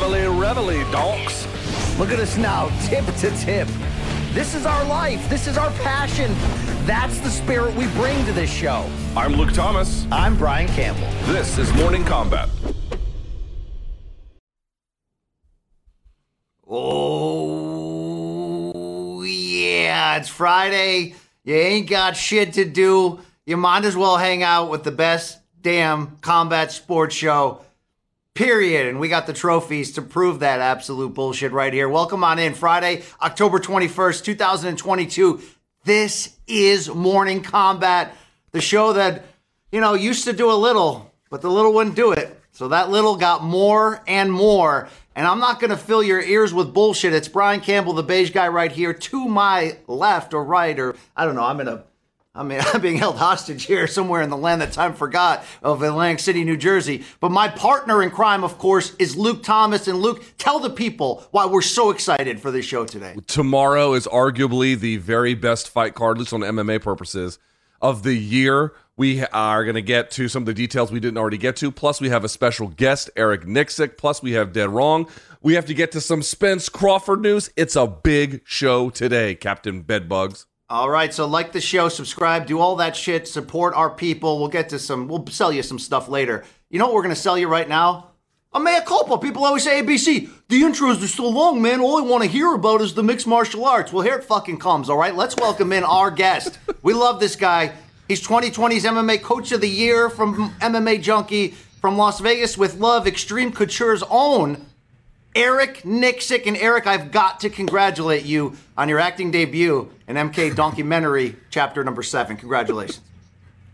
Reveille, reveille, donks. Look at us now, tip to tip. This is our life. This is our passion. That's the spirit we bring to this show. I'm Luke Thomas. I'm Brian Campbell. This is Morning Kombat. Oh, yeah. It's Friday. You ain't got shit to do. You might as well hang out with the best damn combat sports show period. And we got the trophies to prove that absolute bullshit right here. Welcome on in. Friday, October 21st, 2022. This is Morning Kombat, the show that, you know, used to do a little, but the little wouldn't do it. So that little got more and more. And I'm not going to fill your ears with bullshit. It's Brian Campbell, the beige guy right here, to my left or right, or I don't know. I'm in a I mean, I'm being held hostage here somewhere in the land that time forgot of Atlantic City, New Jersey. But my partner in crime, of course, is Luke Thomas. And Luke, tell the people why we're so excited for this show today. Tomorrow is arguably the very best fight card, at least on MMA purposes, of the year. We are going to get to some of the details we didn't already get to. Plus, we have a special guest, Eric Nicksick. Plus, we have Dead Wrong. We have to get to some Spence Crawford news. It's a big show today, Captain Bedbugs. All right, so like the show, subscribe, do all that shit, support our people. We'll get to some, we'll sell you some stuff later. You know what we're gonna sell you right now? A mea culpa. People always say ABC. The intros are so long, man. All I want to hear about is the mixed martial arts. Well, here it fucking comes. All right, let's welcome in our guest. we love this guy. He's 2020's MMA Coach of the Year from MMA Junkie from Las Vegas with Love, Extreme Couture's own Eric Nicksick. And Eric, I've got to congratulate you on your acting debut in MK Documentary, chapter number seven. Congratulations.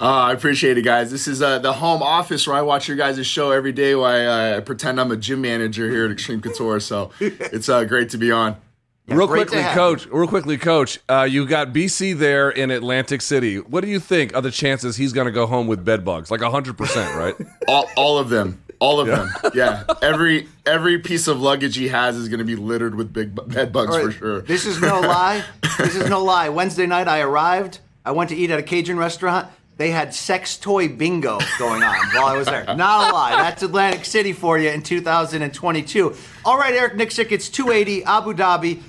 Uh, I appreciate it, guys. This is uh, the home office where I watch your guys' show every day while I uh, pretend I'm a gym manager here at Extreme Couture. So it's uh, great to be on. Yeah, real quickly, coach. Real quickly, coach. Uh, you got BC there in Atlantic City. What do you think are the chances he's going to go home with bed bugs? Like hundred percent, right? all, all of them. All of yeah. them. Yeah. Every every piece of luggage he has is going to be littered with big bed bugs right. for sure. This is no lie. This is no lie. Wednesday night I arrived. I went to eat at a Cajun restaurant. They had sex toy bingo going on while I was there. Not a lie. That's Atlantic City for you in 2022. All right, Eric Nicksick, it's 280 Abu Dhabi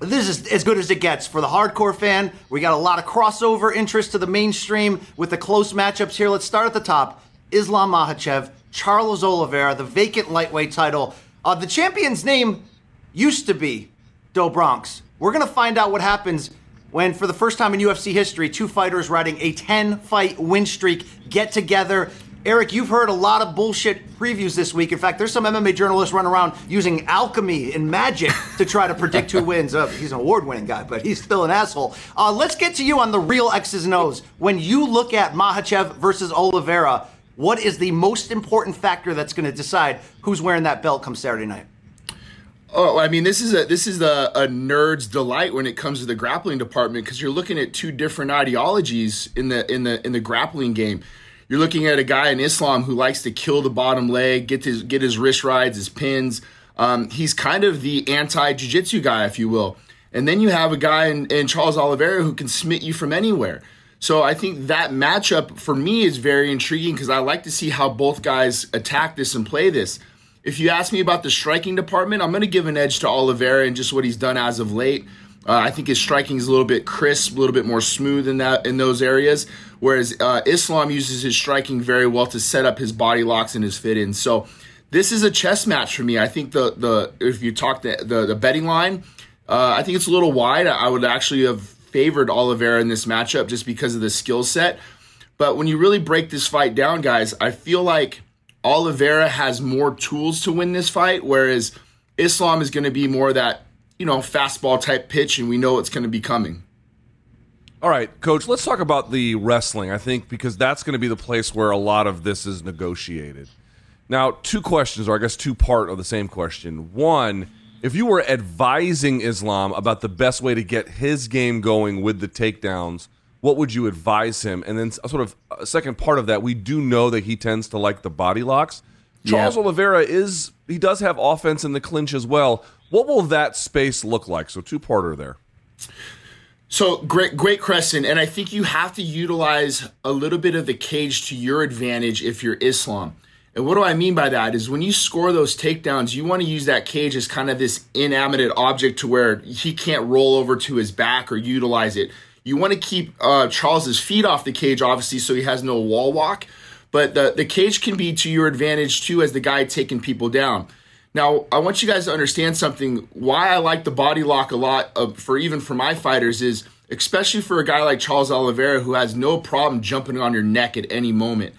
this is as good as it gets for the hardcore fan. We got a lot of crossover interest to the mainstream with the close matchups here. Let's start at the top. Islam Makhachev, Charles Oliveira, the vacant lightweight title. Uh, the champion's name used to be Do Bronx. We're going to find out what happens when, for the first time in UFC history, two fighters riding a 10 fight win streak get together Eric, you've heard a lot of bullshit previews this week. In fact, there's some MMA journalists running around using alchemy and magic to try to predict who wins. Uh, he's an award winning guy, but he's still an asshole. Uh, let's get to you on the real X's and O's. When you look at Makhachev versus Oliveira, what is the most important factor that's going to decide who's wearing that belt come Saturday night? Oh, I mean, this is a this is a, a nerd's delight when it comes to the grappling department because you're looking at two different ideologies in the in the in the grappling game. You're looking at a guy in Islam who likes to kill the bottom leg, get his get his wrist rides, his pins. Um, he's kind of the anti jiu-jitsu guy, if you will. And then you have a guy in, in Charles Oliveira who can smite you from anywhere. So I think that matchup for me is very intriguing because I like to see how both guys attack this and play this. If you ask me about the striking department, I'm going to give an edge to Oliveira and just what he's done as of late. Uh, I think his striking is a little bit crisp, a little bit more smooth in that in those areas. Whereas uh, Islam uses his striking very well to set up his body locks and his fit in. So this is a chess match for me. I think the the if you talk the the, the betting line, uh, I think it's a little wide. I would actually have favored Oliveira in this matchup just because of the skill set. But when you really break this fight down, guys, I feel like Oliveira has more tools to win this fight, whereas Islam is going to be more that you know fastball type pitch, and we know it's going to be coming. All right, coach, let's talk about the wrestling. I think because that's going to be the place where a lot of this is negotiated. Now, two questions, or I guess two part of the same question. One, if you were advising Islam about the best way to get his game going with the takedowns, what would you advise him? And then, uh, sort of a second part of that, we do know that he tends to like the body locks. Charles Oliveira is he does have offense in the clinch as well. What will that space look like? So two parter there. So great, great question, and I think you have to utilize a little bit of the cage to your advantage if you're Islam. And what do I mean by that? Is when you score those takedowns, you want to use that cage as kind of this inanimate object to where he can't roll over to his back or utilize it. You want to keep uh, Charles's feet off the cage, obviously, so he has no wall walk. But the, the cage can be to your advantage too as the guy taking people down. Now, I want you guys to understand something. Why I like the body lock a lot of, for even for my fighters is especially for a guy like Charles Oliveira who has no problem jumping on your neck at any moment.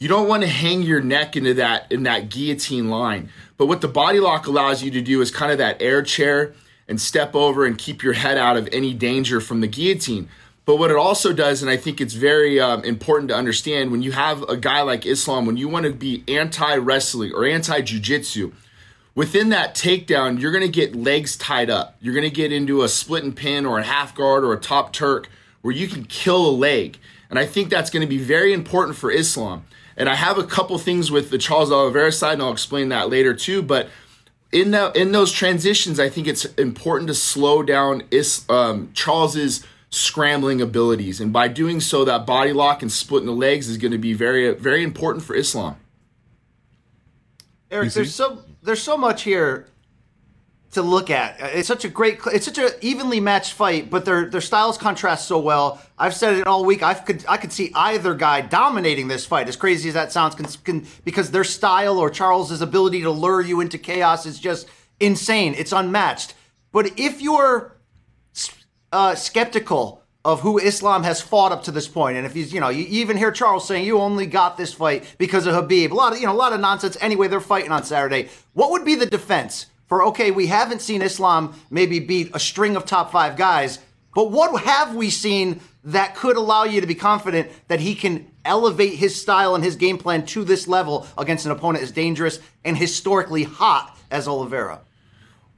You don't want to hang your neck into that in that guillotine line. But what the body lock allows you to do is kind of that air chair and step over and keep your head out of any danger from the guillotine. But what it also does, and I think it's very um, important to understand, when you have a guy like Islam, when you want to be anti wrestling or anti jujitsu, within that takedown, you're going to get legs tied up. You're going to get into a split and pin or a half guard or a top Turk where you can kill a leg. And I think that's going to be very important for Islam. And I have a couple things with the Charles Oliveira side, and I'll explain that later too. But in the in those transitions, I think it's important to slow down is, um, Charles's scrambling abilities, and by doing so, that body lock and splitting the legs is going to be very very important for Islam. Eric, there's so there's so much here to look at. It's such a great, it's such an evenly matched fight, but their their styles contrast so well. I've said it all week. I could I could see either guy dominating this fight. As crazy as that sounds, can, can, because their style or Charles's ability to lure you into chaos is just insane. It's unmatched. But if you're uh, skeptical of who Islam has fought up to this point, and if he's, you know, you even hear Charles saying you only got this fight because of Habib, A lot of, you know, a lot of nonsense. Anyway, they're fighting on Saturday. What would be the defense? For okay, we haven't seen Islam maybe beat a string of top five guys, but what have we seen that could allow you to be confident that he can elevate his style and his game plan to this level against an opponent as dangerous and historically hot as Oliveira?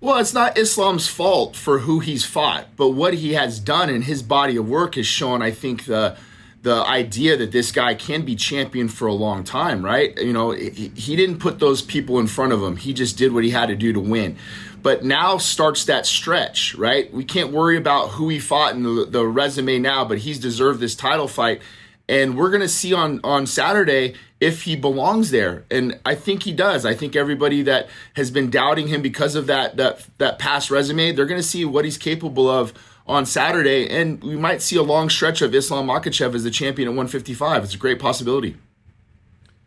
Well, it's not Islam's fault for who he's fought, but what he has done in his body of work has shown, I think, the the idea that this guy can be champion for a long time, right? You know, he, didn't put those people in front of him. He just did what he had to do to win. But now starts that stretch, right? We can't worry about who he fought in the, the resume now, but he's deserved this title fight. And we're going to see on, on Saturday if he belongs there. And I think he does. I think everybody that has been doubting him because of that, that, that past resume, they're going to see what he's capable of on Saturday, and we might see a long stretch of Islam Makhachev as the champion at 155. It's a great possibility.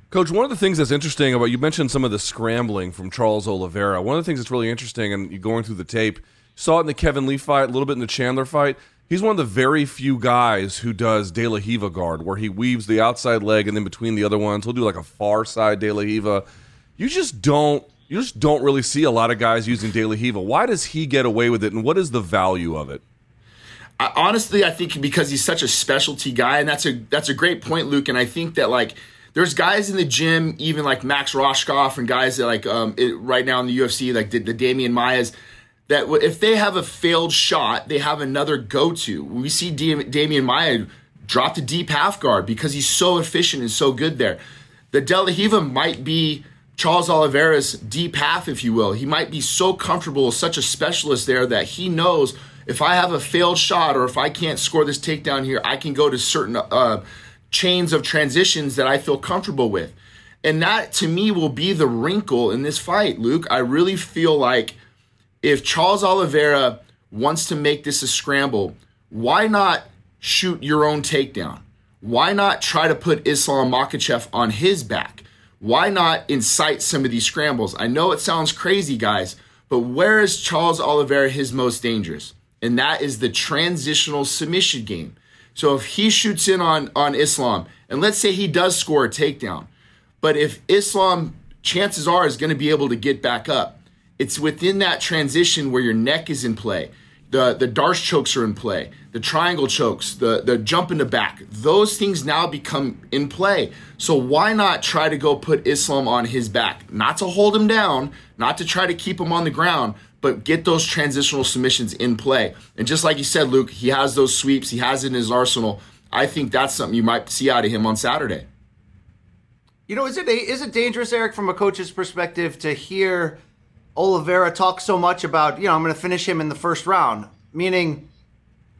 Coach, one of the things that's interesting about you mentioned some of the scrambling from Charles Oliveira. One of the things that's really interesting, and going through the tape, saw it in the Kevin Lee fight, a little bit in the Chandler fight. He's one of the very few guys who does De La Riva guard, where he weaves the outside leg and then between the other ones, he'll do like a far side De La Riva. You just don't you just don't really see a lot of guys using De La Riva. Why does he get away with it, and what is the value of it? I, honestly, I think because he's such a specialty guy, and that's a that's a great point, Luke. And I think that like there's guys in the gym, even like Max Rohskopf and guys that like um, it, right now in the UFC, like the, the Demian Maias, that if they have a failed shot, they have another go to. We see Demian Maia drop the deep half guard because he's so efficient and so good there. The De La might be Charles Oliveira's deep half, if you will. He might be so comfortable, such a specialist there that he knows if I have a failed shot or if I can't score this takedown here, I can go to certain uh, chains of transitions that I feel comfortable with. And that to me will be the wrinkle in this fight, Luke. I really feel like if Charles Oliveira wants to make this a scramble, why not shoot your own takedown? Why not try to put Islam Makhachev on his back? Why not incite some of these scrambles? I know it sounds crazy, guys, but where is Charles Oliveira his most dangerous? And that is the transitional submission game. So if he shoots in on, on Islam, and let's say he does score a takedown, but if Islam, chances are, is going to be able to get back up, it's within that transition where your neck is in play. The, the D'Arce chokes are in play. The triangle chokes, the, the jump in the back. Those things now become in play. So why not try to go put Islam on his back? Not to hold him down, not to try to keep him on the ground, but get those transitional submissions in play. And just like you said, Luke, he has those sweeps, he has it in his arsenal. I think that's something you might see out of him on Saturday. You know, is it is it dangerous, Eric, from a coach's perspective, to hear Oliveira talk so much about, you know, I'm going to finish him in the first round, meaning,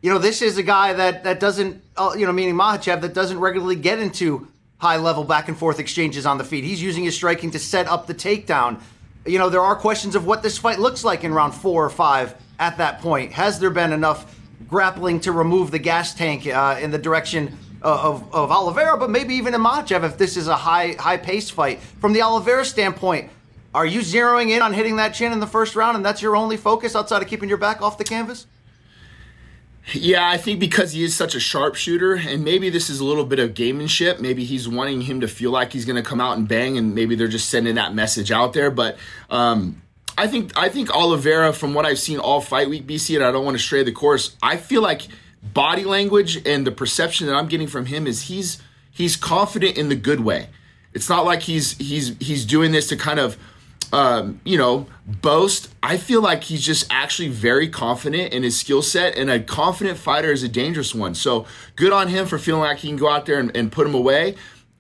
you know, this is a guy that that doesn't, uh, you know, meaning Makhachev that doesn't regularly get into high level back and forth exchanges on the feet. He's using his striking to set up the takedown. You know, there are questions of what this fight looks like in round four or five at that point. Has there been enough grappling to remove the gas tank uh, in the direction of, of Oliveira, but maybe even in Makhachev if this is a high high pace fight. From the Oliveira standpoint, are you zeroing in on hitting that chin in the first round, and that's your only focus outside of keeping your back off the canvas? Yeah, I think because he is such a sharpshooter, and maybe this is a little bit of gamemanship. Maybe he's wanting him to feel like he's going to come out and bang, and maybe they're just sending that message out there. But um, I think I think Oliveira, from what I've seen all fight week, BC, and I don't want to stray the course. I feel like body language and the perception that I'm getting from him is he's he's confident in the good way. It's not like he's he's he's doing this to kind of um, you know boast. I feel like he's just actually very confident in his skill set, and a confident fighter is a dangerous one. So good on him for feeling like he can go out there and, and put him away.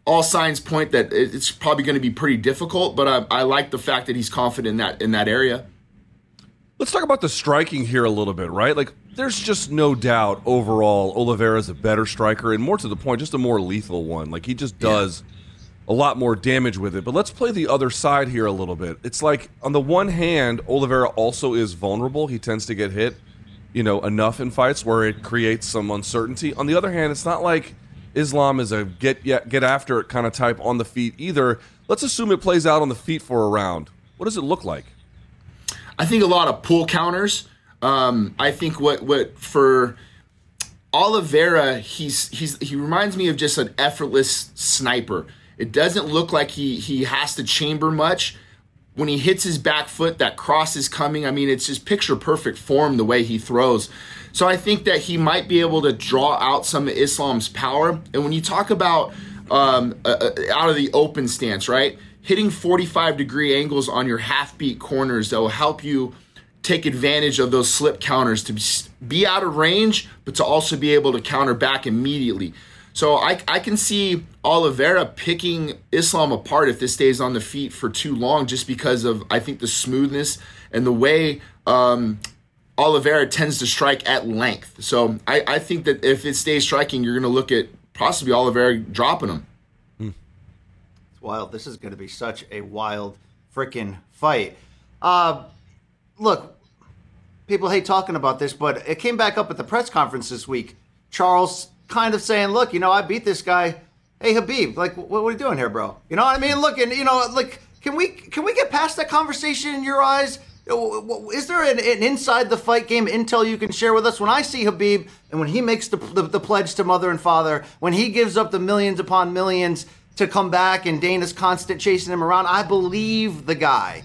All signs point that it's probably going to be pretty difficult, but I, I like the fact that he's confident in that in that area. Let's talk about the striking here a little bit, right? Like, there's just no doubt overall Oliveira is a better striker and more to the point, just a more lethal one. Like, he just does yeah. A lot more damage with it. But let's play the other side here a little bit. It's like, on the one hand, Oliveira also is vulnerable. He tends to get hit, you know, enough in fights where it creates some uncertainty. On the other hand, it's not like Islam is a get get after it kind of type on the feet either. Let's assume it plays out on the feet for a round. What does it look like? I think a lot of pull counters. Um, I think what what for Oliveira, he's he's he reminds me of just an effortless sniper. It doesn't look like he he has to chamber much. When he hits his back foot, that cross is coming. I mean, it's just picture perfect form the way he throws. So I think that he might be able to draw out some of Islam's power. And when you talk about um, uh, uh out of the open stance, right? hitting 45 degree angles on your half beat corners that will help you take advantage of those slip counters to be out of range, but to also be able to counter back immediately. So I, I can see Oliveira picking Islam apart if this stays on the feet for too long, just because of I think the smoothness and the way um, Oliveira tends to strike at length. So I, I think that if it stays striking, you're going to look at possibly Oliveira dropping him It's wild. This is going to be such a wild freaking fight. Uh, look, people hate talking about this, but it came back up at the press conference this week. Charles kind of saying, "Look, you know, I beat this guy. Hey, Habib, like, what, what are you doing here, bro? You know what I mean? Look, and you know, like, can we can we get past that conversation in your eyes? Uh, is there an, an, inside the fight game intel you can share with us? When I see Habib and when he makes the, the, the pledge to mother and father, when he gives up the millions upon millions to come back and Dana's constant chasing him around. I believe the guy.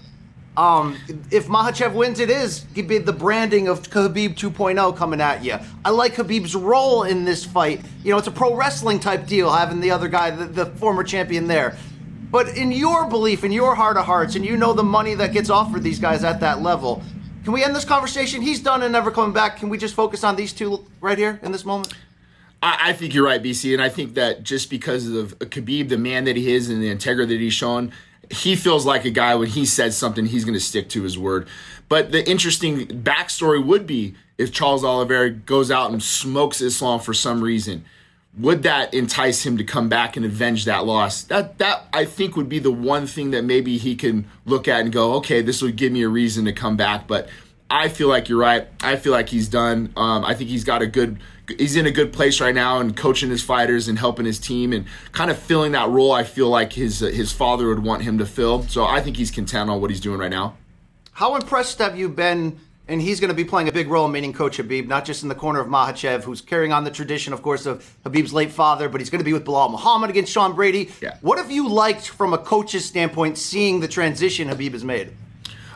Um, if Makhachev wins, it is the branding of Khabib 2.0 coming at you. I like Khabib's role in this fight. You know, it's a pro wrestling type deal having the other guy, the, the former champion, there. But in your belief, in your heart of hearts, and you know the money that gets offered these guys at that level, can we end this conversation? He's done and never coming back. Can we just focus on these two right here in this moment? I, I, think you're right, BC, and I think that just because of Khabib, the man that he is, and the integrity that he's shown, he feels like a guy when he says something, he's going to stick to his word. But the interesting backstory would be if Charles Oliveira goes out and smokes Islam for some reason. Would that entice him to come back and avenge that loss? That that I think would be the one thing that maybe he can look at and go, okay, this would give me a reason to come back. But I feel like you're right. I feel like he's done. Um, I think he's got a good. He's in a good place right now and coaching his fighters and helping his team and kind of filling that role. I feel like his uh, his father would want him to fill. So I think he's content on what he's doing right now. How impressed have you been? And he's going to be playing a big role, meaning Coach Habib, not just in the corner of Makhachev, who's carrying on the tradition, of course, of Habib's late father, but he's going to be with Belal Muhammad against Sean Brady. Yeah. What have you liked from a coach's standpoint, seeing the transition Habib has made?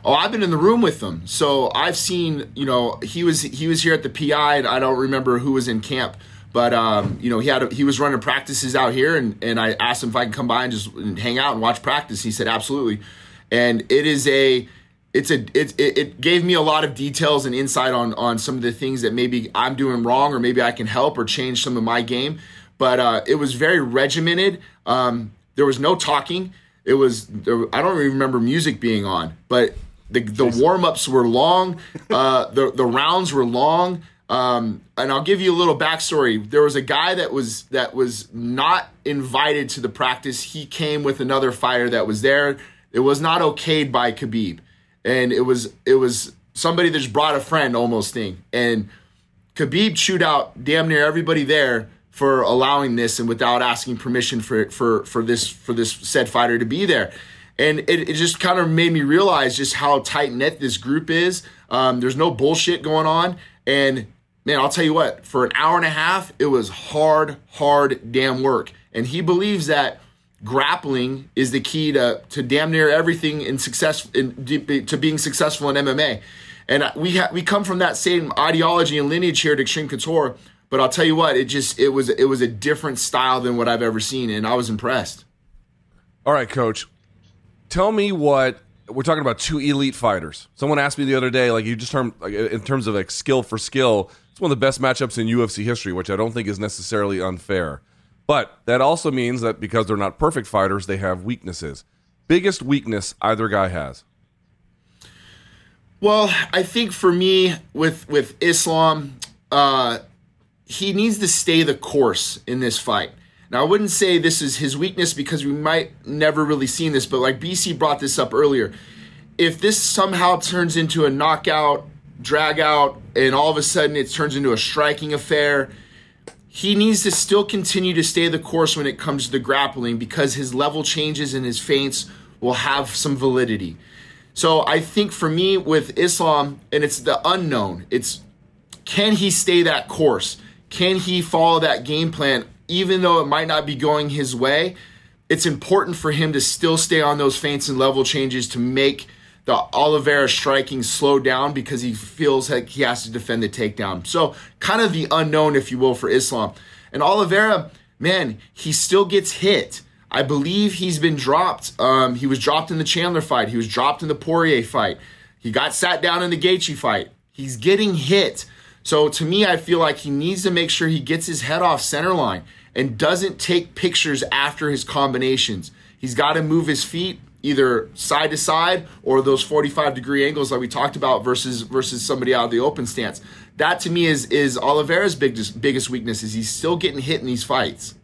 Oh, I've been in the room with them, so I've seen. You know, he was he was here at the PI, and I don't remember who was in camp, but um, you know, he had a, he was running practices out here, and and I asked him if I can come by and just hang out and watch practice. He said absolutely, and it is a it's a it, it, gave me a lot of details and insight on on some of the things that maybe I'm doing wrong or maybe I can help or change some of my game. But uh, it was very regimented. Um, there was no talking. It was I don't even remember music being on, but the the warm ups were long. Uh, the the rounds were long. Um, and I'll give you a little backstory. There was a guy that was that was not invited to the practice. He came with another fighter that was there. It was not okayed by Khabib, and it was it was somebody that just brought a friend almost thing. And Khabib chewed out damn near everybody there for allowing this and without asking permission for for for this for this said fighter to be there. And it, it just kind of made me realize just how tight knit this group is. Um, there's no bullshit going on. And man, I'll tell you what, for an hour and a half, it was hard, hard damn work. And he believes that grappling is the key to, to damn near everything in success in, to being successful in MMA. And we ha- we come from that same ideology and lineage here at Extreme Couture. But I'll tell you what, it just it was it was a different style than what I've ever seen, and I was impressed. All right, coach. Tell me what we're talking about two elite fighters. Someone asked me the other day, like you just term like, in terms of like skill for skill, it's one of the best matchups in UFC history, which I don't think is necessarily unfair. But that also means that because they're not perfect fighters, they have weaknesses. Biggest weakness either guy has. Well, I think for me with with Islam, uh, he needs to stay the course in this fight. Now, I wouldn't say this is his weakness because we might never really seen this, but like BC brought this up earlier, if this somehow turns into a knockout, drag out, and all of a sudden it turns into a striking affair, he needs to still continue to stay the course when it comes to the grappling because his level changes and his feints will have some validity. So I think for me with Islam, and it's the unknown, it's can he stay that course? Can he follow that game plan even though it might not be going his way, it's important for him to still stay on those feints and level changes to make the Oliveira striking slow down because he feels like he has to defend the takedown. So, kind of the unknown, if you will, for Islam. And Oliveira, man, he still gets hit. I believe he's been dropped. Um, he was dropped in the Chandler fight. He was dropped in the Poirier fight. He got sat down in the Gaethje fight. He's getting hit. So to me, I feel like he needs to make sure he gets his head off center line and doesn't take pictures after his combinations. He's got to move his feet either side to side or those 45 degree angles that we talked about versus versus somebody out of the open stance. That to me is is Oliveira's biggest biggest weakness is he's still getting hit in these fights.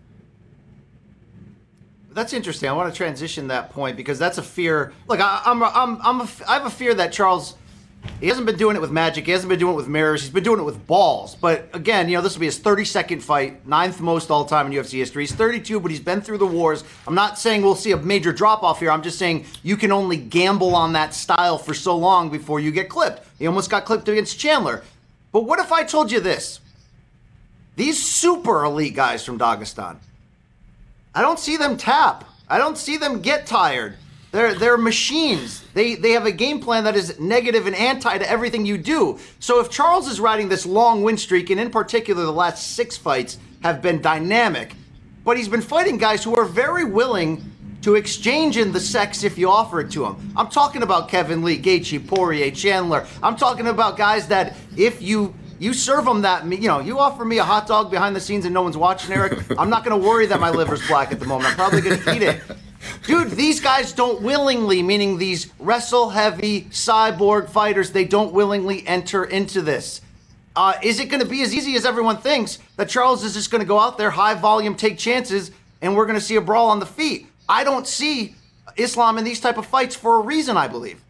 That's interesting. I want to transition that point because that's a fear. Look, I, I'm I'm I'm a, I have a fear that Charles he hasn't been doing it with magic. He hasn't been doing it with mirrors. He's been doing it with balls. But again, you know, this will be his 32nd fight, ninth most all time in UFC history. He's 32, but he's been through the wars. I'm not saying we'll see a major drop off here. I'm just saying you can only gamble on that style for so long before you get clipped. He almost got clipped against Chandler. But what if I told you this? These super elite guys from Dagestan, I don't see them tap. I don't see them get tired. They're they're machines. They they have a game plan that is negative and anti to everything you do. So if Charles is riding this long win streak, and in particular the last six fights have been dynamic, but he's been fighting guys who are very willing to exchange in the sex if you offer it to them. I'm talking about Kevin Lee, Gaethje, Poirier, Chandler. I'm talking about guys that if you you serve them that you know you offer me a hot dog behind the scenes and no one's watching, Eric. I'm not going to worry that my liver's black at the moment. I'm probably going to eat it. Dude, these guys don't willingly, meaning these wrestle heavy cyborg fighters, they don't willingly enter into this. Uh, is it going to be as easy as everyone thinks that Charles is just going to go out there, high volume, take chances, and we're going to see a brawl on the feet? I don't see Islam in these type of fights for a reason, I believe.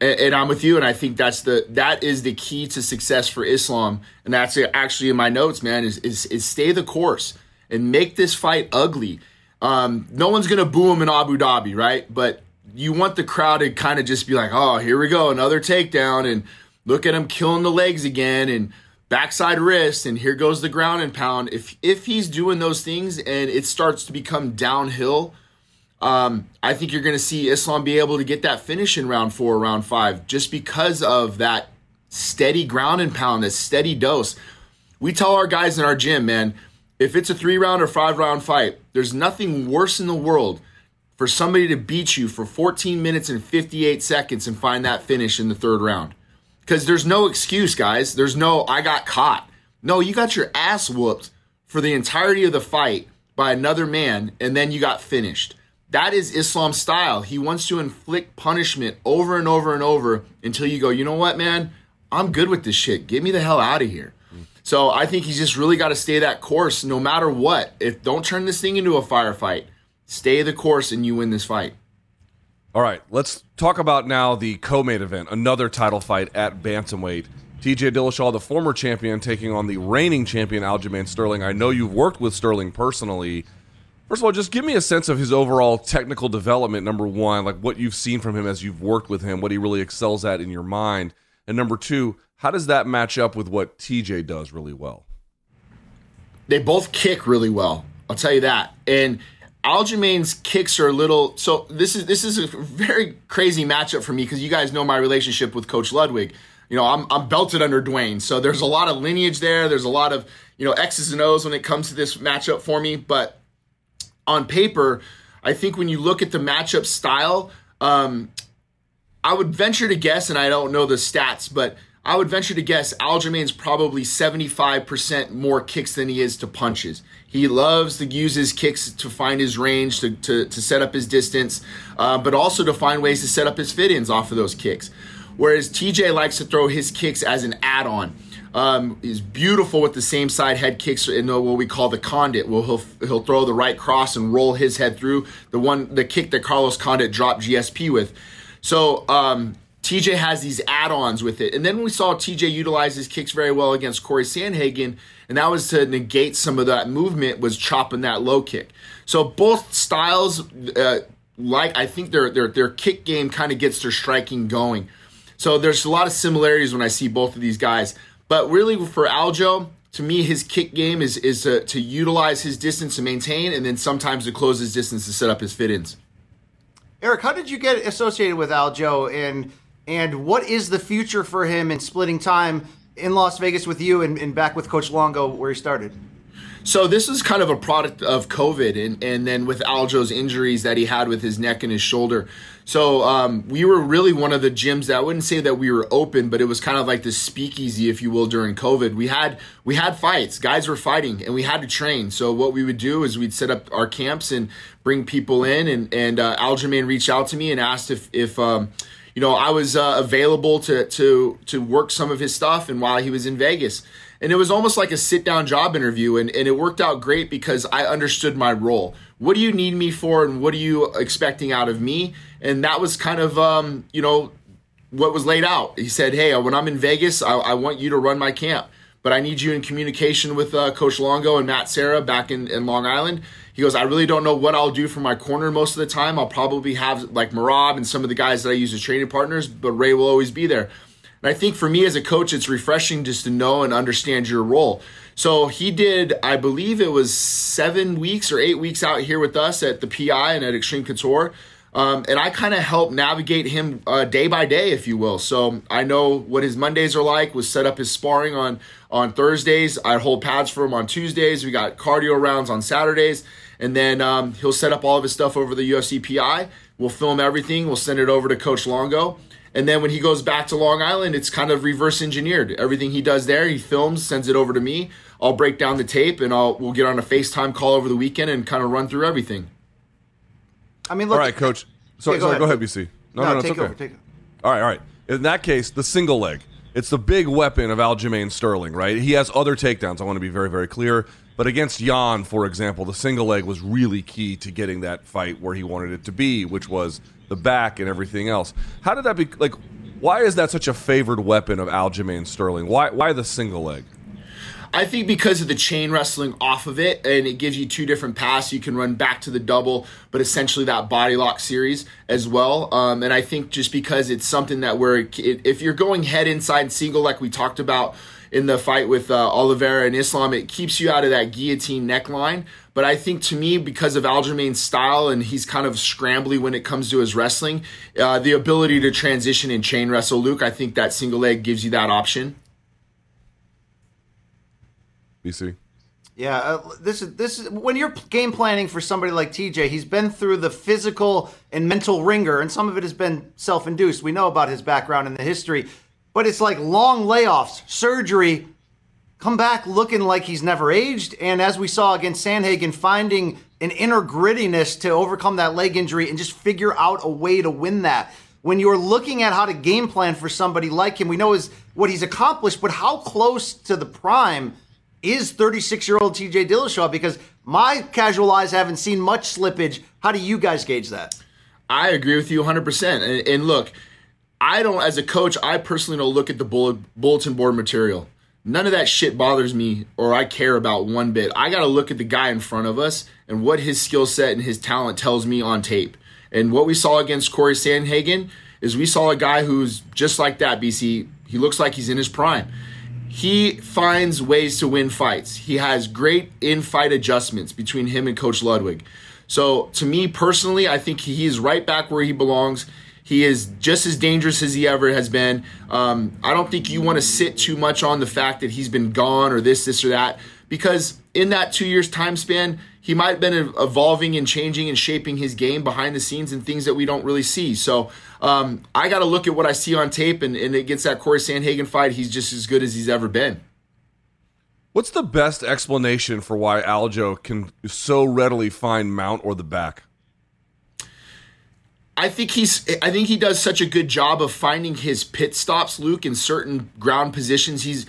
And, and, I'm with you, and I think that's the that is the key to success for Islam, and that's actually in my notes, man. Is is, is stay the course and make this fight ugly. Um, no one's gonna boo him in Abu Dhabi, right? But you want the crowd to kind of just be like, oh, here we go, another takedown, and look at him killing the legs again, and backside wrist, and here goes the ground and pound. If if he's doing those things and it starts to become downhill, um, I think you're to see Islam be able to get that finish in round four, round five, just because of that steady ground and pound, that steady dose. We tell our guys in our gym, man, if it's a three round or five round fight, there's nothing worse in the world for somebody to beat you for 14 minutes and 58 seconds and find that finish in the third round. Because there's no excuse, guys. There's no, I got caught. No, you got your ass whooped for the entirety of the fight by another man, and then you got finished. That is Islam style. He wants to inflict punishment over and over and over until you go, you know what, man? I'm good with this shit. Get me the hell out of here. So I think he's just really got to stay that course no matter what. If don't turn this thing into a firefight. Stay the course and you win this fight. All right, let's talk about now the co-main event, another title fight at bantamweight. TJ Dillashaw, the former champion, taking on the reigning champion Aljamain Sterling. I know you've worked with Sterling personally. First of all, just give me a sense of his overall technical development. Number one, like what you've seen from him as you've worked with him, what he really excels at in your mind. And number two, how does that match up with what TJ does really well? They both kick really well. I'll tell you that. And Aljamain's kicks are a little so this is this is a very crazy matchup for me because you guys know my relationship with Coach Ludwig. You know, I'm I'm belted under Duane. So there's a lot of lineage there. There's a lot of, you know, X's and O's when it comes to this matchup for me. But on paper, I think when you look at the matchup style, um, I would venture to guess, and I don't know the stats, but I would venture to guess Aljamain's probably 75% more kicks than he is to punches. He loves to use his kicks to find his range, to, to, to set up his distance, uh, but also to find ways to set up his fit ins off of those kicks. Whereas TJ likes to throw his kicks as an add on. Um, beautiful with the same side head kicks in what we call the Condit. Well, he'll he'll throw the right cross and roll his head through the one the kick that Carlos Condit dropped GSP with. So um, TJ has these add-ons with it, and then we saw TJ utilize his kicks very well against Corey Sandhagen, and that was to negate some of that movement was chopping that low kick. So both styles, uh, like I think their their their kick game kind of gets their striking going. So there's a lot of similarities when I see both of these guys. But really, for Aljo, to me, his kick game is is to, to utilize his distance to maintain, and then sometimes to close his distance to set up his fit ins. Eric, how did you get associated with Aljo, and and what is the future for him in splitting time in Las Vegas with you and, and back with Coach Longo where he started? So this is kind of a product of COVID, and and then with Aljo's injuries that he had with his neck and his shoulder. So um, we were really one of the gyms that I wouldn't say that we were open, but it was kind of like the speakeasy, if you will, during COVID. We had we had fights, guys were fighting, and we had to train. So what we would do is we'd set up our camps and bring people in, and and uh, Aljamain reached out to me and asked if if um, you know I was uh, available to to to work some of his stuff, and while he was in Vegas. And it was almost like a sit down job interview and, and it worked out great because i understood my role. What do you need me for and what are you expecting out of me? And that was kind of um, you know what was laid out. He said hey when i'm in vegas i, I want you to run my camp but i need you in communication with uh, coach longo and matt serra back in, in long island he goes i really don't know what i'll do for my corner most of the time i'll probably have like Merab and some of the guys that i use as training partners but ray will always be there and I think for me as a coach, it's refreshing just to know and understand your role. So he did, I believe it was seven weeks or eight weeks out here with us at the PI and at Extreme Couture. Um, and I kind of help navigate him uh, day by day, if you will. So I know what his Mondays are like. Was set up his sparring on on Thursdays. I hold pads for him on Tuesdays. We got cardio rounds on Saturdays, and then um, he'll set up all of his stuff over the UFC PI. We'll film everything. We'll send it over to Coach Longo, and then when he goes back to Long Island, it's kind of reverse engineered. Everything he does there, he films, sends it over to me. I'll break down the tape, and I'll we'll get on a FaceTime call over the weekend and kind of run through everything. I mean, look, all right, coach. Sorry, yeah, go, sorry, ahead. go ahead, BC. No, no, no, take it's okay. Over, take it. All right, all right. In that case, the single leg. It's the big weapon of Aljamain Sterling, right? He has other takedowns. I want to be very, very clear. But against Yan, for example, the single leg was really key to getting that fight where he wanted it to be, which was the back and everything else. How did that be? Like, Why is that such a favored weapon of Aljamain Sterling? Why why the single leg? I think because of the chain wrestling off of it, and it gives you two different paths. You can run back to the double, but essentially that body lock series as well. Um, and I think just because it's something that we're, if you're going head inside single, like we talked about in the fight with uh, Oliveira and Islam, it keeps you out of that guillotine neckline. But I think to me, because of Aljamain's style and he's kind of scrambly when it comes to his wrestling, uh, the ability to transition and chain wrestle Luke, I think that single leg gives you that option. BC. Yeah, uh, this is this is when you're game planning for somebody like TJ. He's been through the physical and mental ringer, and some of it has been self-induced. We know about his background and the history, but it's like long layoffs, surgery, come back looking like he's never aged, and as we saw against Sandhagen, finding an inner grittiness to overcome that leg injury and just figure out a way to win that. When you're looking at how to game plan for somebody like him, we know is what he's accomplished, but how close to the prime is 36 year old TJ Dillashaw because my casual eyes haven't seen much slippage. How do you guys gauge that? I agree with you 100%. And, and look, I don't, as a coach, I personally don't look at the bulletin board material. None of that shit bothers me or I care about one bit. I got to look at the guy in front of us and what his skill set and his talent tells me on tape. And what we saw against Corey Sandhagen is we saw a guy who's just like that, BC. He looks like he's in his prime he finds ways to win fights. He has great in fight adjustments between him and Coach Ludwig. So, to me personally, I think he is right back where he belongs. He is just as dangerous as he ever has been. Um, I don't think you want to sit too much on the fact that he's been gone or this, this, or that, because in that two years time span, he might have been evolving and changing and shaping his game behind the scenes and things that we don't really see. So um, I got to look at what I see on tape, and, and it gets that Corey Sandhagen fight. He's just as good as he's ever been. What's the best explanation for why Aljo can so readily find mount or the back? I think he's I think he does such a good job of finding his pit stops, Luke, in certain ground positions. He's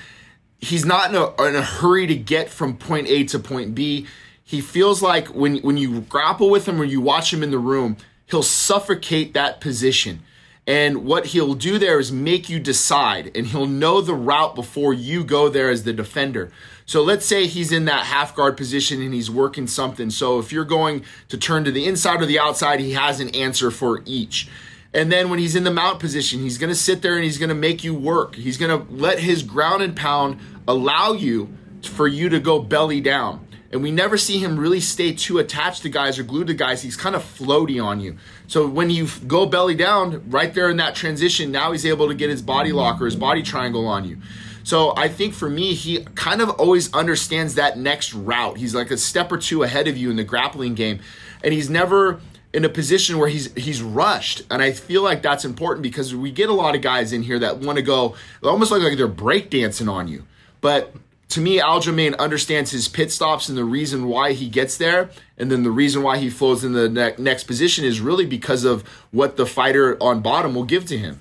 he's not in a, in a hurry to get from point A to point B he feels like when when you grapple with him or you watch him in the room, he'll suffocate that position. And what he'll do there is make you decide, and he'll know the route before you go there as the defender. So let's say he's in that half guard position and he's working something. So if you're going to turn to the inside or the outside, he has an answer for each. And then when he's in the mount position, he's going to sit there and he's going to make you work. He's going to let his ground and pound allow you for you to go belly down and we never see him really stay too attached to guys or glued to guys. He's kind of floaty on you. So when you go belly down, right there in that transition, now he's able to get his body lock or his body triangle on you. So I think for me, he kind of always understands that next route. He's like a step or two ahead of you in the grappling game, and he's never in a position where he's he's rushed. And I feel like that's important because we get a lot of guys in here that want to go almost like, like they're breakdancing on you. But to me, Aljamain understands his pit stops and the reason why he gets there, and then the reason why he flows in the ne- next position is really because of what the fighter on bottom will give to him.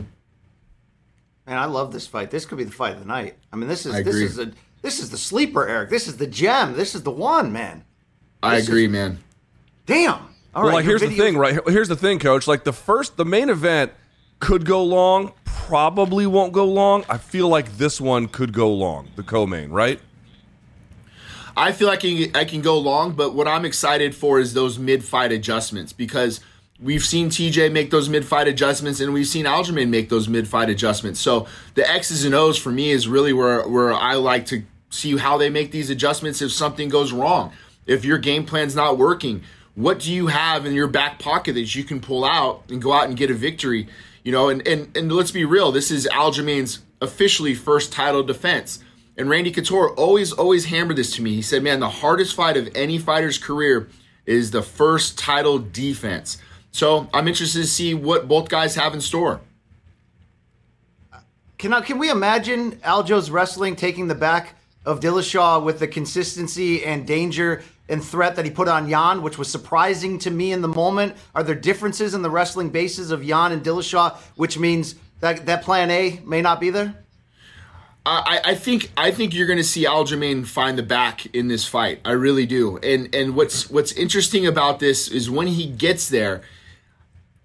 Man, I love this fight. This could be the fight of the night. I mean, this is this is a this is the sleeper, Eric. This is the gem. This is the one, man. This I agree, is, man. Damn. All well, right, like here's the thing, right? Here's the thing, coach. Like the first, the main event could go long, probably won't go long. I feel like this one could go long, the co-main, right? I feel like I can, go long, but what I'm excited for is those mid-fight adjustments because we've seen TJ make those mid-fight adjustments and we've seen Aljamain make those mid-fight adjustments. So the X's and O's for me is really where where I like to see how they make these adjustments if something goes wrong. If your game plan's not working, what do you have in your back pocket that you can pull out and go out and get a victory? You know, and and, and let's be real, this is Aljamain's officially first title defense. And Randy Couture always, always hammered this to me. He said, man, the hardest fight of any fighter's career is the first title defense. So I'm interested to see what both guys have in store. Can, I, can we imagine Aljo's wrestling taking the back of Dillashaw with the consistency and danger and threat that he put on Yan, which was surprising to me in the moment? Are there differences in the wrestling bases of Yan and Dillashaw, which means that that plan A may not be there? I, I think I think you're going to see Aljamain find the back in this fight. I really do. And and what's what's interesting about this is when he gets there,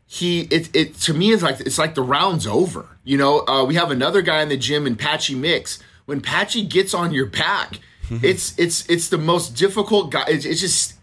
he it it to me is like it's like the round's over. You know, uh, we have another guy in the gym in Patchy Mix. When Patchy gets on your back, Mm-hmm. it's it's it's the most difficult guy. It's, it's just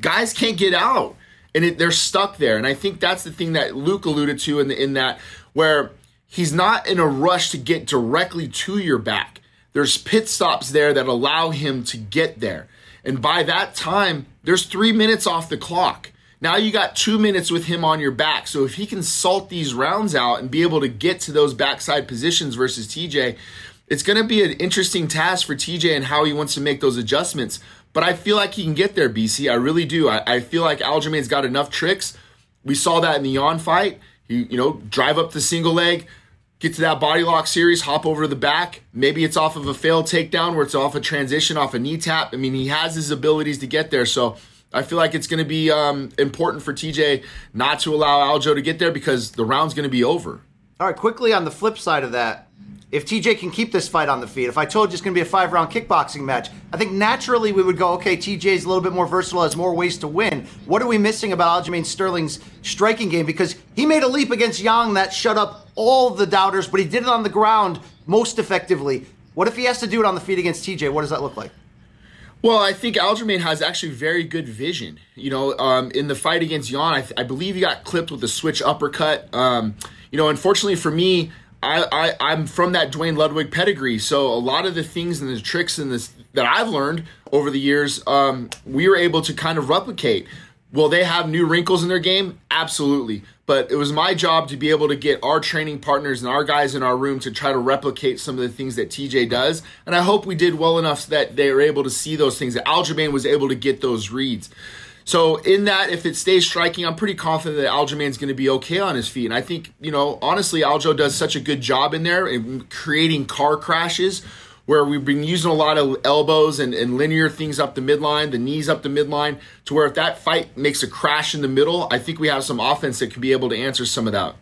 guys can't get out, and it, they're stuck there. And I think that's the thing that Luke alluded to in the, in that where he's not in a rush to get directly to your back. There's pit stops there that allow him to get there. And by that time, there's three minutes off the clock. Now you got two minutes with him on your back. So if he can salt these rounds out and be able to get to those backside positions versus TJ, it's going to be an interesting task for TJ and how he wants to make those adjustments. But I feel like he can get there, BC. I really do. I, I feel like Aljamain's got enough tricks. We saw that in the Yan fight. He, you know, drive up the single leg, get to that body lock series, hop over the back. Maybe it's off of a failed takedown where it's off a transition, off a knee tap. I mean, he has his abilities to get there. So I feel like it's going to be um, important for TJ not to allow Aljo to get there because the round's going to be over. All right, quickly on the flip side of that, if TJ can keep this fight on the feet, if I told you it's going to be a five round kickboxing match, I think naturally we would go, okay, TJ's a little bit more versatile, has more ways to win. What are we missing about Aljamain Sterling's striking game? Because he made a leap against Yan that shut up all the doubters, but he did it on the ground most effectively. What if he has to do it on the feet against TJ? What does that look like? Well, I think Aljamain has actually very good vision. You know, um, in the fight against Yan, I, th- I, believe he got clipped with a switch uppercut. Um, you know, unfortunately for me, I, I am from that Duane Ludwig pedigree, so a lot of the things and the tricks and this that I've learned over the years, um, we were able to kind of replicate. Will they have new wrinkles in their game? Absolutely. But it was my job to be able to get our training partners and our guys in our room to try to replicate some of the things that TJ does. And I hope we did well enough so that they were able to see those things, that Aljamain was able to get those reads. So in that, if it stays striking, I'm pretty confident that Aljamain's going to be okay on his feet. And I think, you know, honestly, Aljo does such a good job in there in creating car crashes where we've been using a lot of elbows and, and linear things up the midline, the knees up the midline, to where if that fight makes a crash in the middle, I think we have some offense that can be able to answer some of that.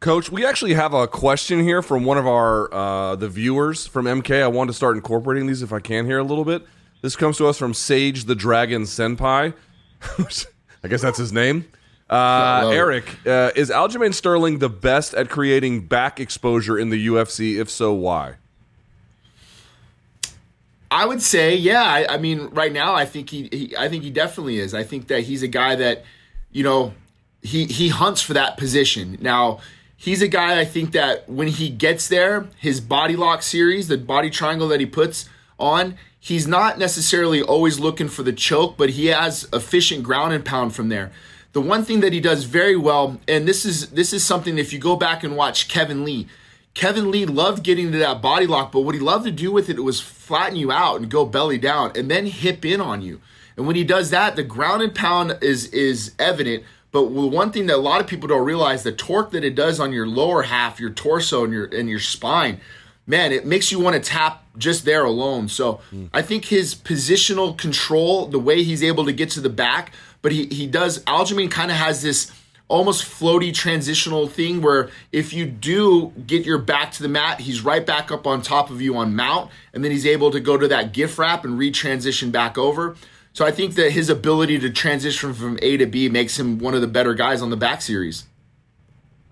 Coach, we actually have a question here from one of our uh, the viewers from MK. I want to start incorporating these if I can here a little bit. This comes to us from Sage the Dragon Senpai. I guess that's his name. Uh, Eric, uh, is Aljamain Sterling the best at creating back exposure in the UFC? If so, why? I would say, yeah. I, I mean, right now, I think he, he, I think he definitely is. I think that he's a guy that, you know, he he hunts for that position. Now, he's a guy I think that when he gets there, his body lock series, the body triangle that he puts on, he's not necessarily always looking for the choke, but he has efficient ground and pound from there. The one thing that he does very well, and this is this is something if you go back and watch Kevin Lee, Kevin Lee loved getting to that body lock, but what he loved to do with it was flatten you out and go belly down and then hip in on you. And when he does that, the ground and pound is is evident. But one thing that a lot of people don't realize, the torque that it does on your lower half, your torso and your and your spine, man, it makes you want to tap just there alone. So mm. I think his positional control, the way he's able to get to the back, but he, he does, Aljamain kind of has this almost floaty transitional thing where if you do get your back to the mat, he's right back up on top of you on mount, and then he's able to go to that gift wrap and re-transition back over. So I think that his ability to transition from A to B makes him one of the better guys on the back series.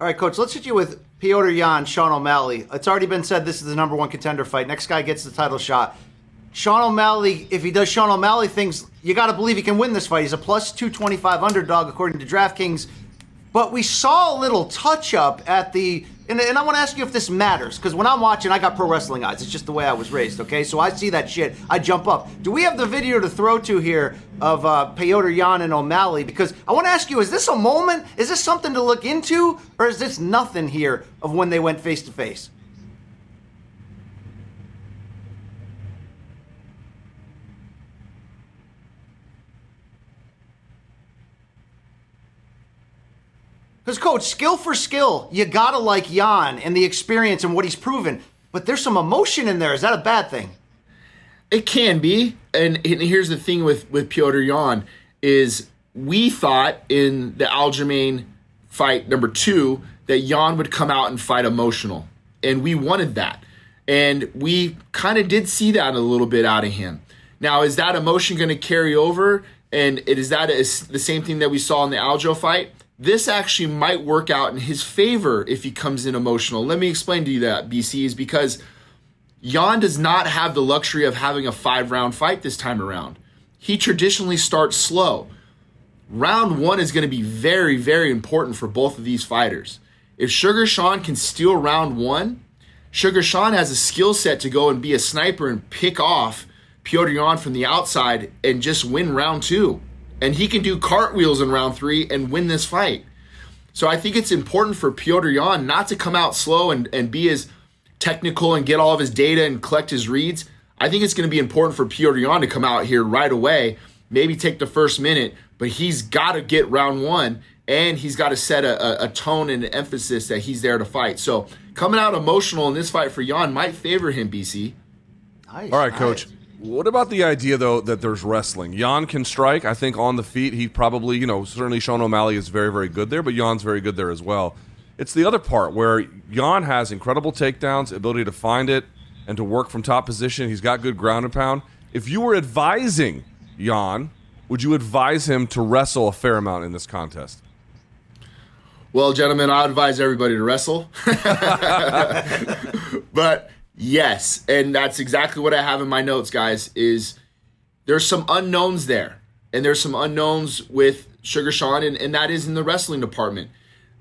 All right, coach, let's hit you with Petr Yan, Sean O'Malley. It's already been said this is the number one contender fight. Next guy gets the title shot. Sean O'Malley, if he does Sean O'Malley things, you got to believe he can win this fight. He's a plus 225 underdog according to DraftKings. But we saw a little touch up at the and, and I want to ask you if this matters, because when I'm watching, I got pro wrestling eyes. It's just the way I was raised, okay? So I see that shit, I jump up. Do we have the video to throw to here of uh, Petr Yan and O'Malley? Because I want to ask you, is this a moment? Is this something to look into? Or is this nothing here of when they went face to face? Because, coach, skill for skill, you gotta like Yan and the experience and what he's proven. But there's some emotion in there. Is that a bad thing? It can be. And, and here's the thing with with Petr Yan is we thought in the Aljamain fight number two that Yan would come out and fight emotional, and we wanted that, and we kind of did see that a little bit out of him. Now, is that emotion going to carry over? And is that is the same thing that we saw in the Aljo fight? This actually might work out in his favor if he comes in emotional. Let me explain to you that, BC, is because Yan does not have the luxury of having a five round fight this time around. He traditionally starts slow. Round one is going to be very, very important for both of these fighters. If Sugar Sean can steal round one, Sugar Sean has a skill set to go and be a sniper and pick off Petr Yan from the outside and just win round two. And he can do cartwheels in round three and win this fight. So I think it's important for Petr Yan not to come out slow and, and be as technical and get all of his data and collect his reads. I think it's going to be important for Petr Yan to come out here right away, maybe take the first minute, but he's got to get round one and he's got to set a, a, tone and an emphasis that he's there to fight. So coming out emotional in this fight for Yan might favor him, BC. Nice, All right, nice. coach. What about the idea though that there's wrestling? Yan can strike. I think on the feet he probably, you know, certainly Sean O'Malley is very, very good there, but Yan's very good there as well. It's the other part where Yan has incredible takedowns, ability to find it and to work from top position. He's got good ground and pound. If you were advising Jan, would you advise him to wrestle a fair amount in this contest? Well, gentlemen, I advise everybody to wrestle. but yes, and that's exactly what I have in my notes, guys, is there's some unknowns there. And there's some unknowns with Sugar Sean, and, and that is in the wrestling department.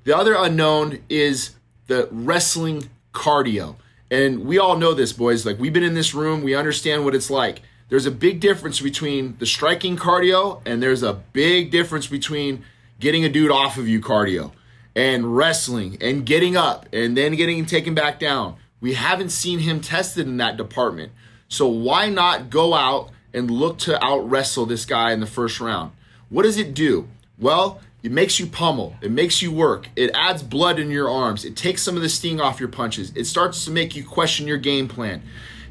The other unknown is the wrestling cardio. And we all know this, boys. Like, we've been in this room, we understand what it's like. There's a big difference between the striking cardio, and there's a big difference between getting a dude off of you cardio and wrestling and getting up and then getting taken back down. We haven't seen him tested in that department. So why not go out and look to out wrestle this guy in the first round? What does it do? Well, it makes you pummel. It makes you work. It adds blood in your arms. It takes some of the sting off your punches. It starts to make you question your game plan.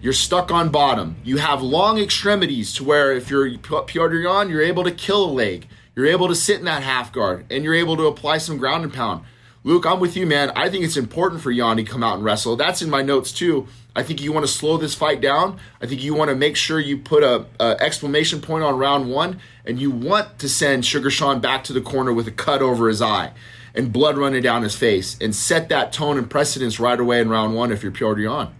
You're stuck on bottom. You have long extremities to where if you're Petr Yan, you're able to kill a leg. You're able to sit in that half guard and you're able to apply some ground and pound. Luke, I'm with you, man. I think it's important for Yanni to come out and wrestle. That's in my notes too. I think you want to slow this fight down. I think you want to make sure you put a, a, exclamation point on round one, and you want to send Sugar Sean back to the corner with a cut over his eye and blood running down his face, and set that tone and precedence right away in round one if you're Petr Yan.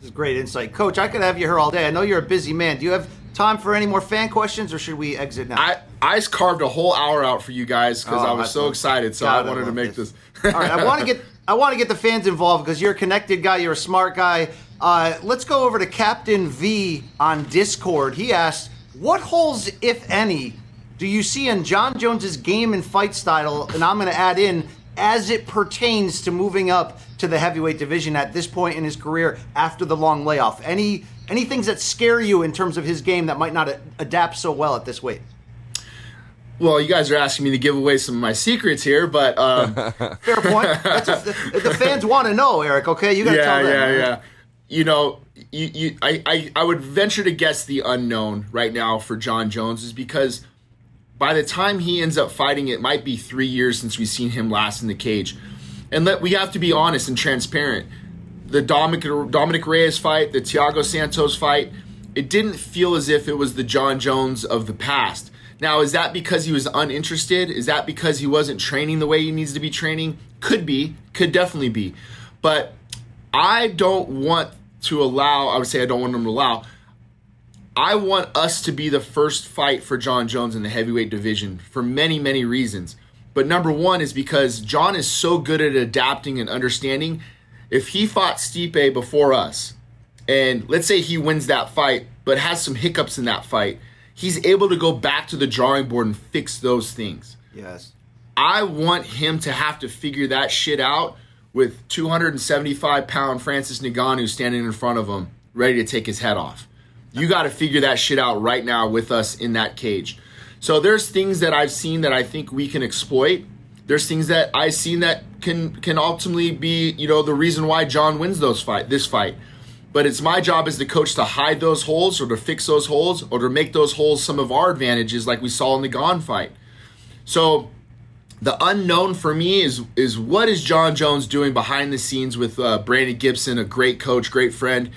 This is great insight, Coach. I could have you here all day. I know you're a busy man. Do you have time for any more fan questions, or should we exit now? I I carved a whole hour out for you guys because oh, I was so excited. So God, I wanted I to make this. this. All right, I want to get I want to get the fans involved because you're a connected guy, you're a smart guy. Uh, let's go over to Captain V on Discord. He asked, "What holes, if any, do you see in Jon Jones's game and fight style?" And I'm going to add in as it pertains to moving up to the heavyweight division at this point in his career after the long layoff. Any any things that scare you in terms of his game that might not a- adapt so well at this weight? Well, you guys are asking me to give away some of my secrets here, but um, fair point. the, the, fans want to know, Eric. Okay, you got to yeah, tell them. Yeah, yeah, yeah. You know, you, you, I, I, I would venture to guess the unknown right now for Jon Jones is because by the time he ends up fighting, it might be three years since we've seen him last in the cage. And let we have to be honest and transparent the Dominic, Dominic Reyes fight, the Thiago Santos fight, it didn't feel as if it was the Jon Jones of the past. Now, is that because he was uninterested? Is that because he wasn't training the way he needs to be training? Could be, could definitely be. But I don't want to allow, I would say I don't want him to allow, I want us to be the first fight for Jon Jones in the heavyweight division for many, many reasons. But number one is because Jon is so good at adapting and understanding if he fought Stipe before us, and let's say he wins that fight, but has some hiccups in that fight, he's able to go back to the drawing board and fix those things. Yes. I want him to have to figure that shit out with 275 pound Francis Ngannou standing in front of him, ready to take his head off. You got to figure that shit out right now with us in that cage. So there's things that I've seen that I think we can exploit there's things that I've seen that can can ultimately be, you know, the reason why Jon wins those fight this fight. But it's my job as the coach to hide those holes or to fix those holes or to make those holes some of our advantages like we saw in the Gane fight. So the unknown for me is is what is Jon Jones doing behind the scenes with uh, Brandon Gibson, a great coach, great friend.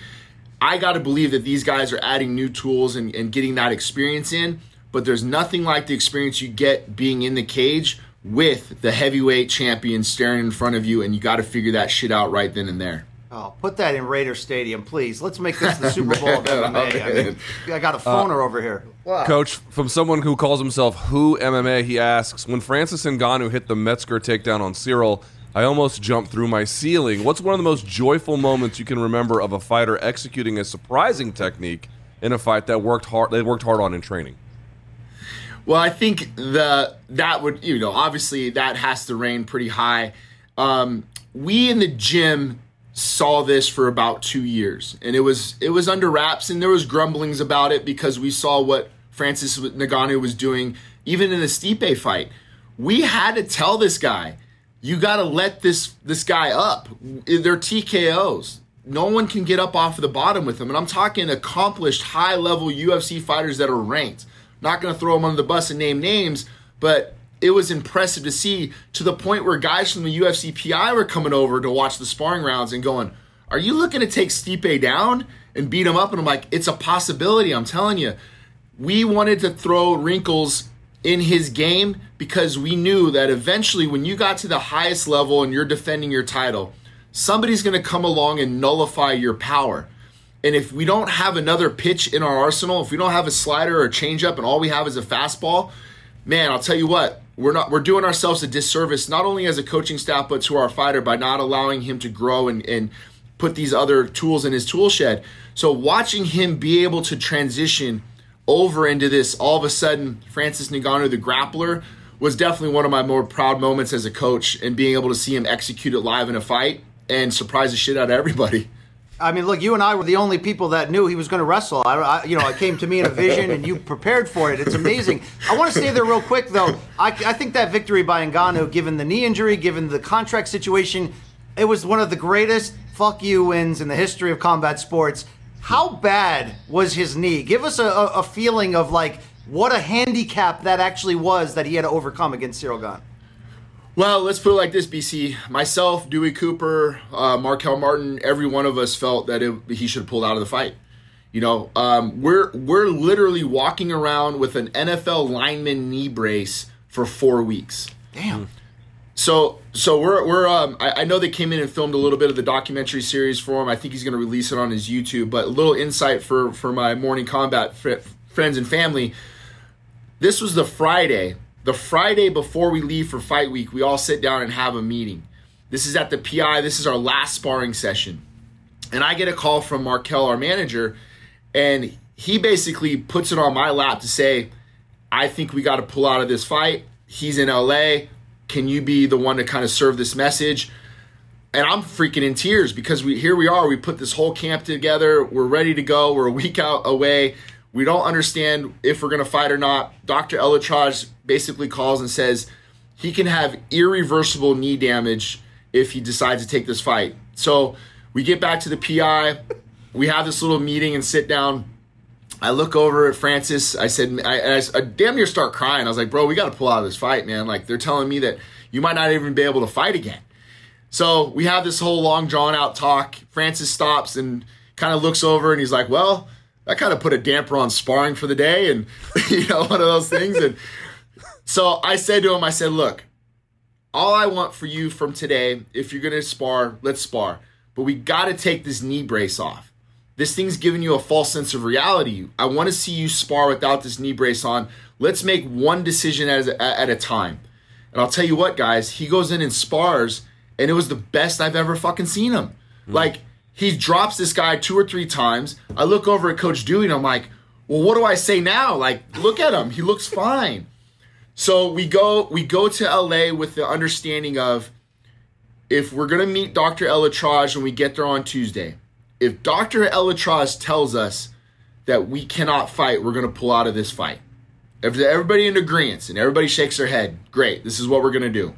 I got to believe that these guys are adding new tools and, and getting that experience in. But there's nothing like the experience you get being in the cage with the heavyweight champion staring in front of you, and you got to figure that shit out right then and there. Oh, put that in Raider Stadium, please. Let's make this the Super Bowl of MMA. I, mean, I got a uh, phoner over here. Coach, from someone who calls himself Who MMA, he asks When Francis Ngannou hit the Metzger takedown on Cyril, I almost jumped through my ceiling. What's one of the most joyful moments you can remember of a fighter executing a surprising technique in a fight that worked hard? They worked hard on in training. Well, I think the that would you know obviously that has to reign pretty high. Um, we in the gym saw this for about two years, and it was it was under wraps, and there was grumblings about it because we saw what Francis Ngannou was doing, even in the Stipe fight. We had to tell this guy, you got to let this this guy up. They're TKOs. No one can get up off of the bottom with them, and I'm talking accomplished, high level UFC fighters that are ranked. Not going to throw them under the bus and name names, but it was impressive to see to the point where guys from the UFC PI were coming over to watch the sparring rounds and going, Are you looking to take Stipe down and beat him up? And I'm like, It's a possibility, I'm telling you. We wanted to throw wrinkles in his game because we knew that eventually, when you got to the highest level and you're defending your title, somebody's going to come along and nullify your power. And if we don't have another pitch in our arsenal, if we don't have a slider or a changeup and all we have is a fastball, man, I'll tell you what, we're not we're doing ourselves a disservice not only as a coaching staff but to our fighter by not allowing him to grow and, and put these other tools in his tool shed. So watching him be able to transition over into this all of a sudden Francis Ngannou the grappler was definitely one of my more proud moments as a coach and being able to see him execute it live in a fight and surprise the shit out of everybody. I mean, look, you and I were the only people that knew he was going to wrestle. I, I, you know, it came to me in a vision, and you prepared for it. It's amazing. I want to stay there real quick, though. I, I think that victory by Ngannou, given the knee injury, given the contract situation, it was one of the greatest fuck you wins in the history of combat sports. How bad was his knee? Give us a, a, feeling of like what a handicap that actually was that he had to overcome against Cyril Gane. Well, let's put it like this, BC. Myself, Dewey Cooper, uh, Marquel Martin, every one of us felt that it, he should have pulled out of the fight. You know, um, we're we're literally walking around with an NFL lineman knee brace for four weeks. Damn. So so we're we're um, I, I, know they came in and filmed a little bit of the documentary series for him. I think he's going to release it on his YouTube. But a little insight for for my Morning Kombat fr- friends and family. This was the Friday the Friday before we leave for fight week, we all sit down and have a meeting. This is at the PI. This is our last sparring session. And I get a call from Marquel, our manager, and he basically puts it on my lap to say, I think we got to pull out of this fight. He's in LA. Can you be the one to kind of serve this message? And I'm freaking in tears because we here we are. We put this whole camp together. We're ready to go. We're a week out away. We don't understand if we're going to fight or not. Dr. ElAttrache basically calls and says he can have irreversible knee damage if he decides to take this fight. So we get back to the PI. We have this little meeting and sit down. I look over at Francis. I said, I, I, I damn near start crying. I was like, bro, we got to pull out of this fight, man. Like, they're telling me that you might not even be able to fight again. So we have this whole long, drawn out talk. Francis stops and kind of looks over and he's like, well, that kind of put a damper on sparring for the day and you know one of those things. And so i said to him i said look all i want for you from today if you're going to spar let's spar. But we got to take this knee brace off. This thing's giving you a false sense of reality. I want to see you spar without this knee brace on. Let's make one decision at a, at a time. And i'll tell you what guys he goes in and spars and it was the best i've ever fucking seen him. Mm. like he drops this guy two or three times. I look over at Coach Dewey and I'm like, well, what do I say now? Like, look at him. He looks fine. So we go we go to LA with the understanding of if we're gonna meet Dr. ElAttrache and we get there on Tuesday, if Dr. ElAttrache tells us that we cannot fight, we're gonna pull out of this fight. If everybody in agreement and everybody shakes their head, great, this is what we're gonna do.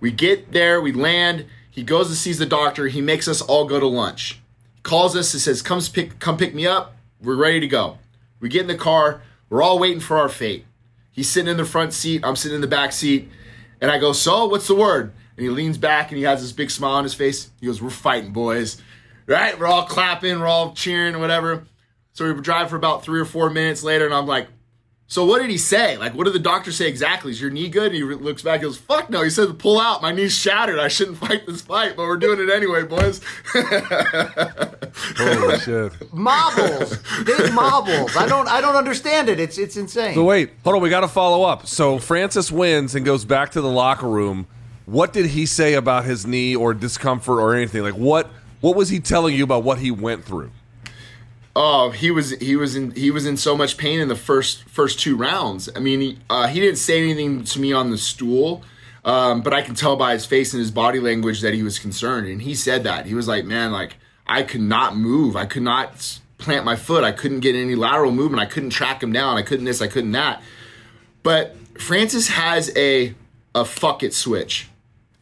We get there, we land, he goes and sees the doctor. He makes us all go to lunch. He calls us and says, "Come pick, come pick me up. We're ready to go." We get in the car. We're all waiting for our fate. He's sitting in the front seat. I'm sitting in the back seat. And I go, "So, what's the word?" And he leans back and he has this big smile on his face. He goes, "We're fighting, boys." Right? We're all clapping. We're all cheering, whatever. So we drive for about three or four minutes later, and I'm like, So what did he say? Like, what did the doctor say exactly? Is your knee good? And he looks back. He goes, "Fuck no." He said, "Pull out. My knee's shattered. I shouldn't fight this fight, but we're doing it anyway, boys." Holy shit. Marbles, big marbles. I don't, I don't understand it. It's, it's insane. So wait, hold on. We got to follow up. So Francis wins and goes back to the locker room. What did he say about his knee or discomfort or anything? Like what? What was he telling you about what he went through? Oh, he was he was in he was in so much pain in the first first two rounds. I mean, he, uh, he didn't say anything to me on the stool, um, but I can tell by his face and his body language that he was concerned. And he said that he was like, "Man, like I could not move. I could not plant my foot. I couldn't get any lateral movement. I couldn't track him down. I couldn't this. I couldn't that." But Francis has a a fuck it switch,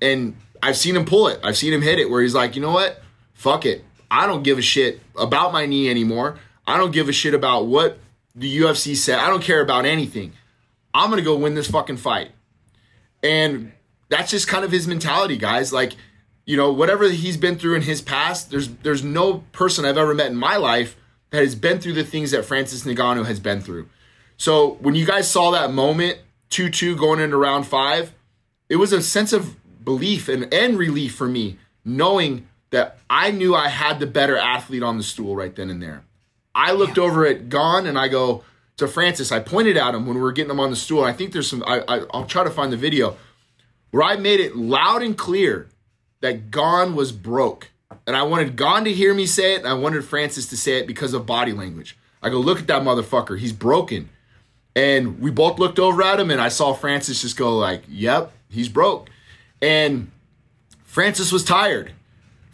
and I've seen him pull it. I've seen him hit it where he's like, "You know what? Fuck it. I don't give a shit about my knee anymore. I don't give a shit about what the UFC said. I don't care about anything. I'm going to go win this fucking fight. And that's just kind of his mentality, guys. Like, you know, whatever he's been through in his past, there's there's no person I've ever met in my life that has been through the things that Francis Ngannou has been through. So when you guys saw that moment, 2-2 going into round 5, it was a sense of belief and, and relief for me knowing that I knew I had the better athlete on the stool right then and there. I looked over at Gane and I go to Francis. I pointed at him when we were getting him on the stool. I think there's some. I, I, I'll try to find the video where I made it loud and clear that Gane was broke, and I wanted Gane to hear me say it, and I wanted Francis to say it because of body language. I go, look at that motherfucker. He's broken. And we both looked over at him, and I saw Francis just go like, "Yep, he's broke." And Francis was tired.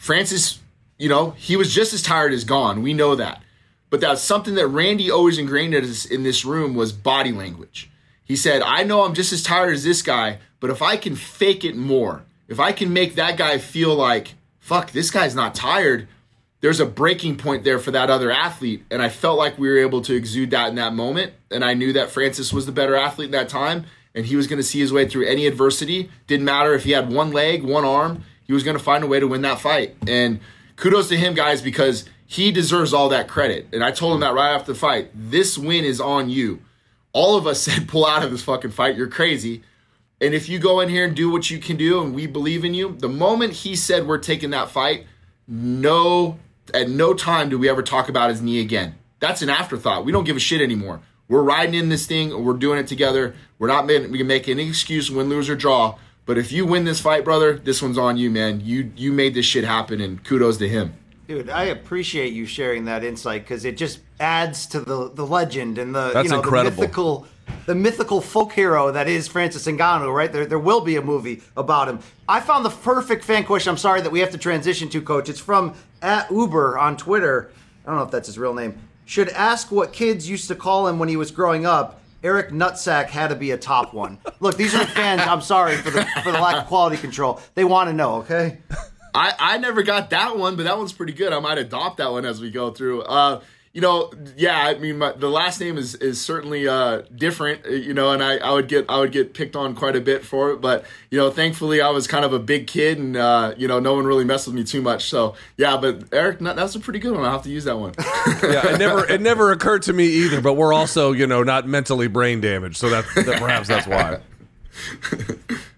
Francis, you know, he was just as tired as Gane. We know that. But that's something that Randy always ingrained in this room was body language. He said, I know I'm just as tired as this guy, but if I can fake it more, if I can make that guy feel like, fuck, this guy's not tired, there's a breaking point there for that other athlete. And I felt like we were able to exude that in that moment. And I knew that Francis was the better athlete in that time. And he was going to see his way through any adversity. Didn't matter if he had one leg, one arm he was going to find a way to win that fight. And kudos to him, guys, because he deserves all that credit. And I told him that right after the fight. This win is on you. All of us said, pull out of this fucking fight. You're crazy. And if you go in here and do what you can do, and we believe in you, the moment he said we're taking that fight, no, at no time do we ever talk about his knee again. That's an afterthought. We don't give a shit anymore. We're riding in this thing. Or we're doing it together. We're not making, we can make any excuse, win, lose, or draw. But if you win this fight, brother, this one's on you, man. You you made this shit happen, and kudos to him. Dude, I appreciate you sharing that insight because it just adds to the the legend and the That's you know incredible. the mythical the mythical folk hero that is Francis Ngannou. Right there, there will be a movie about him. I found the perfect fan question. I'm sorry that we have to transition to, Coach. It's from at Uber on Twitter. I don't know if that's his real name. Should ask what kids used to call him when he was growing up. Eric Nutsack had to be a top one. Look, these are the fans. I'm sorry for the for the lack of quality control. They want to know. Okay. I, I never got that one, but that one's pretty good. I might adopt that one as we go through. Uh, you know, yeah, I mean, my, the last name is is certainly uh, different, uh, you know, and I, I would get I would get picked on quite a bit for it, but you know, thankfully I was kind of a big kid, and uh, you know, no one really messed with me too much. So yeah, but Eric, that's a pretty good one. I'll have to use that one. yeah, it never it never occurred to me either. But we're also you know not mentally brain damaged, so that, that perhaps that's why.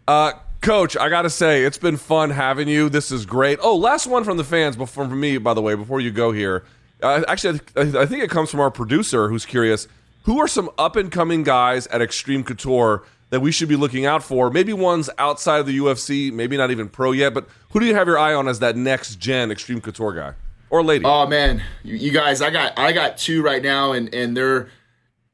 Uh, Coach, I gotta say it's been fun having you. This is great. Oh, last one from the fans before from me, by the way, before you go here. Uh, actually, I, th- I think it comes from our producer who's curious. Who are some up and coming guys at Extreme Couture that we should be looking out for? Maybe ones outside of the UFC, maybe not even pro yet, but who do you have your eye on as that next gen Extreme Couture guy or lady? Oh man, you, you guys, I got I got two right now, and and they're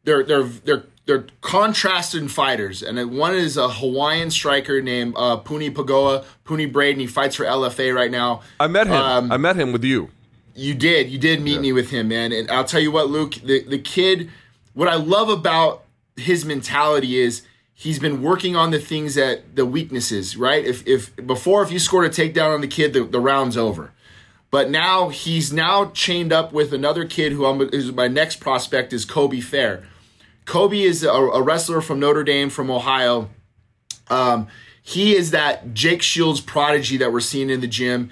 they're they're they're they're contrasted fighters, and one is a Hawaiian striker named uh, Puni Pagoa, Puni Braden. He fights for LFA right now. I met him. Um, I met him with you. You did. You did meet me with him, man. And I'll tell you what, Luke, the, the kid, what I love about his mentality is he's been working on the things that the weaknesses, right? If if before if you scored a takedown on the kid, the, the round's over. But now he's now chained up with another kid who I'm who's my next prospect is Kobe Fair. Kobe is a, a wrestler from Notre Dame from Ohio. Um, he is that Jake Shields prodigy that we're seeing in the gym,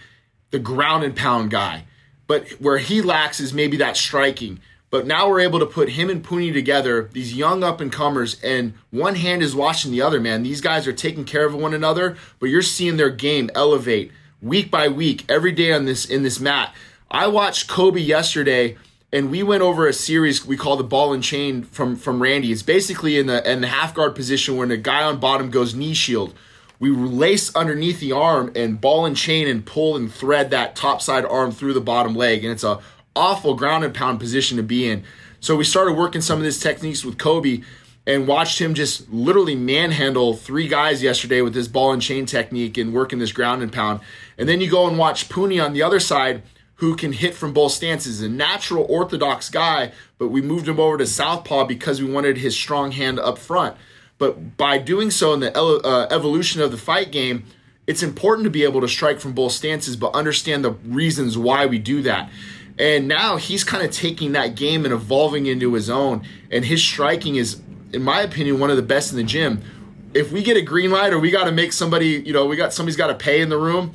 the ground and pound guy. But where he lacks is maybe that striking. But now we're able to put him and Puni together, these young up and comers, and one hand is watching the other, man. These guys are taking care of one another, but you're seeing their game elevate week by week, every day on this in this mat. I watched Kobe yesterday and we went over a series we call the ball and chain from from Randy. It's basically in the in the half guard position when the guy on bottom goes knee shield. We lace underneath the arm and ball and chain and pull and thread that top side arm through the bottom leg, and it's a awful ground and pound position to be in. So we started working some of these techniques with Kobe and watched him just literally manhandle three guys yesterday with this ball and chain technique and working this ground and pound. And then you go and watch Puni on the other side who can hit from both stances. A natural orthodox guy, but we moved him over to southpaw because we wanted his strong hand up front. But by doing so in the uh, evolution of the fight game, it's important to be able to strike from both stances, but understand the reasons why we do that. And now he's kind of taking that game and evolving into his own. And his striking is, in my opinion, one of the best in the gym. If we get a green light or we got to make somebody, you know, we got somebody's got to pay in the room,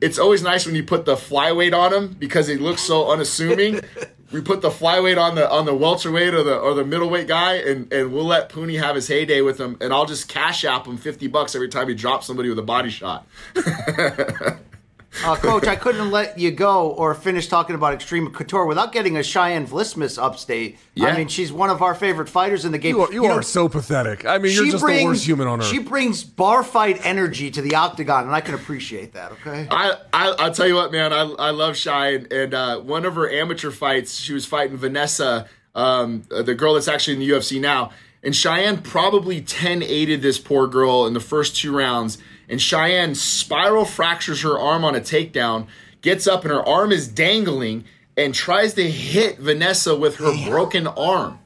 it's always nice when you put the flyweight on him because he looks so unassuming. we put the flyweight on the on the welterweight or the or the middleweight guy, and and we'll let Puni have his heyday with him, and I'll just cash app him fifty bucks every time he drops somebody with a body shot. Uh, Coach, I couldn't let you go or finish talking about Extreme Couture without getting a Cheyanne Vlismas upstate. Yeah. I mean, she's one of our favorite fighters in the game. You are, you know, are so pathetic. I mean, you're she just brings, the worst human on earth. She brings bar fight energy to the octagon, and I can appreciate that. Okay. I, I I'll tell you what, man. I I love Cheyanne, and uh, one of her amateur fights, she was fighting Vanessa, um, the girl that's actually in the UFC now. And Cheyanne probably 10 aided this poor girl in the first two rounds. And Cheyanne spiral fractures her arm on a takedown, gets up, and her arm is dangling and tries to hit Vanessa with her broken arm.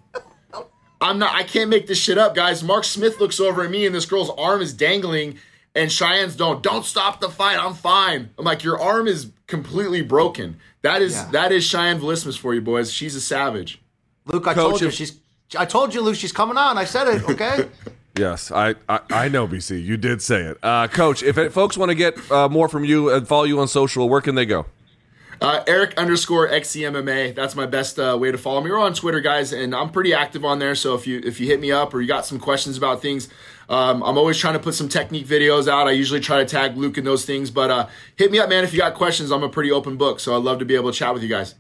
I'm not, I can't make this shit up, guys. Mark Smith looks over at me, and this girl's arm is dangling, and Cheyanne's don't, don't stop the fight. I'm fine. I'm like, your arm is completely broken. That is, Yeah. that is Cheyanne Vlismas for you, boys. She's a savage. Luke, I Coach, told you if- she's. I told you, Luke, she's coming on. I said it. Okay. Yes, I, I, I know, BC. You did say it. Uh, Coach, if it, folks want to get uh, more from you and follow you on social, where can they go? Uh, Eric underscore XCMMA. That's my best uh, way to follow me. We're on Twitter, guys, and I'm pretty active on there. So if you if you hit me up or you got some questions about things, um, I'm always trying to put some technique videos out. I usually try to tag Luke in those things, but uh, hit me up, man. If you got questions, I'm a pretty open book, so I'd love to be able to chat with you guys.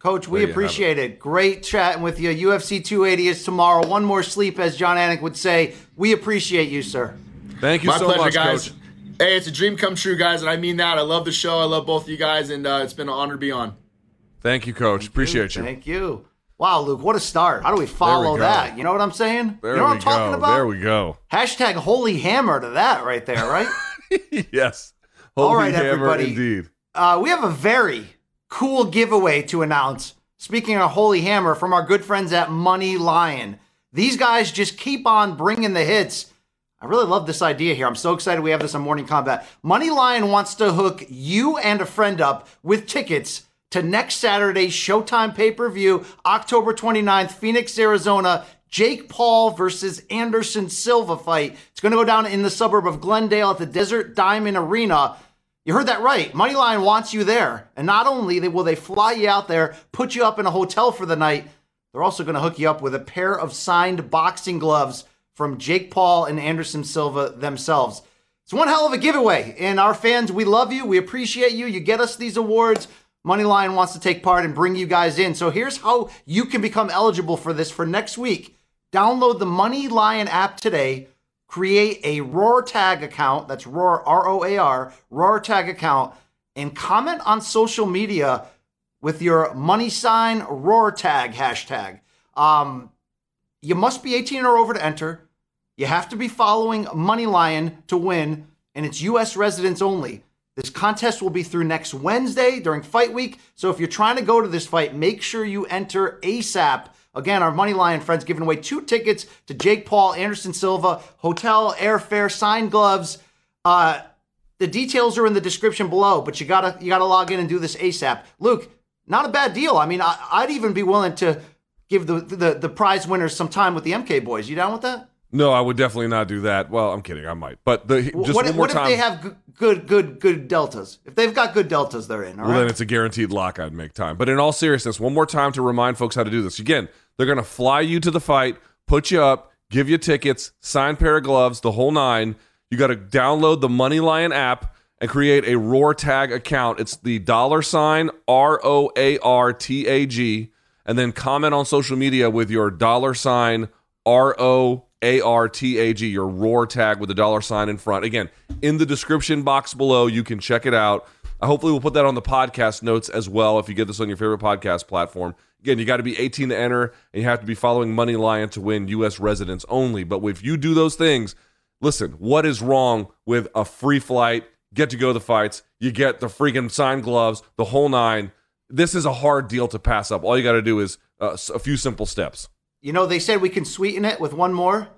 Coach, we There you appreciate it. Great chatting with you. UFC 280 is tomorrow. One more sleep, as Jon Anik would say. We appreciate you, sir. Thank you My so pleasure, much, guys. Coach. Hey, it's a dream come true, guys, and I mean that. I love the show. I love both of you guys, and uh, it's been an honor to be on. Thank you, Coach. Appreciate you. Thank you. Wow, Luke, what a start. How do we follow go. that? You know what I'm saying? There you know what we I'm talking go. about? There we go. Hashtag holy hammer to that right there, right? yes. All Holy right, hammer everybody. indeed. uh, we have a very cool giveaway to announce. Speaking of Holy Hammer, from our good friends at Money Lion. These guys just keep on bringing the hits. I really love this idea here. I'm so excited we have this on Morning Kombat. Money Lion wants to hook you and a friend up with tickets to next Saturday's Showtime pay per view, October 29th, Phoenix, Arizona. Jake Paul versus Anderson Silva fight. It's going to go down in the suburb of Glendale at the Desert Diamond Arena. You heard that right. MoneyLion wants you there. And not only will they fly you out there, put you up in a hotel for the night, they're also going to hook you up with a pair of signed boxing gloves from Jake Paul and Anderson Silva themselves. It's one hell of a giveaway. And our fans, we love you. We appreciate you. You get us these awards. MoneyLion wants to take part and bring you guys in. So here's how you can become eligible for this for next week. Download the MoneyLion app today create a Roar Tag account. That's Roar, R O A R, Roar Tag account, and comment on social media with your money sign Roar Tag hashtag. Um, you must be 18 or over to enter. You have to be following Money Lion to win, and it's U.S. residents only. This contest will be through next Wednesday during fight week. So if you're trying to go to this fight, make sure you enter ASAP. Again, our Money Lion friends giving away two tickets to Jake Paul, Anderson Silva, hotel, airfare, signed gloves. Uh, the details are in the description below, but you gotta you gotta log in and do this ASAP. Luke, not a bad deal. I mean, I, I'd even be willing to give the, the the prize winners some time with the MK boys. You down with that? No, I would definitely not do that. Well, I'm kidding. I might, but the, just what one if, more what if they have g- good, good, good deltas? If they've got good deltas, they're in. All well, right. then it's a guaranteed lock. I'd make time. But in all seriousness, one more time to remind folks how to do this. Again, they're going to fly you to the fight, put you up, give you tickets, sign pair of gloves, the whole nine. You got to download the Money Lion app and create a Roar Tag account. It's the dollar sign R O A R T A G, and then comment on social media with your dollar sign R O A R T A G, your Roar Tag with the dollar sign in front. Again, in the description box below, you can check it out. Uh, Hopefully, we'll put that on the podcast notes as well if you get this on your favorite podcast platform. Again, you got to be 18 to enter, and you have to be following Money Lion to win U.S. residents only. But if you do those things, listen, what is wrong with a free flight? Get to go to the fights. You get the freaking signed gloves, the whole nine. This is a hard deal to pass up. All you got to do is uh, a few simple steps. You know, they said we can sweeten it with one more.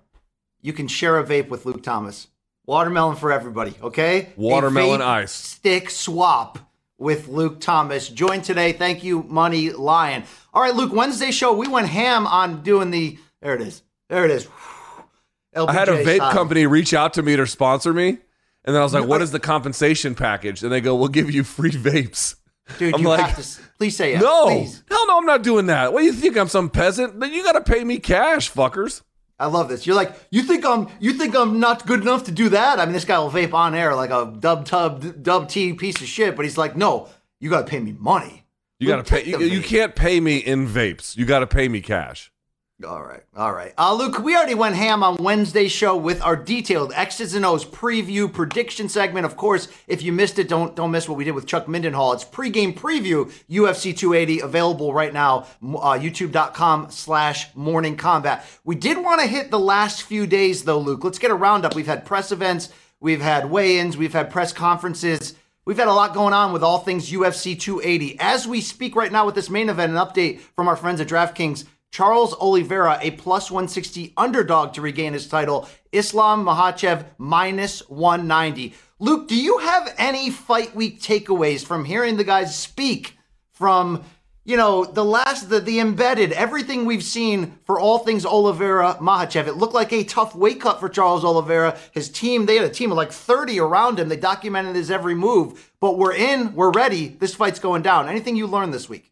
You can share a vape with Luke Thomas. Watermelon for everybody, okay? Watermelon ice. Stick swap with Luke Thomas. Join today. Thank you, Money Lion. All right, Luke, Wednesday show, we went ham on doing the. There it is. There it is. I had a vape style. company reach out to me to sponsor me. And then I was like, what is the compensation package? And they go, we'll give you free vapes. Dude, I'm you like, have to. s- Please say yes. no, Please. hell no, I'm not doing that. What do you think? I'm some peasant? Then you got to pay me cash, fuckers. I love this. You're like, you think I'm, you think I'm not good enough to do that? I mean, this guy will vape on air like a dub tub, dub T piece of shit, but he's like, no, you got to pay me money. You got to pay. You, you can't pay me in vapes. You got to pay me cash. All right, all right. Uh, Luke, we already went ham on Wednesday's show with our detailed X's and O's preview prediction segment. Of course, if you missed it, don't don't miss what we did with Chuck Mindenhall. It's pregame preview UFC 280 available right now. Uh, YouTube.com slash Morning Kombat. We did want to hit the last few days though, Luke. Let's get a roundup. We've had press events, we've had weigh-ins, we've had press conferences. We've had a lot going on with all things UFC 280. As we speak right now with this main event, an update from our friends at DraftKings. Charles Oliveira, a plus 160 underdog to regain his title. Islam Makhachev minus 190. Luke, do you have any fight week takeaways from hearing the guys speak from, you know, the last, the, the embedded, everything we've seen for all things Oliveira Makhachev? It looked like a tough weight cut for Charles Oliveira. His team, they had a team of like 30 around him. They documented his every move, but we're in, we're ready. This fight's going down. Anything you learned this week?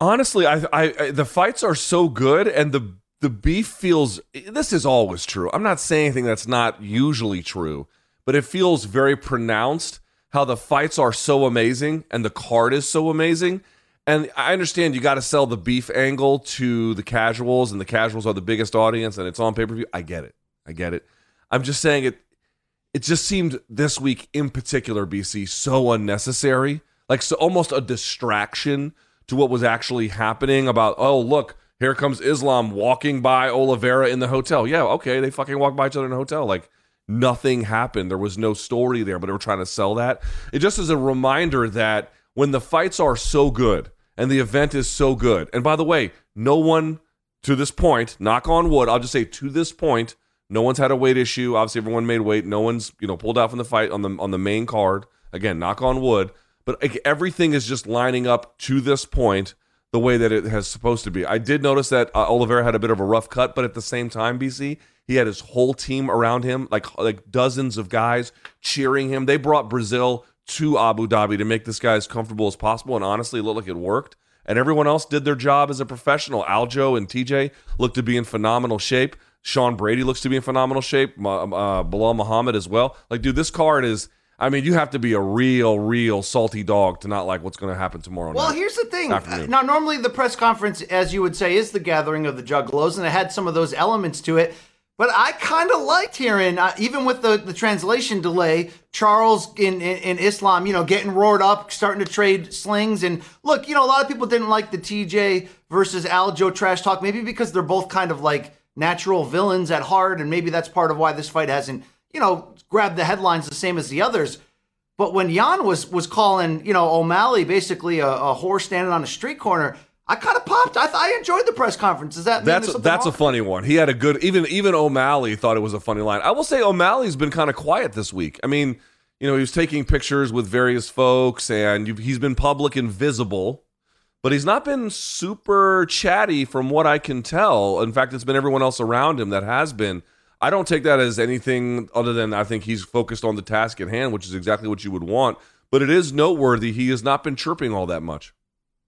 honestly, I, I, I the fights are so good, and the the beef feels. This is always true. I'm not saying anything that's not usually true, but it feels very pronounced. How the fights are so amazing, and the card is so amazing. And I understand you got to sell the beef angle to the casuals, and the casuals are the biggest audience, and it's on pay per view. I get it. I get it. I'm just saying it. It just seemed this week in particular, BC, so unnecessary. Like so, almost a distraction to what was actually happening. About oh look, here comes Islam walking by Oliveira in the hotel. Yeah, okay, they fucking walk by each other in a hotel. Like nothing happened. There was no story there, but they were trying to sell that. It just is a reminder that when the fights are so good and the event is so good, and by the way, no one to this point, knock on wood, I'll just say to this point, no one's had a weight issue. Obviously, everyone made weight. No one's you know pulled out from the fight on the on the main card. Again, knock on wood. But like, everything is just lining up to this point the way that it has supposed to be. I did notice that uh, Oliveira had a bit of a rough cut, but at the same time, BC, he had his whole team around him, like like dozens of guys cheering him. They brought Brazil to Abu Dhabi to make this guy as comfortable as possible, and honestly, it looked like it worked. And everyone else did their job as a professional. Aljo and TJ looked to be in phenomenal shape. Sean Brady looks to be in phenomenal shape. Uh, Belal Muhammad as well. Like, dude, this card is. I mean, you have to be a real, real salty dog to not like what's going to happen tomorrow Well, night. here's the thing. Now, normally the press conference, as you would say, is the gathering of the juggalos, and it had some of those elements to it. But I kind of liked hearing, uh, even with the, the translation delay, Charles in, in, in Islam, you know, getting roared up, starting to trade slings. And look, you know, a lot of people didn't like the TJ versus Aljo trash talk, maybe because they're both kind of like natural villains at heart. And maybe that's part of why this fight hasn't, you know, grabbed the headlines the same as the others. But when Yan was was calling, you know, O'Malley basically a, a horse standing on a street corner, I kind of popped. I, th- I enjoyed the press conference. Does that That's something that's a funny one. He had a good even even O'Malley thought it was a funny line. I will say O'Malley's been kind of quiet this week. I mean, you know, he was taking pictures with various folks and you've, he's been public and visible, but he's not been super chatty from what I can tell. In fact, it's been everyone else around him that has been. I don't take that as anything other than I think he's focused on the task at hand, which is exactly what you would want. But it is noteworthy he has not been chirping all that much.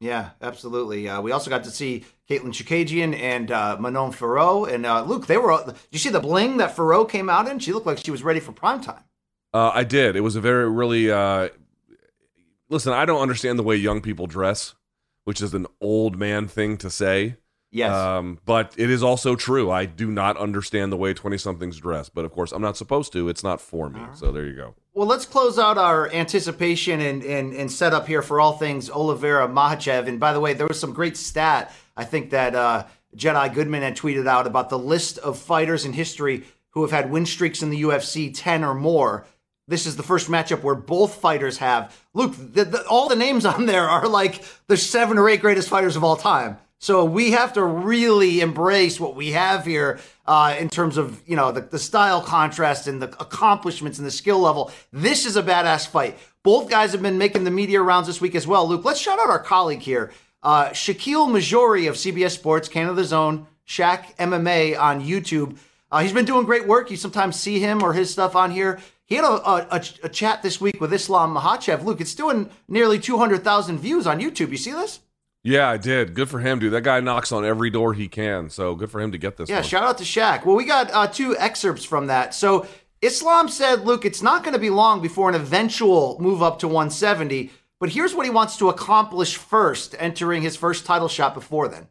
Yeah, absolutely. Uh, we also got to see Caitlin Chookagian and uh, Manon Fiorot. And uh, Luke, they were. Did you see the bling that Fiorot came out in? She looked like she was ready for prime time. Uh, I did. It was a very really. Uh, listen, I don't understand the way young people dress, which is an old man thing to say. Yes. Um, but it is also true. I do not understand the way twenty somethings dress. But of course, I'm not supposed to. It's not for me. So there you go. Well, let's close out our anticipation and, and, and setup here for all things Oliveira Makhachev. And by the way, there was some great stat I think that uh, Jedi Goodman had tweeted out about the list of fighters in history who have had win streaks in the UFC 10 or more. This is the first matchup where both fighters have. Luke, the, the, all the names on there are like the seven or eight greatest fighters of all time. So we have to really embrace what we have here uh, in terms of you know the, the style contrast and the accomplishments and the skill level. This is a badass fight. Both guys have been making the media rounds this week as well. Luke, let's shout out our colleague here, uh, Shakiel Mahjouri of CBS Sports, Canada Zone, Shaq MMA on YouTube. Uh, he's been doing great work. You sometimes see him or his stuff on here. He had a, a, a, chat this week with Islam Makhachev. Luke, it's doing nearly 200,000 views on YouTube. You see this? Yeah, I did. Good for him, dude. That guy knocks on every door he can. So good for him to get this. Yeah, one. shout out to Shaq. Well, we got uh, two excerpts from that. So Islam said, Luke, it's not going to be long before an eventual move up to 170. But here's what he wants to accomplish first, entering his first title shot before then.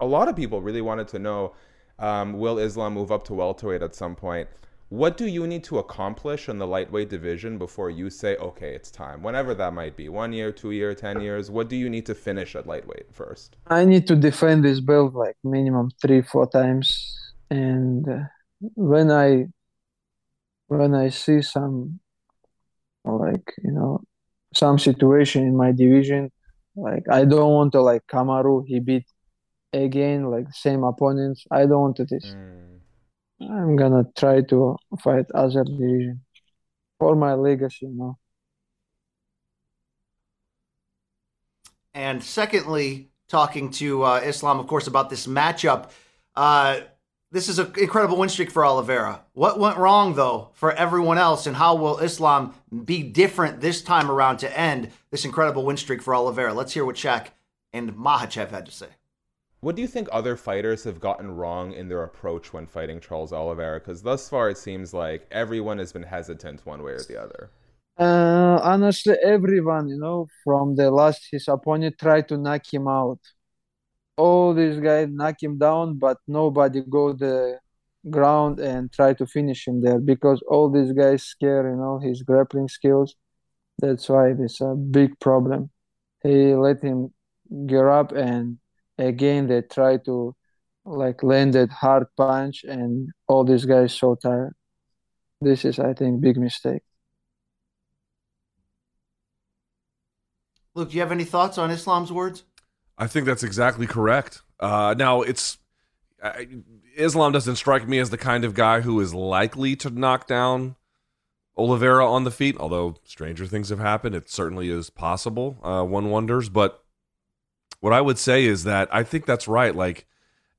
A lot of people really wanted to know um, will Islam move up to welterweight at some point? What do you need to accomplish in the lightweight division before you say, okay, it's time? Whenever that might be one year, two year, 10 years. What do you need to finish at lightweight first? I need to defend this belt like minimum three, four times. And uh, when I when I see some like you know some situation in my division, like I don't want to like Kamaru, he beat again like same opponents. I don't want this. Mm. I'm gonna try to fight other division for my legacy, know. And secondly, talking to uh, Islam, of course, about this matchup. Uh, this is an incredible win streak for Oliveira. What went wrong, though, for everyone else, and how will Islam be different this time around to end this incredible win streak for Oliveira? Let's hear what Shaq and Makhachev had to say. What do you think other fighters have gotten wrong in their approach when fighting Charles Oliveira? Because thus far it seems like everyone has been hesitant one way or the other. Uh, honestly, everyone, you know, from the last his opponent tried to knock him out. All these guys knock him down, but nobody go the ground and try to finish him there because all these guys scare, you know, his grappling skills. That's why it's a big problem. He let him get up and again they try to like land that hard punch and all these guys so tired. This is, I think, big mistake. Luke, do you have any thoughts on Islam's words? I think that's exactly correct. Uh, now, it's I, Islam doesn't strike me as the kind of guy who is likely to knock down Oliveira on the feet. Although stranger things have happened, it certainly is possible. Uh, one wonders. But what I would say is that I think that's right. Like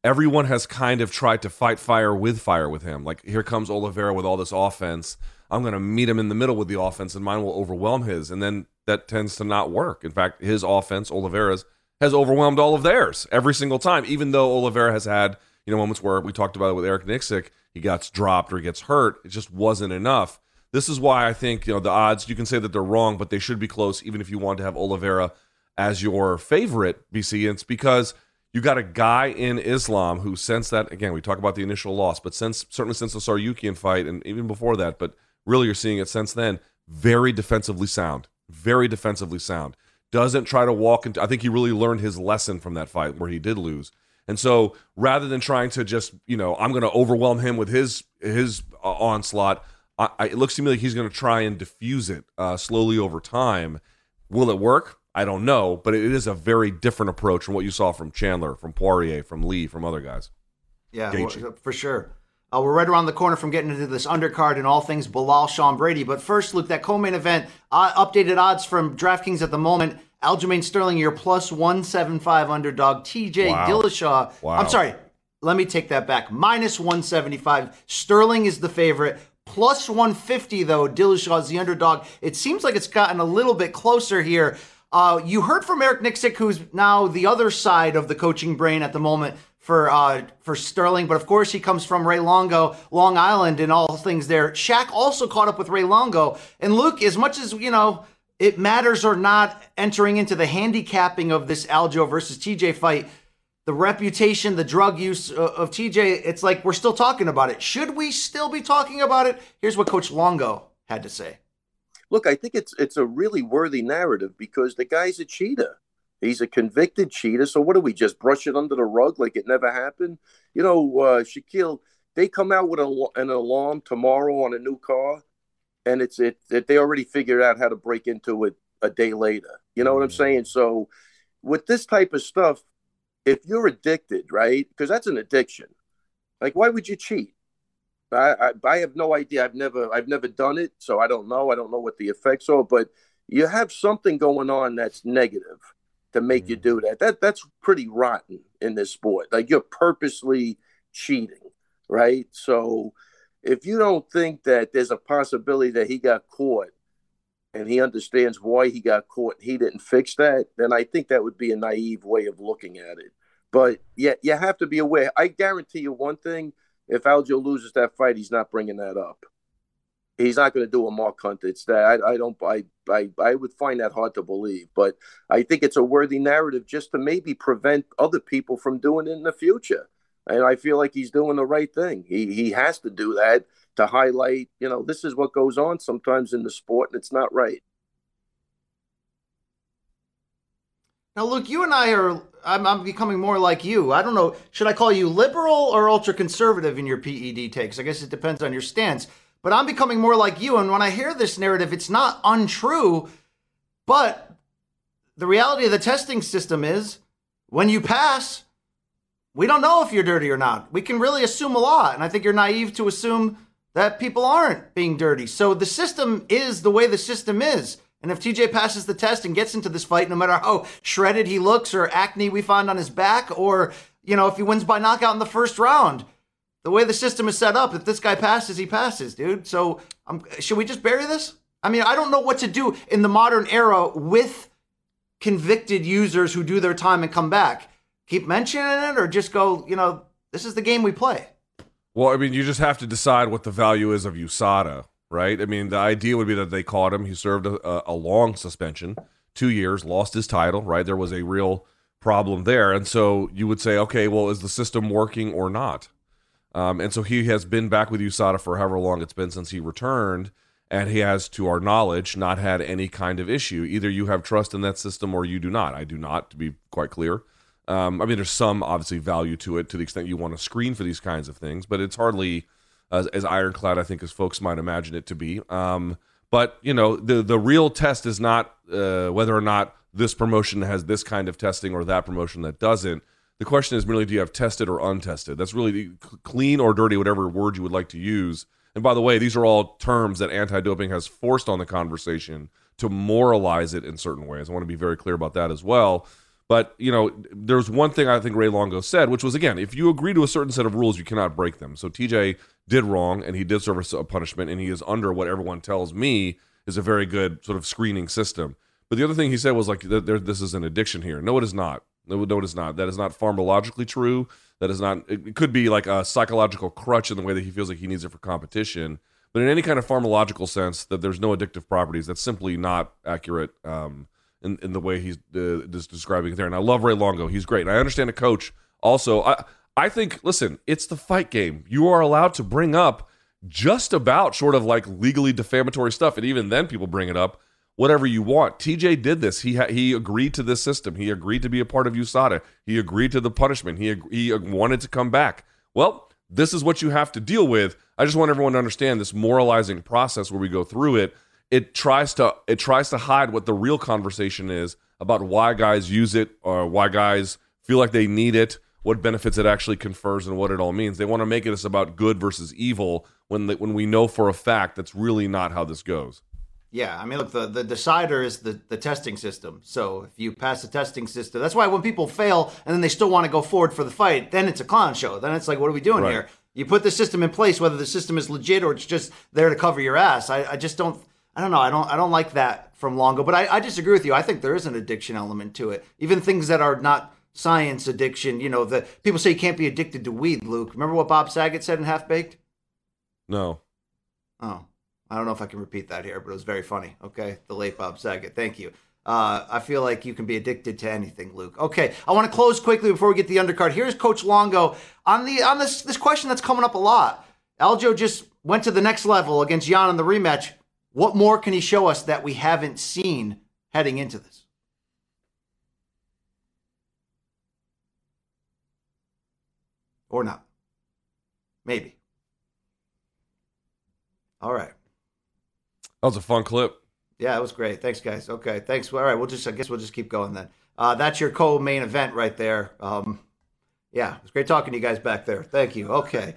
everyone has kind of tried to fight fire with fire with him. Like here comes Oliveira with all this offense. I'm going to meet him in the middle with the offense, and mine will overwhelm his. And then that tends to not work. In fact, his offense, Oliveira's, has overwhelmed all of theirs every single time. Even though Oliveira has had you know, moments where we talked about it with Eric Nicksick, he gets dropped or he gets hurt. It just wasn't enough. This is why I think, you know, the odds, you can say that they're wrong, but they should be close, even if you want to have Oliveira as your favorite, BC. It's because you got a guy in Islam who, since that, again, we talk about the initial loss, but since certainly since the Tsarukyan fight and even before that, but really you're seeing it since then, very defensively sound, very defensively sound. Doesn't try to walk into, I think he really learned his lesson from that fight where he did lose. And so rather than trying to just, you know, I'm going to overwhelm him with his his uh, onslaught, I, I, it looks to me like he's going to try and diffuse it uh, slowly over time. Will it work? I don't know, but it is a very different approach from what you saw from Chandler, from Poirier, from Lee, from other guys. Yeah, well, for sure. Uh, we're right around the corner from getting into this undercard and all things Belal, Sean Brady. But first, Luke, that co-main event, uh, updated odds from DraftKings at the moment. Aljamain Sterling, your plus 175 underdog. TJ Wow. Dillashaw. Wow. I'm sorry. Let me take that back. Minus 175. Sterling is the favorite. Plus 150, though. Dillashaw is the underdog. It seems like it's gotten a little bit closer here. Uh, you heard from Eric Nicksick, who's now the other side of the coaching brain at the moment for uh, for Sterling, but of course he comes from Ray Longo, Long Island, and all things there. Shaq also caught up with Ray Longo, and Luke, as much as you know it matters or not entering into the handicapping of this Aljo versus TJ fight, the reputation, the drug use uh, of TJ, it's like we're still talking about it. Should we still be talking about it? Here's what Coach Longo had to say. Look, I think it's it's a really worthy narrative because the guy's a cheater. He's a convicted cheater. So what do we just brush it under the rug like it never happened? You know, uh, Shaquille, they come out with a, an alarm tomorrow on a new car, and it's it that they already figured out how to break into it a day later. You know what I'm saying? So with this type of stuff, if you're addicted, right? Because that's an addiction. Like, why would you cheat? I, I I have no idea. I've never I've never done it, so I don't know. I don't know what the effects are, but you have something going on that's negative to make you mm-hmm. do that. That that's pretty rotten in this sport. Like you're purposely cheating, right? So if you don't think that there's a possibility that he got caught and he understands why he got caught and he didn't fix that, then I think that would be a naive way of looking at it. But yeah, you have to be aware. I guarantee you one thing: if Aljo loses that fight, he's not bringing that up. He's not going to do a Mark Hunter. It's that I, I don't. I, I I would find that hard to believe. But I think it's a worthy narrative just to maybe prevent other people from doing it in the future. And I feel like he's doing the right thing. He he has to do that to highlight. You know, this is what goes on sometimes in the sport, and it's not right. Now, look, you and I are. I'm, I'm becoming more like you. I don't know. Should I call you liberal or ultra conservative in your PED takes? I guess it depends on your stance. But I'm becoming more like you. And when I hear this narrative, it's not untrue. But the reality of the testing system is when you pass, we don't know if you're dirty or not. We can really assume a lot. And I think you're naive to assume that people aren't being dirty. So the system is the way the system is. And if TJ passes the test and gets into this fight, no matter how shredded he looks or acne we find on his back, or, you know, if he wins by knockout in the first round, the way the system is set up, if this guy passes, he passes, dude. So um, should we just bury this? I mean, I don't know what to do in the modern era with convicted users who do their time and come back. Keep mentioning it or just go, you know, this is the game we play. Well, I mean, you just have to decide what the value is of USADA, right? I mean, the idea would be that they caught him. He served a, a, long suspension, two years, lost his title, right? There was a real problem there. And so you would say, okay, well, is the system working or not? Um, and so he has been back with USADA for however long it's been since he returned. And he has, to our knowledge, not had any kind of issue. Either you have trust in that system or you do not. I do not, to be quite clear. Um, I mean, there's some obviously value to it to the extent you want to screen for these kinds of things, but it's hardly as, as ironclad, I think, as folks might imagine it to be. Um, but you know, the the real test is not uh, whether or not this promotion has this kind of testing or that promotion that doesn't. The question is merely, do you have tested or untested? That's really clean or dirty, whatever word you would like to use. And by the way, these are all terms that anti-doping has forced on the conversation to moralize it in certain ways. I want to be very clear about that as well. But you know, there's one thing I think Ray Longo said, which was again, if you agree to a certain set of rules, you cannot break them. So TJ did wrong, and he did serve a punishment, and he is under what everyone tells me is a very good sort of screening system. But the other thing he said was like, there, this is an addiction here. No, it is not. No, no, it is not. That is not pharmacologically true. That is not. It, could be like a psychological crutch in the way that he feels like he needs it for competition. But in any kind of pharmacological sense, that there's no addictive properties. That's simply not accurate um, in in the way he's uh, describing it there. And I love Ray Longo. He's great. And I understand a coach also. I I think. Listen, it's the fight game. You are allowed to bring up just about sort of like legally defamatory stuff, and even then, people bring it up whatever you want. TJ did this. He ha- he agreed to this system. He agreed to be a part of USADA. He agreed to the punishment. He ag- he wanted to come back. Well, this is what you have to deal with. I just want everyone to understand this moralizing process where we go through it. It tries to it tries to hide what the real conversation is about why guys use it or why guys feel like they need it, what benefits it actually confers, and what it all means. They want to make it this about good versus evil when the, when we know for a fact that's really not how this goes. Yeah, I mean, look, the, the decider is the, the testing system. So if you pass the testing system, that's why when people fail and then they still want to go forward for the fight, then it's a clown show. Then it's like, what are we doing Right. here? You put the system in place, whether the system is legit or it's just there to cover your ass. I, I just don't, I don't know. I don't, I don't like that from Longo, but I, I disagree with you. I think there is an addiction element to it. Even things that are not science addiction, you know, the people say you can't be addicted to weed, Luke. Remember what Bob Saget said in Half Baked? No. Oh, I don't know if I can repeat that here, but it was very funny. Okay, the late Bob Saget. Thank you. Uh, I feel like you can be addicted to anything, Luke. Okay, I want to close quickly before we get the undercard. Here's Coach Longo on the on this this question that's coming up a lot. Aljo just went to the next level against Yan in the rematch. What more can he show us that we haven't seen heading into this? Or not? Maybe. All right. That was a fun clip. Yeah, it was great. Thanks, guys. Okay, thanks. All right, we'll just I guess we'll just keep going then. Uh, that's your co-main event right there. Um, yeah, it was great talking to you guys back there. Thank you. Okay,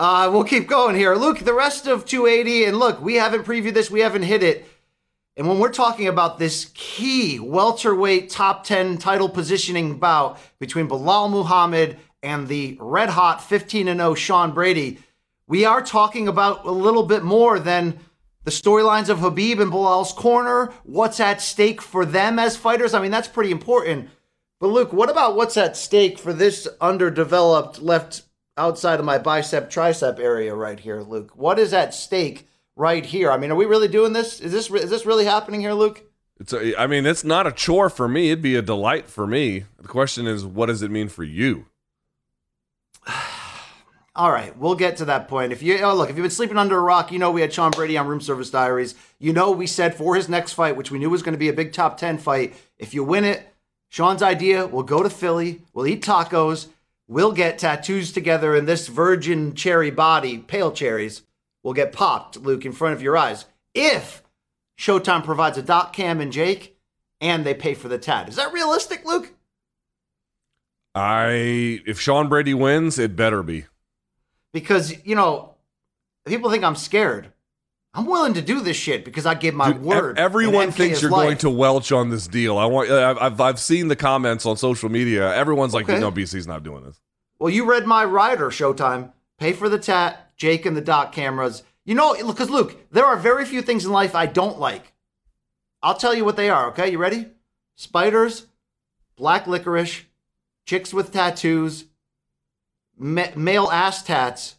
uh, we'll keep going here. Luke, the rest of 280, and look, we haven't previewed this, we haven't hit it. And when we're talking about this key welterweight top 10 title positioning bout between Belal Muhammad and the red hot 15 0 Sean Brady, we are talking about a little bit more than the storylines of Khabib and Belal's corner, what's at stake for them as fighters. I mean, that's pretty important. But Luke, what about what's at stake for this underdeveloped left outside of my bicep tricep area right here, Luke? What is at stake right here? I mean, are we really doing this? Is this is this really happening here, Luke? It's a, I mean, it's not a chore for me. It'd be a delight for me. The question is, what does it mean for you? All right, we'll get to that point. If you oh look, if you've been sleeping under a rock, you know we had Sean Brady on Room Service Diaries. You know we said for his next fight, which we knew was going to be a big top ten fight. If you win it, Sean's idea: we'll go to Philly, we'll eat tacos, we'll get tattoos together, and this virgin cherry body, pale cherries, will get popped, Luke, in front of your eyes. If Showtime provides a dot cam and Jake, and they pay for the tat, is that realistic, Luke? I if Sean Brady wins, it better be. because you know people think I'm scared. I'm willing to do this shit because I give my Dude, word. ev- Everyone thinks you're life. going to welch on this deal. I want. I've I've, I've seen the comments on social media. Everyone's like, Okay. no, BC's not doing this. Well, you read my rider, Showtime. Pay for the tat, Jake and the dot cameras. You know, because Luke, there are very few things in life I don't like. I'll tell you what they are. Okay, you ready? Spiders, black licorice, chicks with tattoos, ma- male ass tats,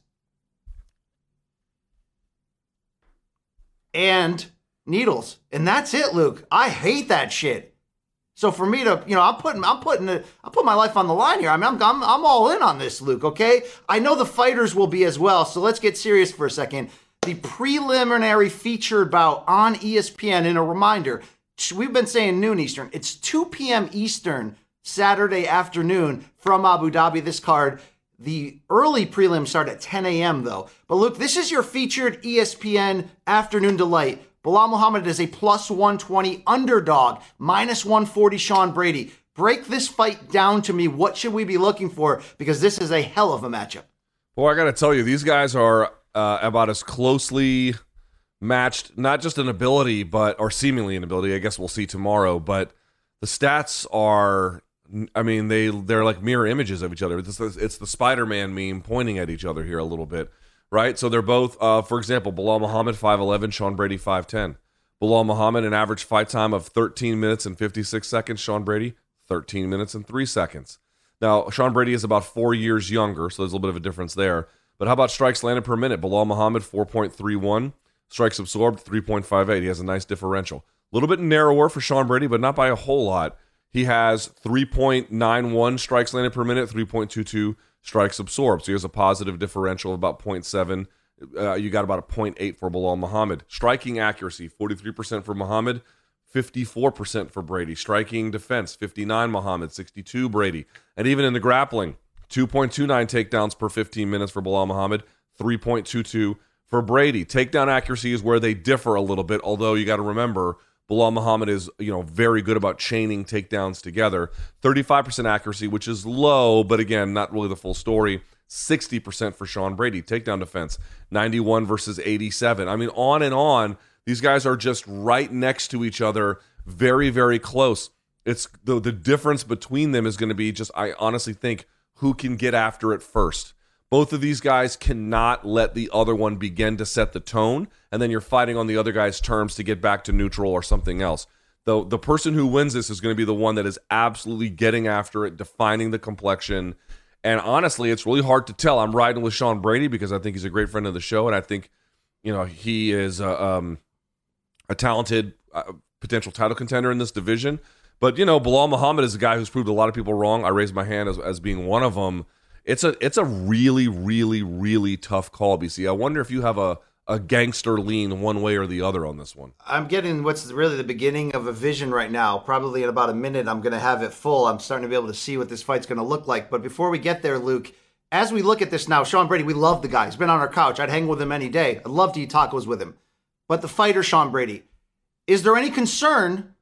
and needles. And that's it, Luke. I hate that shit. So for me to, you know, I'm putting, I'm putting, it, I'm putting my life on the line here. I mean, I'm, I'm, I'm all in on this, Luke. Okay, I know the fighters will be as well. So let's get serious for a second. The preliminary featured bout on ESPN. In a reminder, we've been saying noon Eastern. It's 2 p.m. Eastern Saturday afternoon from Abu Dhabi. This card. The early prelims start at 10 a.m. though. But Luke, this is your featured ESPN afternoon delight. Belal Muhammad is a plus 120 underdog, minus 140 Sean Brady. Break this fight down to me. What should we be looking for? Because this is a hell of a matchup. Well, I got to tell you, these guys are uh, about as closely matched, not just in ability, but or seemingly in ability. I guess we'll see tomorrow. But the stats are, I mean, they they're like mirror images of each other. It's the, it's the Spider-Man meme pointing at each other here a little bit, right? So they're both, uh, for example, Belal Muhammad five eleven, Sean Brady five ten. Belal Muhammad an average fight time of thirteen minutes and fifty six seconds. Sean Brady 13 minutes and three seconds. Now, Sean Brady is about four years younger, so there's a little bit of a difference there. But how about strikes landed per minute? Belal Muhammad, 4.31. Strikes absorbed, 3.58. He has a nice differential. A little bit narrower for Sean Brady, but not by a whole lot. He has 3.91 strikes landed per minute, 3.22 strikes absorbed. So he has a positive differential of about 0.7. Uh, you got about a 0.8 for Belal Muhammad. Striking accuracy, 43% for Muhammad, 54% for Brady. Striking defense, 59 Muhammad, 62 Brady. And even in the grappling, 2.29 takedowns per 15 minutes for Belal Muhammad, 3.22 for Brady. Takedown accuracy is where they differ a little bit, although you got to remember Belal Muhammad is, you know, very good about chaining takedowns together. 35% accuracy, which is low, but again, not really the full story. 60% for Sean Brady. Takedown defense, 91 versus 87. I mean, on and on. These guys are just right next to each other, very, very close. It's the the difference between them is going to be just I honestly think who can get after it first. Both of these guys cannot let the other one begin to set the tone, and then you're fighting on the other guy's terms to get back to neutral or something else. The the person who wins this is going to be the one that is absolutely getting after it, defining the complexion. And honestly, it's really hard to tell. I'm riding with Sean Brady because I think he's a great friend of the show, and I think you know he is uh, um, a talented uh, potential title contender in this division. But you know, Belal Muhammad is a guy who's proved a lot of people wrong. I raise my hand as, as being one of them. It's a it's a really really really tough call, BC. I wonder if you have a a gangster lean one way or the other on this one. I'm getting what's really the beginning of a vision right now. Probably in about a minute, I'm going to have it full. I'm starting to be able to see what this fight's going to look like. But before we get there, Luke, as we look at this now, Sean Brady, we love the guy. He's been on our couch. I'd hang with him any day. I'd love to eat tacos with him. But the fighter, Sean Brady, is there any concern?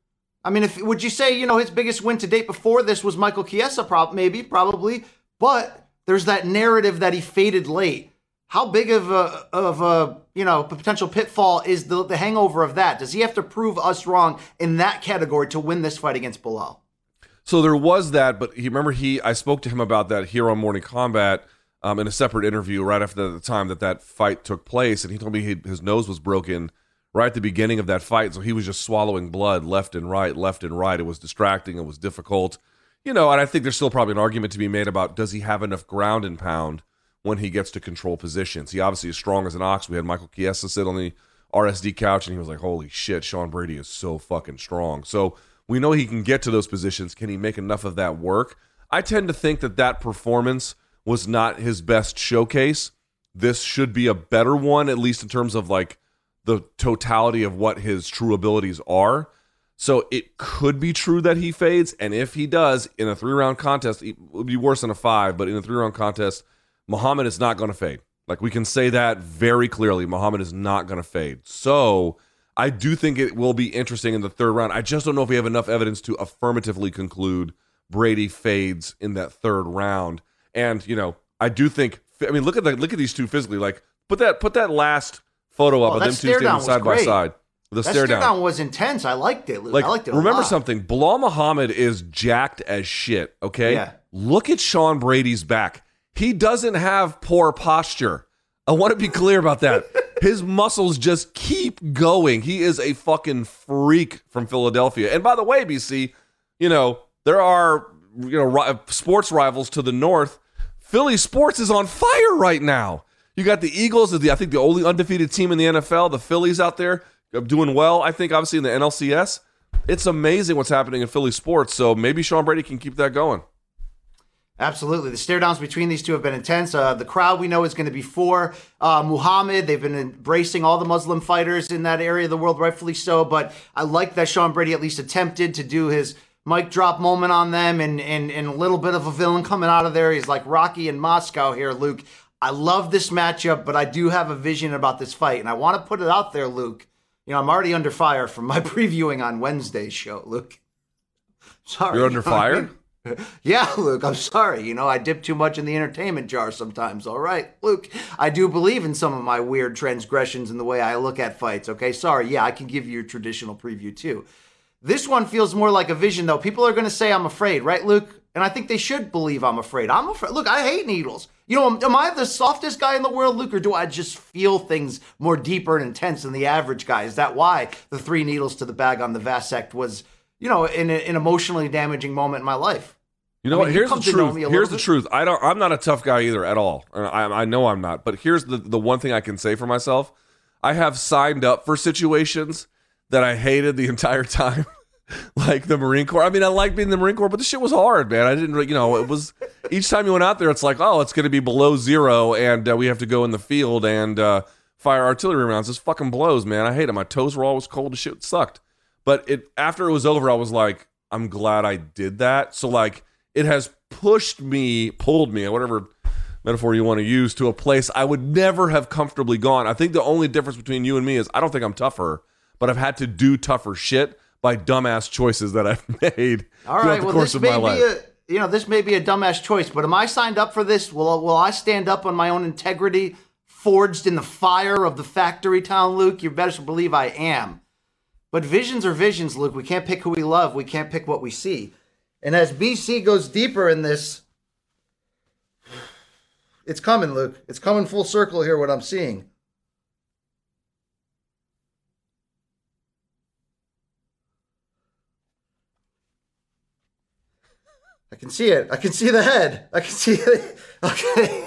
I mean, if would you say you know his biggest win to date before this was Michael Chiesa? Prob- maybe, probably, but there's that narrative that he faded late. How big of a of a you know potential pitfall is the the hangover of that? Does he have to prove us wrong in that category to win this fight against Belal? So there was that, but he remember he I spoke to him about that here on Morning Kombat um, in a separate interview right after the time that that fight took place, and he told me he, his nose was broken right at the beginning of that fight, so he was just swallowing blood left and right, left and right. It was distracting. It was difficult you know, and I think there's still probably an argument to be made about does he have enough ground and pound when he gets to control positions. He obviously is strong as an ox. We had Michael Chiesa sit on the RSD couch and he was like, holy shit, Sean Brady is so fucking strong. So we know he can get to those positions. Can he make enough of that work? I tend to think that that performance was not his best showcase. This should be a better one, at least in terms of like the totality of what his true abilities are. So it could be true that he fades, and if he does in a three round contest, it would be worse than a five. But in a three round contest, Muhammad is not going to fade. Like we can say that very clearly. Muhammad is not going to fade. So I do think it will be interesting in the third round. I just don't know if we have enough evidence to affirmatively conclude Brady fades in that third round. And you know, I do think. I mean, look at the look at these two physically. Like put that put that last photo up Oh, of them two standing side by side. The that stare down. down was intense. I liked it. Like, I liked it. a remember lot. something. Belal Muhammad is jacked as shit. Okay. Yeah. Look at Sean Brady's back. He doesn't have poor posture. I want to be clear about that. His muscles just keep going. He is a fucking freak from Philadelphia. And by the way, BC, you know there are you know ri- sports rivals to the north. Philly sports is on fire right now. You got the Eagles, the I think the only undefeated team in the NFL. The Phillies out there doing well. I think obviously in the NLCS. It's amazing what's happening in Philly sports. So maybe Sean Brady can keep that going. Absolutely. The stare downs between these two have been intense. Uh, the crowd we know is going to be for uh, Muhammad. They've been embracing all the Muslim fighters in that area of the world, rightfully so. But I like that Sean Brady at least attempted to do his mic drop moment on them and, and, and a little bit of a villain coming out of there. He's like Rocky in Moscow here, Luke. I love this matchup, but I do have a vision about this fight. And I want to put it out there, Luke. You know, I'm already under fire from my previewing on Wednesday's show, Luke. Sorry. You're under You know what I fire? mean? Yeah, Luke, I'm sorry. You know, I dip too much in the entertainment jar sometimes. All right, Luke, I do believe in some of my weird transgressions in the way I look at fights. Okay, sorry. Yeah, I can give you a traditional preview too. This one feels more like a vision, though. People are going to say I'm afraid, right, Luke? And I think they should believe I'm afraid. I'm afraid. Look, I hate needles. You know, am I the softest guy in the world, Luke, or do I just feel things more deeper and intense than the average guy? Is that why the three needles to the bag on the Vasect was you know, in a, an emotionally damaging moment in my life. You know I what? mean, Here's the come to know truth. Here's little the bit. truth. I don't. I'm not a tough guy either at all. I, I know I'm not. But here's the the one thing I can say for myself. I have signed up for situations that I hated the entire time, like the Marine Corps. I mean, I like being in the Marine Corps, but the shit was hard, man. I didn't. You know, it was each time you went out there, it's like, oh, it's going to be below zero, and uh, we have to go in the field and uh, fire artillery rounds. This fucking blows, man. I hate it. My toes were always cold. The shit sucked. But it after it was over, I was like, I'm glad I did that. So like it has pushed me, pulled me, whatever metaphor you want to use, to a place I would never have comfortably gone. I think the only difference between you and me is I don't think I'm tougher, but I've had to do tougher shit by dumbass choices that I've made All throughout right. the Well, course this of may my life. be a you know this may be a dumbass choice, but am I signed up for this? Will Will I stand up on my own integrity, forged in the fire of the factory town, Luke? You better believe I am. But visions are visions, Luke. We can't pick who we love. We can't pick what we see. And as BC goes deeper in this, it's coming, Luke. It's coming full circle here. What I'm seeing. I can see it. I can see the head. I can see it. Okay.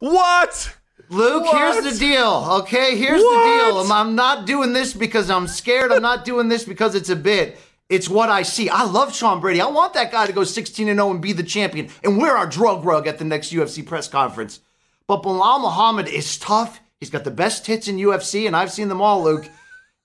What? Luke, What? here's the deal. Okay, here's What? the deal. I'm, I'm not doing this because I'm scared. I'm not doing this because it's a bit. It's what I see. I love Sean Brady. I want that guy to go 16 and 0 and be the champion and wear our drug rug at the next UFC press conference. But Belal Muhammad is tough. He's got the best hits in UFC, and I've seen them all, Luke.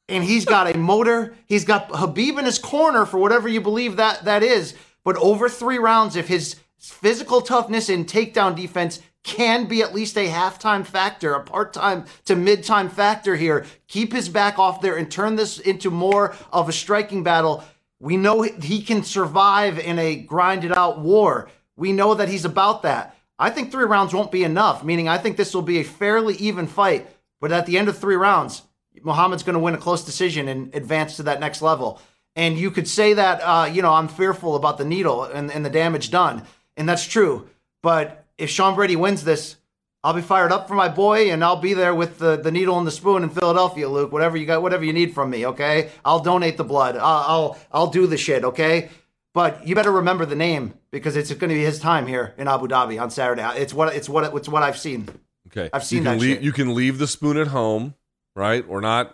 And he's got a motor. He's got Khabib in his corner for whatever you believe that that is. But over three rounds, if his physical toughness and takedown defense can be at least a halftime factor, a part-time to mid-time factor here, keep his back off there and turn this into more of a striking battle. We know he can survive in a grinded out war. We know that he's about that. I think three rounds won't be enough, meaning I think this will be a fairly even fight. But at the end of three rounds, Muhammad's going to win a close decision and advance to that next level. And you could say that, uh, you know, I'm fearful about the needle and, and the damage done. And that's true. But if Sean Brady wins this, I'll be fired up for my boy and I'll be there with the, the needle and the spoon in Philadelphia, Luke. Whatever you got, whatever you need from me, okay? I'll donate the blood. I'll, I'll, I'll do the shit, okay? But you better remember the name because it's going to be his time here in Abu Dhabi on Saturday. It's what it's what it's what I've seen. Okay, I've seen you that leave, shit. You can leave the spoon at home, right? We're not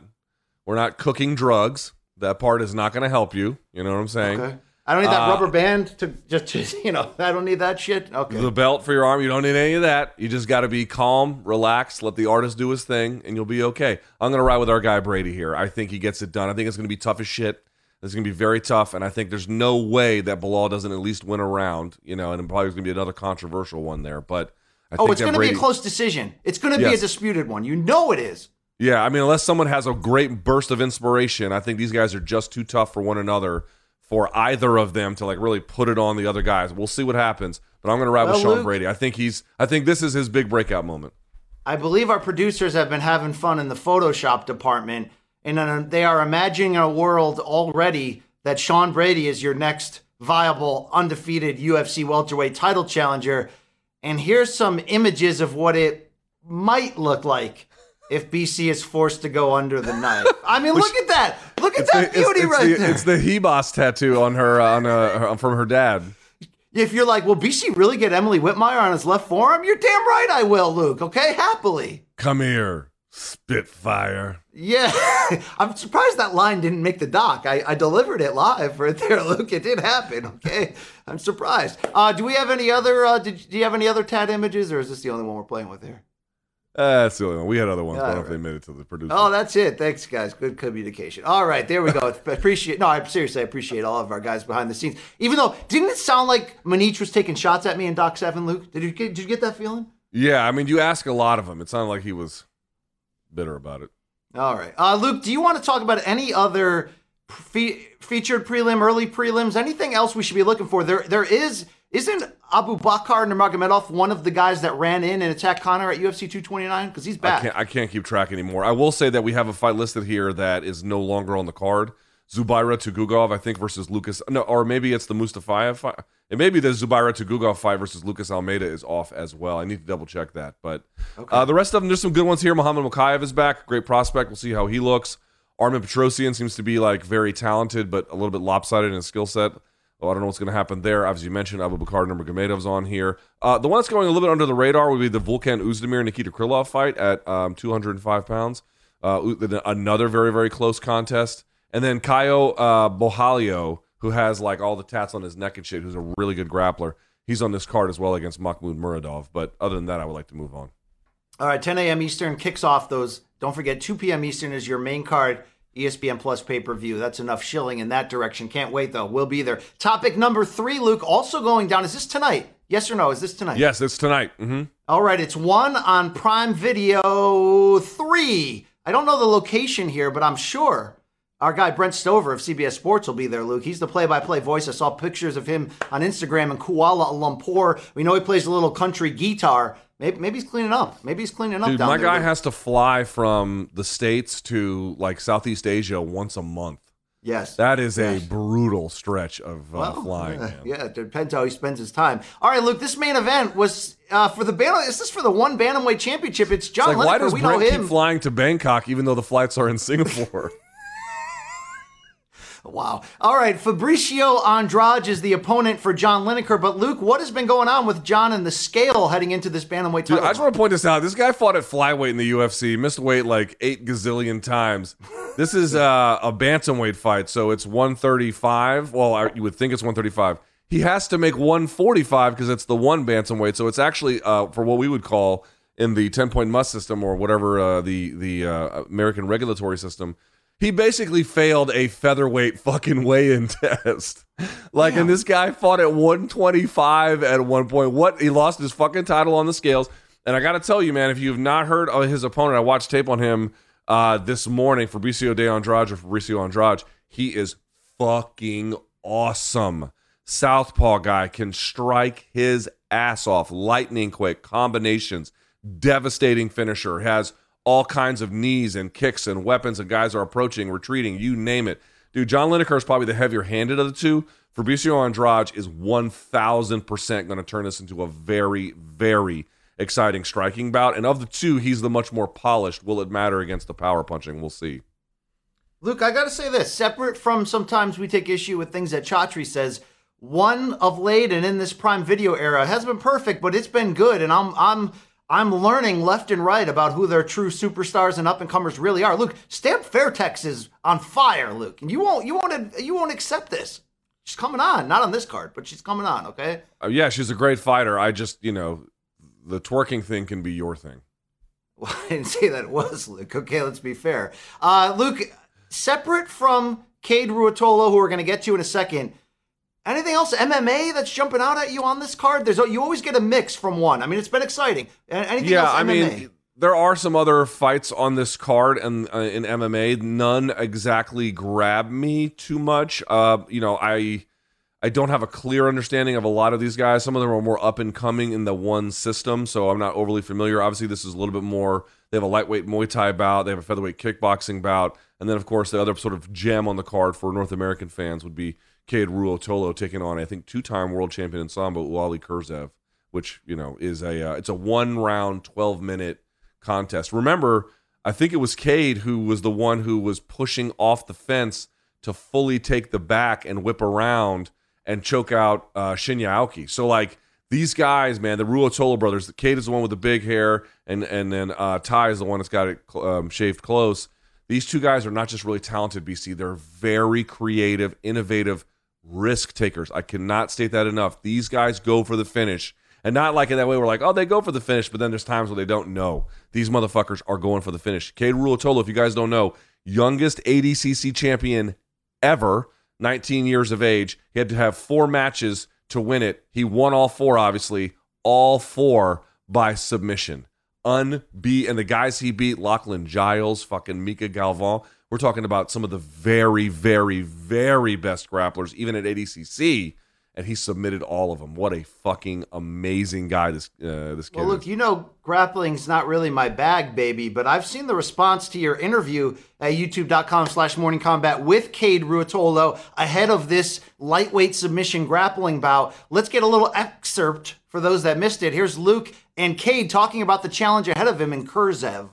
we're not cooking drugs. That part is not going to help you. You know what I'm saying? Okay. I don't need that Uh, rubber band to just, to, you know, I don't need that shit. Okay. The belt for your arm, you don't need any of that. You just got to be calm, relax, let the artist do his thing, and you'll be okay. I'm going to ride with our guy Brady here. I think he gets it done. I think it's going to be tough as shit. It's going to be very tough, and I think there's no way that Belal doesn't at least win a round, you know, and it probably going to be another controversial one there. But I oh, think it's going to Brady, be a close decision. It's going to be a disputed one. You know it is. Yeah, I mean, unless someone has a great burst of inspiration, I think these guys are just too tough for one another for either of them to like really put it on the other guys. We'll see what happens, but I'm going to ride with Sean Luke- Brady. I think he's. I think this is his big breakout moment. I believe our producers have been having fun in the Photoshop department, and uh, they are imagining a world already that Sean Brady is your next viable, undefeated UFC welterweight title challenger. And here's some images of what it might look like if BC is forced to go under the knife. I mean, look at that! Look at that the, it's, beauty it's right the, there. it's the Hebos tattoo on her on uh, her, from her dad. If you're like, will BC really get Emily Whitmire on his left forearm? You're damn right I will, Luke. Okay, happily. Come here, Spitfire. Yeah, I'm surprised that line didn't make the doc. I, I delivered it live right there, Luke. It did happen. Okay, I'm surprised. Uh, do we have any other? Uh, did, do you have any other tat images, or is this the only one we're playing with here? Uh, that's the only one. We had other ones. but I don't know if they made it to the producer. Oh, that's it. Thanks, guys. Good communication. All right, there we go. appreciate. No, I seriously I appreciate all of our guys behind the scenes. Even though, didn't it sound like Manich was taking shots at me and Doc Seven, Luke? Did you get? Did you get that feeling? Yeah, I mean, you ask a lot of them. It sounded like he was bitter about it. All right, uh, Luke. Do you want to talk about any other fe- featured prelim, early prelims, anything else we should be looking for? There, there is. Isn't Abu Bakar Nurmagomedov one of the guys that ran in and attacked Conor at UFC 229? Because he's I back. can't, I can't keep track anymore. I will say that we have a fight listed here that is no longer on the card. Zubaira Tukhugov, I think, versus Lucas. No, or maybe it's the Mustafayev fight. It may be the Zubaira Tukhugov fight versus Lucas Almeida is off as well. I need to double check that. But uh, the rest of them, there's some good ones here. Muhammad Mokaev is back. Great prospect. We'll see how he looks. Armen Petrosyan seems to be like very talented, but a little bit lopsided in his skill set. Oh, I don't know what's going to happen there. As you mentioned, Abu Bakar Nurmagomedov's on here. Uh, the one that's going a little bit under the radar would be the Volkan Oezdemir Nikita Krylov fight at um, 205 pounds. Uh, another very very close contest, and then Caio uh, Borralho, who has like all the tats on his neck and shit, who's a really good grappler. He's on this card as well against Makhmud Muradov. But other than that, I would like to move on. All right, 10 a.m. Eastern kicks off those. Don't forget, 2 p.m. Eastern is your main card. ESPN Plus pay per view. That's enough shilling in that direction. Can't wait though. We'll be there. Topic number three, Luke, also going down. Is this tonight? Yes or no? Is this tonight? Yes, it's tonight. Mm-hmm. All right, it's one on Prime Video. Three. I don't know the location here, but I'm sure our guy Brent Stover of CBS Sports will be there, Luke. He's the play by play voice. I saw pictures of him on Instagram in Kuala Lumpur. We know he plays a little country guitar. Maybe, maybe he's cleaning up. Maybe he's cleaning up. Dude, my there, guy has to fly from the States to like Southeast Asia once a month. Yes. That is Yes. a brutal stretch of uh, Well, flying, yeah, man. yeah, it depends how he spends his time. All right, Luke. This main event was uh, for the ban. Is this for the one bantamweight championship? It's It's John like, why does We know Brent him. keep flying to Bangkok even though the flights are in Singapore? Wow. All right, Fabricio Andrade is the opponent for John Lineker. But Luke, what has been going on with John and the scale heading into this bantamweight Dude, title? I just want to point this out. This guy fought at flyweight in the UFC, missed weight like eight gazillion times. This is uh, a bantamweight fight, so it's 135. Well, I, you would think it's 135. He has to make 145 because it's the one bantamweight. So it's actually uh, for what we would call in the 10 point must system or whatever uh, the the uh, American regulatory system. He basically failed a featherweight fucking weigh-in test. Like, and this guy fought at 125 at one point. What? He lost his fucking title on the scales. And I got to tell you, man, if you've not heard of his opponent, I watched tape on him uh, this morning, Fabricio de Andrade or Fabricio Andrade. He is fucking awesome. Southpaw guy can strike his ass off, lightning quick combinations, devastating finisher, has all kinds of knees and kicks and weapons, and guys are approaching, retreating, you name it. Dude, John Lineker is probably the heavier handed of the two. Fabricio Andrade is 1000% going to turn this into a very, very exciting striking bout. And of the two, he's the much more polished. Will it matter against the power punching? We'll see. Luke, I got to say this separate from sometimes we take issue with things that Chatri says. One of late and in this Prime Video era has been perfect, but it's been good, and I'm I'm I'm learning left and right about who their true superstars and up and comers really are. Luke, Stamp Fairtex is on fire, Luke, and you won't you won't you won't accept this. She's coming on, not on this card, but she's coming on. Okay. Uh, yeah, she's a great fighter. I just, you know, the twerking thing can be your thing. Well, I didn't say that it was Luke. Okay, let's be fair. Uh, Luke, separate from Cade Ruotolo, who we're going to get to in a second, anything else MMA that's jumping out at you on this card? There's you always get a mix from one. I mean, it's been exciting. Anything yeah, else I mean, there are some other fights on this card and uh, in MMA. None exactly grab me too much. Uh, you know, I I don't have a clear understanding of a lot of these guys. Some of them are more up and coming in the one system, so I'm not overly familiar. Obviously, this is a little bit more. They have a lightweight Muay Thai bout. They have a featherweight kickboxing bout, and then of course the other sort of gem on the card for North American fans would be Cade Ruotolo taking on I think two-time world champion in sambo Uali Kurzhev, which you know is a uh, it's a one round, 12 minute contest. Remember, I think it was Cade who was the one who was pushing off the fence to fully take the back and whip around and choke out uh, Shinya Aoki. So like these guys, man, the Ruotolo brothers. Cade is the one with the big hair, and and then uh, Ty is the one that's got it um, shaved close. These two guys are not just really talented, BC. They're very creative, innovative risk takers. I cannot state that enough. These guys go for the finish. And not like in that way we're like, oh, they go for the finish, but then there's times where they don't know. These motherfuckers are going for the finish. Cade Ruotolo, if you guys don't know, youngest ADCC champion ever, 19 years of age. He had to have four matches to win it. He won all four, obviously, all four by submission. Unbeat, and the guys he beat, Lachlan Giles, fucking Mica Galvao. We're talking about some of the very, very, very best grapplers, even at ADCC, and he submitted all of them. What a fucking amazing guy this uh, this kid. Well, is. look, you know, grappling's not really my bag, baby, but I've seen the response to your interview at youtube.com slash morning kombat with Cade Ruotolo ahead of this lightweight submission grappling bout. Let's get a little excerpt for those that missed it. Here's Luke and Cade talking about the challenge ahead of him in Kurzhev.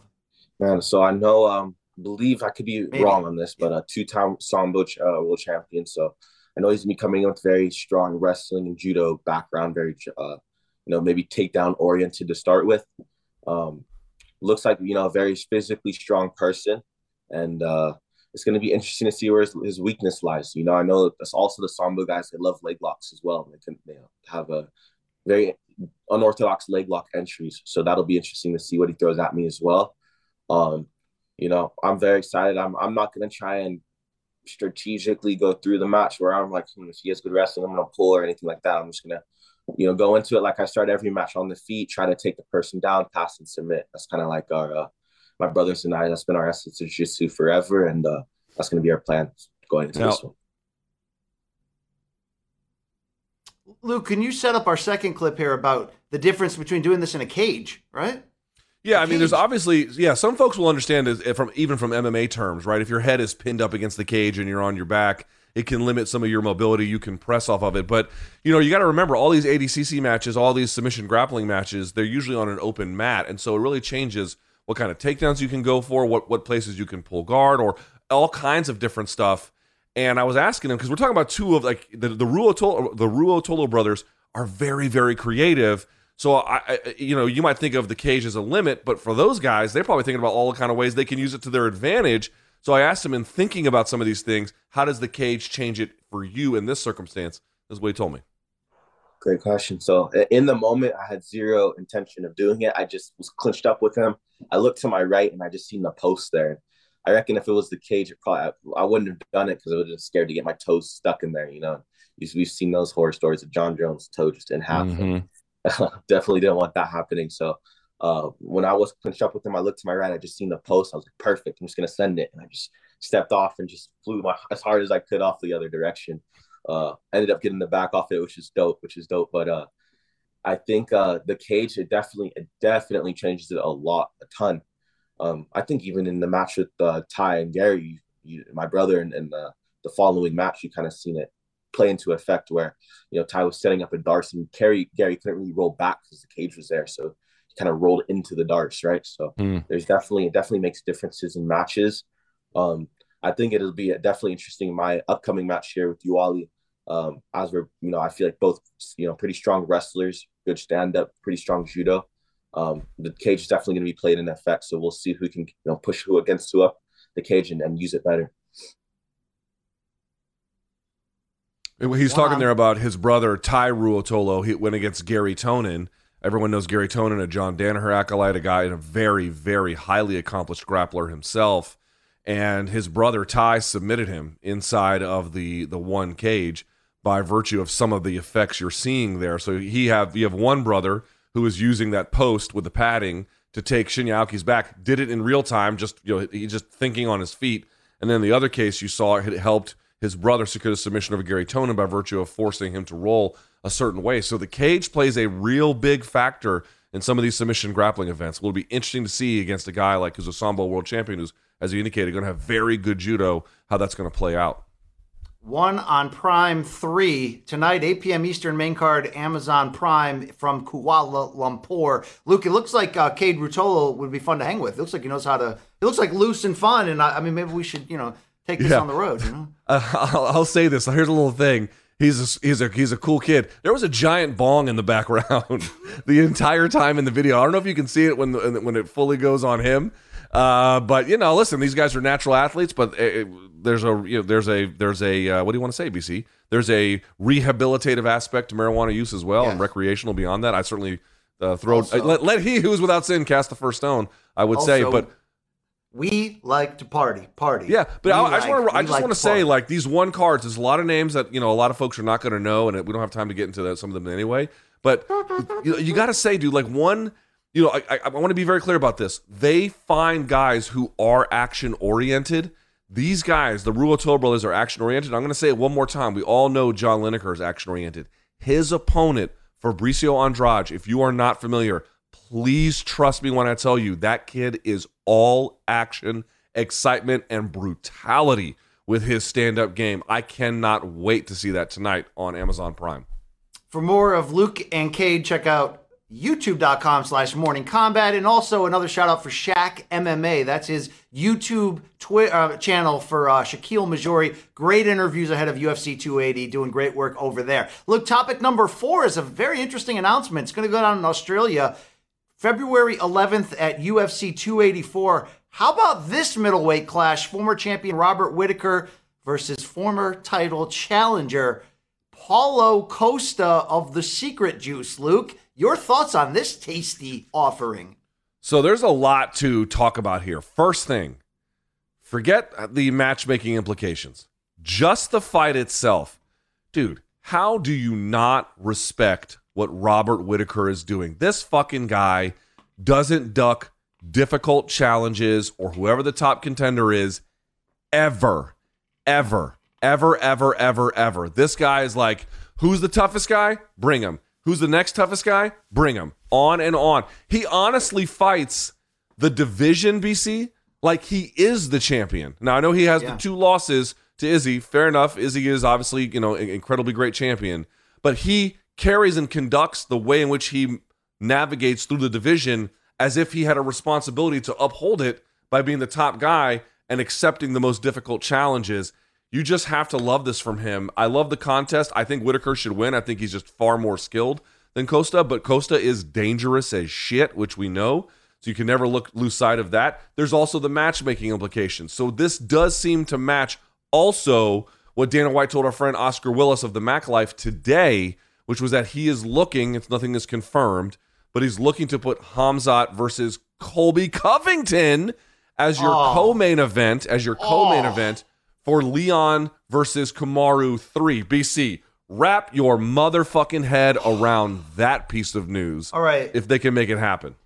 Man, so I know um believe I could be Maybe. wrong on this, but a two-time Sambo uh, world champion. So I know he's gonna be coming in with very strong wrestling and judo background, very uh, you know maybe takedown oriented to start with. Um, looks like you know a very physically strong person, and uh, it's going to be interesting to see where his, his weakness lies. You know, I know that's also the Sambo guys that love leg locks as well. They can you know, have a very unorthodox leg lock entries, so that'll be interesting to see what he throws at me as well. Um, you know, I'm very excited. I'm I'm not going to try and strategically go through the match where I'm like, hmm, if he has good wrestling, I'm going to pull or anything like that. I'm just going to you know, go into it like I start every match on the feet, try to take the person down, pass and submit. That's kind of like our uh, my brothers and I. That's been our essence of jiu-jitsu forever, and uh, that's going to be our plan going into Now- this one. Luke, can you set up our second clip here about the difference between doing this in a cage, right? Yeah, I mean, there's obviously yeah. Some folks will understand is eh, from even from MMA terms, right? If your head is pinned up against the cage and you're on your back, it can limit some of your mobility. You can press off of it, but you know you got to remember all these ADCC matches, all these submission grappling matches, they're usually on an open mat, and so it really changes what kind of takedowns you can go for, what what places you can pull guard, or all kinds of different stuff. And I was asking him because we're talking about two of like the the Ruotolo, the Ruotolo brothers are very very creative. So I, I, you know, you might think of the cage as a limit, but for those guys, they're probably thinking about all the kind of ways they can use it to their advantage. So I asked him in thinking about some of these things, how does the cage change it for you in this circumstance? This is what he told me. Great question. So in the moment, I had zero intention of doing it. I just was clinched up with him. I looked to my right and I just seen the post there. I reckon if it was the cage, it probably I, I wouldn't have done it because I would have scared to get my toes stuck in there. You know, we've seen those horror stories of Jon Jones' toe just in half. Mhm. Definitely didn't want that happening. So uh, when I was clinched up with him, I looked to my right. I just seen the post. I was like, perfect. I'm just gonna send it, and I just stepped off and just flew my, as hard as I could off the other direction. Uh, ended up getting the back off it, which is dope. Which is dope. But uh, I think uh, the cage it definitely it definitely changes it a lot, a ton. Um, I think even in the match with uh, Ty and Gary, you, you, my brother, and, and the the following match, you kind of seen it play into effect where you know Ty was setting up a darts and Gary Gary couldn't really roll back because the cage was there, so he kind of rolled into the darts, right? So Hmm. there's definitely it definitely makes differences in matches. Um, I think it'll be definitely interesting my upcoming match here with Uali. Um, as we're you know I feel like both you know pretty strong wrestlers, good stand up, pretty strong judo. Um, the cage is definitely going to be played in effect, so we'll see who can you know push who against who up the cage and, and use it better. He's talking there about his brother Ty Ruotolo. He went against Garry Tonon. Everyone knows Garry Tonon, a John Danaher acolyte, a guy and a very, very highly accomplished grappler himself. And his brother Ty submitted him inside of the the one cage by virtue of some of the effects you're seeing there. So he have you have one brother who is using that post with the padding to take Shinya Aoki's back. Did it in real time, just you know, he just thinking on his feet. And then the other case you saw it helped his brother secured a submission of Garry Tonon by virtue of forcing him to roll a certain way. So the cage plays a real big factor in some of these submission grappling events. It will be interesting to see against a guy like who's a Sambo world champion who's, as you indicated, going to have very good judo, how that's going to play out. One on Prime 3 tonight, 8 p.m. Eastern main card, Amazon Prime from Kuala Lumpur. Luke, it looks like uh, Cade Ruotolo would be fun to hang with. It looks like he knows how to. It looks like loose and fun, and I, I mean, maybe we should, you know, take this Yeah. on the road. You know, Uh, I'll, I'll say this. Here's a little thing. He's a, he's a he's a cool kid. There was a giant bong in the background the entire time in the video. I don't know if you can see it when the, when it fully goes on him. Uh, but you know, listen, these guys are natural athletes. But uh, uh, there's a you know, there's a there's a uh, what do you want to say, BC? There's a rehabilitative aspect to marijuana use as well, and recreational beyond that. I certainly uh, throw Also- let, let he who is without sin cast the first stone. I would say, but we like to party, party. yeah, but I, I just want to. I just like want to say, like these one cards, there's a lot of names that you know a lot of folks are not going to know, and we don't have time to get into that, some of them anyway. But you, you got to say, dude, like one, you know, I, I, I want to be very clear about this. They find guys who are action oriented. These guys, the Ruotolo brothers, are action oriented. I'm going to say it one more time. We all know John Lineker is action oriented. His opponent, Fabricio Andrade, if you are not familiar, please trust me when I tell you that kid is all action, excitement, and brutality with his stand up game. I cannot wait to see that tonight on Amazon Prime. For more of Luke and Cade, check out youtube.com slash morning kombat and also another shout out for Shaq MMA. That's his YouTube twi- uh, channel for uh, Shakiel Mahjouri. Great interviews ahead of UFC 280, doing great work over there. Look, topic number four is a very interesting announcement. It's going to go down in Australia February 11th at UFC 284. How about this middleweight clash? Former champion Robert Whittaker versus former title challenger Paulo Costa of the Secret Juice. Luke, your thoughts on this tasty offering? So there's a lot to talk about here. First thing, forget the matchmaking implications. Just the fight itself. Dude, how do you not respect what Robert Whittaker is doing? This fucking guy doesn't duck difficult challenges or whoever the top contender is ever, ever, ever, ever, ever, ever. This guy is like, who's the toughest guy? Bring him. Who's the next toughest guy? Bring him. On and on. He honestly fights the division, BC, like he is the champion. Now, I know he has Yeah. the two losses to Izzy. Fair enough. Izzy is obviously, you know, an incredibly great champion, but he carries and conducts the way in which he navigates through the division as if he had a responsibility to uphold it by being the top guy and accepting the most difficult challenges. You just have to love this from him. I love the contest. I think Whittaker should win. I think he's just far more skilled than Costa, but Costa is dangerous as shit, which we know. So you can never look lose sight of that. There's also the matchmaking implications. So this does seem to match also what Dana White told our friend Oscar Willis of the Mac Life today, which was that he is looking, if nothing is confirmed, but he's looking to put Hamzat versus Colby Covington as your Oh. co-main event, as your co-main Oh. event for Leon versus Kamaru 3. BC, wrap your motherfucking head around that piece of news. All right. If they can make it happen.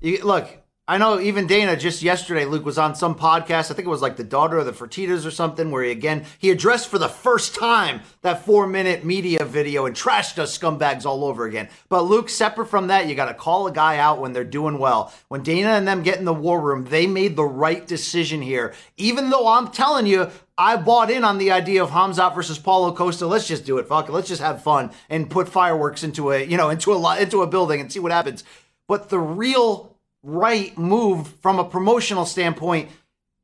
You, look, I know even Dana just yesterday, Luke was on some podcast. I think it was like the daughter of the Fertitas or something, where he again he addressed for the first time that four minute media video and trashed us scumbags all over again. But Luke, separate from that, you got to call a guy out when they're doing well. When Dana and them get in the war room, they made the right decision here. Even though I'm telling you, I bought in on the idea of Hamzat versus Paulo Costa. Let's just do it. Fuck it. Let's just have fun and put fireworks into a you know into a into a building and see what happens. But the real right move from a promotional standpoint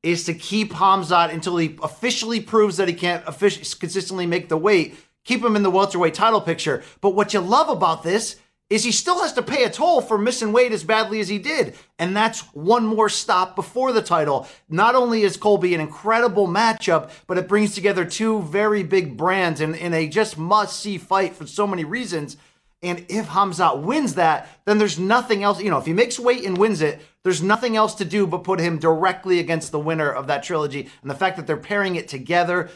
is to keep Hamzat until he officially proves that he can't offic- consistently make the weight. Keep him in the welterweight title picture. But what you love about this is he still has to pay a toll for missing weight as badly as he did. And that's one more stop before the title. Not only is Colby an incredible matchup, but it brings together two very big brands in, in a just must see fight for so many reasons. And if Hamzat wins that, then there's nothing else. You know, if he makes weight and wins it, there's nothing else to do but put him directly against the winner of that trilogy. And the fact that they're pairing it together,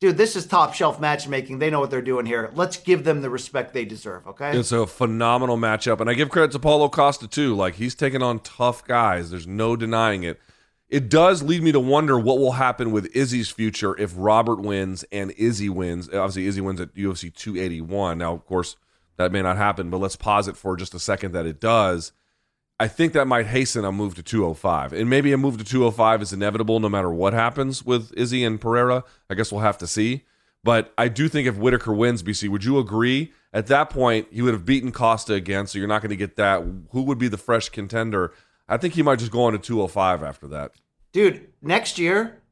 dude, this is top shelf matchmaking. They know what they're doing here. Let's give them the respect they deserve, okay? It's a phenomenal matchup. And I give credit to Paulo Costa too. Like he's taking on tough guys. There's no denying it. It does lead me to wonder what will happen with Izzy's future if Robert wins and Izzy wins. Obviously, Izzy wins at UFC 281. Now, of course, that may not happen, but let's pause it for just a second that it does. I think that might hasten a move to 205. And maybe a move to 205 is inevitable no matter what happens with Izzy and Pereira. I guess we'll have to see. But I do think if Whittaker wins, BC, would you agree? At that point, he would have beaten Costa again, so you're not going to get that. Who would be the fresh contender? I think he might just go on to 205 after that. Dude, next year,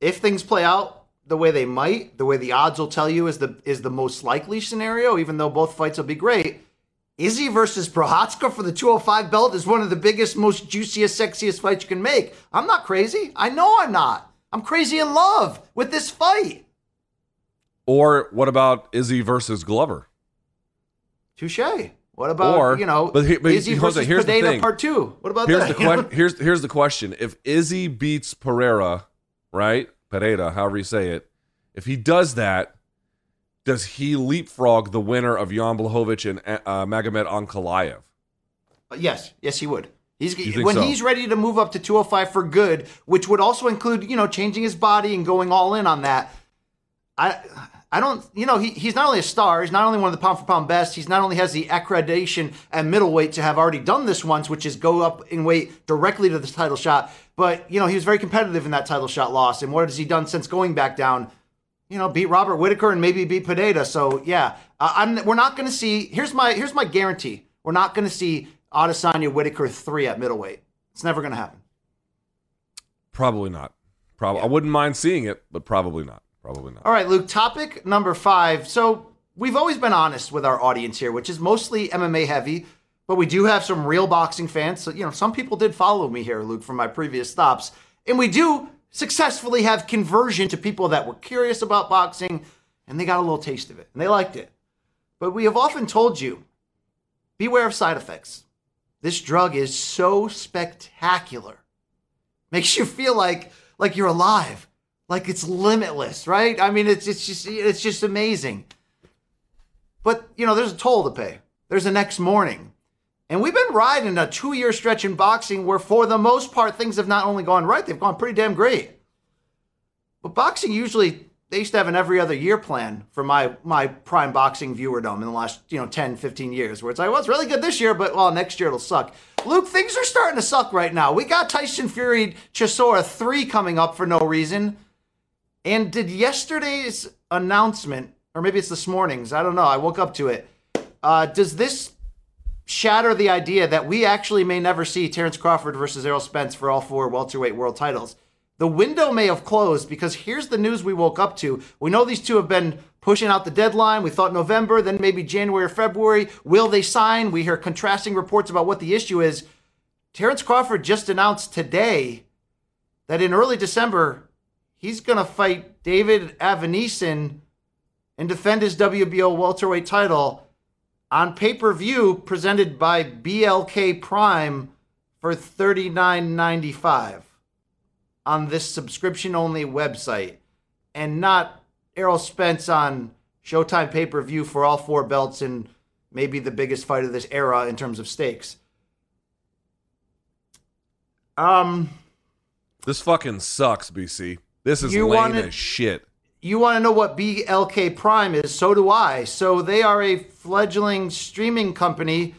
if things play out the way they might, the way the odds will tell you is the is the most likely scenario, even though both fights will be great. Izzy versus Prochazka for the 205 belt is one of the biggest, most juiciest, sexiest fights you can make. I'm not crazy. I know I'm not. I'm crazy in love with this fight. Or what about Izzy versus Glover? Touche. What about Or- you know but he- but Izzy versus here's the thing. part two? What about here's that? the que- here's here's the question: If Izzy beats Pereira, right, Pereira, however you say it, if he does that, does he leapfrog the winner of Jan Blachowicz and uh, Magomed Ankalaev? Yes, yes, he would. He's when so? he's ready to move up to 205 for good, which would also include you know changing his body and going all in on that. I I don't you know he, he's not only a star, he's not only one of the pound for pound best. He's not only has the accreditation at middleweight to have already done this once, which is go up in weight directly to the title shot. But you know he was very competitive in that title shot loss. And what has he done since going back down? you know, beat Robert Whittaker and maybe beat Pineda. So yeah, uh, I'm, we're not going to see. Here's my here's my guarantee. we're not going to see Adesanya Whittaker three at middleweight. It's never going to happen. Probably not. Probably. I wouldn't mind seeing it, but probably not. Probably not. All right, Luke. Topic number five. So we've always been honest with our audience here, which is mostly MMA heavy, but we do have some real boxing fans. So you know, some people did follow me here, Luke, from my previous stops, and we do successfully have conversion to people that were curious about boxing and they got a little taste of it and they liked it. But we have often told you beware of side effects. This drug is so spectacular. Makes you feel like like you're alive, like it's limitless, right? I mean, it's it's just it's just amazing. But you know, there's a toll to pay. There's a next morning. And we've been riding a two year stretch in boxing where, for the most part, things have not only gone right, they've gone pretty damn great. But boxing usually, they used to have an every other year plan for my, my prime boxing viewerdom in the last, you know, 10, 15 years, where it's like, well, it's really good this year, but well, next year it'll suck. Luke, things are starting to suck right now. We got Tyson Fury Chisora 3 coming up for no reason. And did yesterday's announcement, or maybe it's this morning's, I don't know, I woke up to it. Uh, does this shatter the idea that we actually may never see Terrence Crawford versus Errol Spence for all four welterweight world titles. The window may have closed because here's the news we woke up to. We know these two have been pushing out the deadline. We thought November, then maybe January or February. Will they sign? We hear contrasting reports about what the issue is. Terrence Crawford just announced today that in early December, he's going to fight David Avanesyan and defend his WBO welterweight title on pay per view presented by BLK Prime for $39.95 on this subscription only website and not Errol Spence on Showtime pay per view for all four belts and maybe the biggest fight of this era in terms of stakes. Um, this fucking sucks, BC. This is You lame wanted- as shit. you want to know what BLK Prime is? So do I. So they are a fledgling streaming company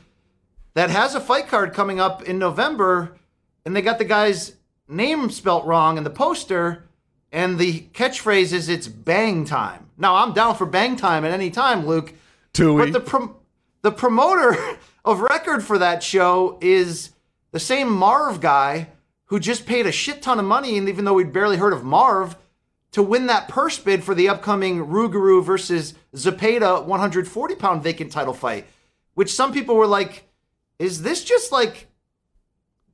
that has a fight card coming up in November, and they got the guy's name spelt wrong in the poster, and the catchphrase is "It's bang time." Now I'm down for bang time at any time, Luke. Tui. But the prom- the promoter of record for that show is the same Marv guy who just paid a shit ton of money, and even though we'd barely heard of Marv, to win that purse bid for the upcoming Rougarou versus Zepeda 140 pound vacant title fight, which some people were like, is this just like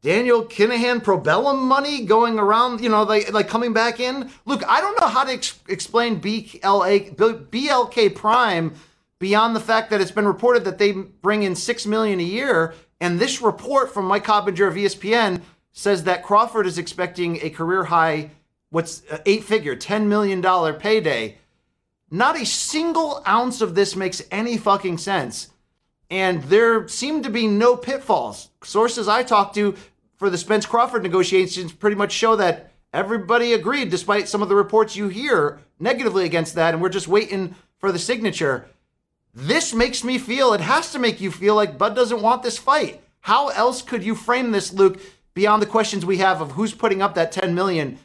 Daniel Kinahan Probellum money going around, you know, like, like coming back in? Look, I don't know how to ex- explain BLA, BLK Prime beyond the fact that it's been reported that they bring in six million a year. And this report from Mike Coppinger of ESPN says that Crawford is expecting a career high, what's uh, eight figure, $10 million payday. Not a single ounce of this makes any fucking sense. And there seem to be no pitfalls. Sources I talked to for the Spence Crawford negotiations pretty much show that everybody agreed, despite some of the reports you hear negatively against that. And we're just waiting for the signature. This makes me feel, it has to make you feel like Bud doesn't want this fight. How else could you frame this, Luke, beyond the questions we have of who's putting up that 10 million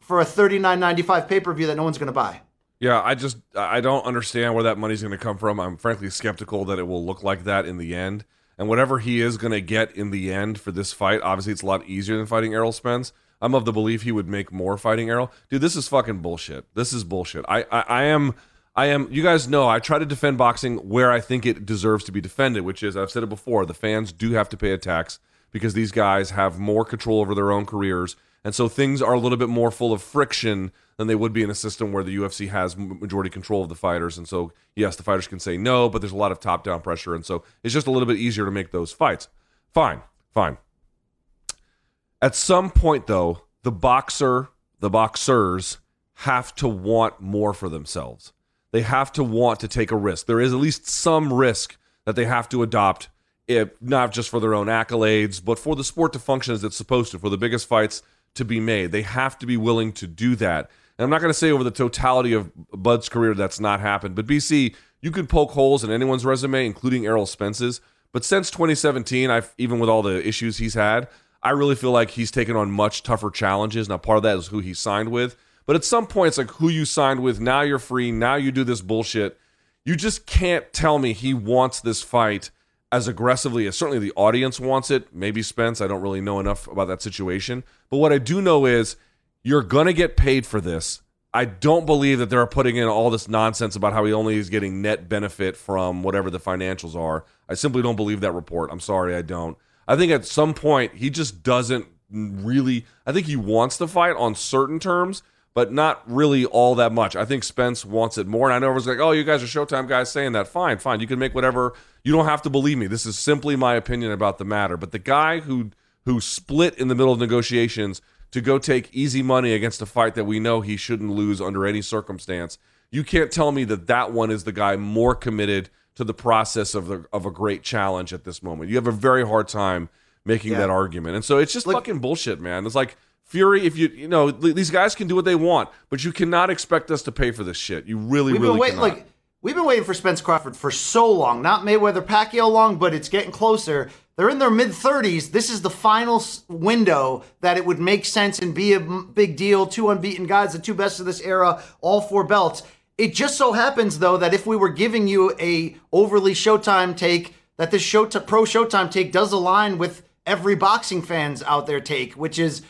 for a 39.95 pay-per-view that no one's going to buy? Yeah, I just I don't understand where that money's going to come from. I'm frankly skeptical that it will look like that in the end. And whatever he is going to get in the end for this fight, obviously it's a lot easier than fighting Errol Spence. I'm of the belief he would make more fighting Errol. Dude, this is fucking bullshit. This is bullshit. I I, I am I am you guys know I try to defend boxing where I think it deserves to be defended, which is I've said it before, the fans do have to pay a tax because these guys have more control over their own careers. And so things are a little bit more full of friction than they would be in a system where the UFC has majority control of the fighters. And so, yes, the fighters can say no, but there's a lot of top down pressure. And so it's just a little bit easier to make those fights. Fine, fine. At some point, though, the boxer, the boxers have to want more for themselves. They have to want to take a risk. There is at least some risk that they have to adopt, if not just for their own accolades, but for the sport to function as it's supposed to, for the biggest fights to be made. They have to be willing to do that. And I'm not going to say over the totality of Bud's career that's not happened, but BC, you could poke holes in anyone's resume, including Errol Spence's. But since 2017, I've even with all the issues he's had, I really feel like he's taken on much tougher challenges. Now, part of that is who he signed with. But at some point, it's like who you signed with. Now you're free. Now you do this bullshit. You just can't tell me he wants this fight as aggressively as certainly the audience wants it. Maybe Spence. I don't really know enough about that situation. But what I do know is you're going to get paid for this. I don't believe that they're putting in all this nonsense about how he only is getting net benefit from whatever the financials are. I simply don't believe that report. I'm sorry, I don't. I think at some point he just doesn't really. I think he wants to fight on certain terms, but not really all that much. I think Spence wants it more. And I know everyone's like, oh, you guys are Showtime guys saying that. Fine, fine. You can make whatever. You don't have to believe me. This is simply my opinion about the matter. But the guy who who split in the middle of negotiations to go take easy money against a fight that we know he shouldn't lose under any circumstance, you can't tell me that that one is the guy more committed to the process of the of a great challenge at this moment. You have a very hard time making Yeah. that argument. And so it's just fucking bullshit, man. It's like Fury, if you you know these guys can do what they want, but you cannot expect us to pay for this shit. You really, really waiting cannot. like we've been waiting for Spence Crawford for so long. Not Mayweather Pacquiao long, but it's getting closer. They're in their mid 30s. This is the final window that it would make sense and be a big deal. Two unbeaten guys, the two best of this era, all four belts. It just so happens though that if we were giving you a overly Showtime take, that this show pro Showtime take does align with every boxing fans out there take, which is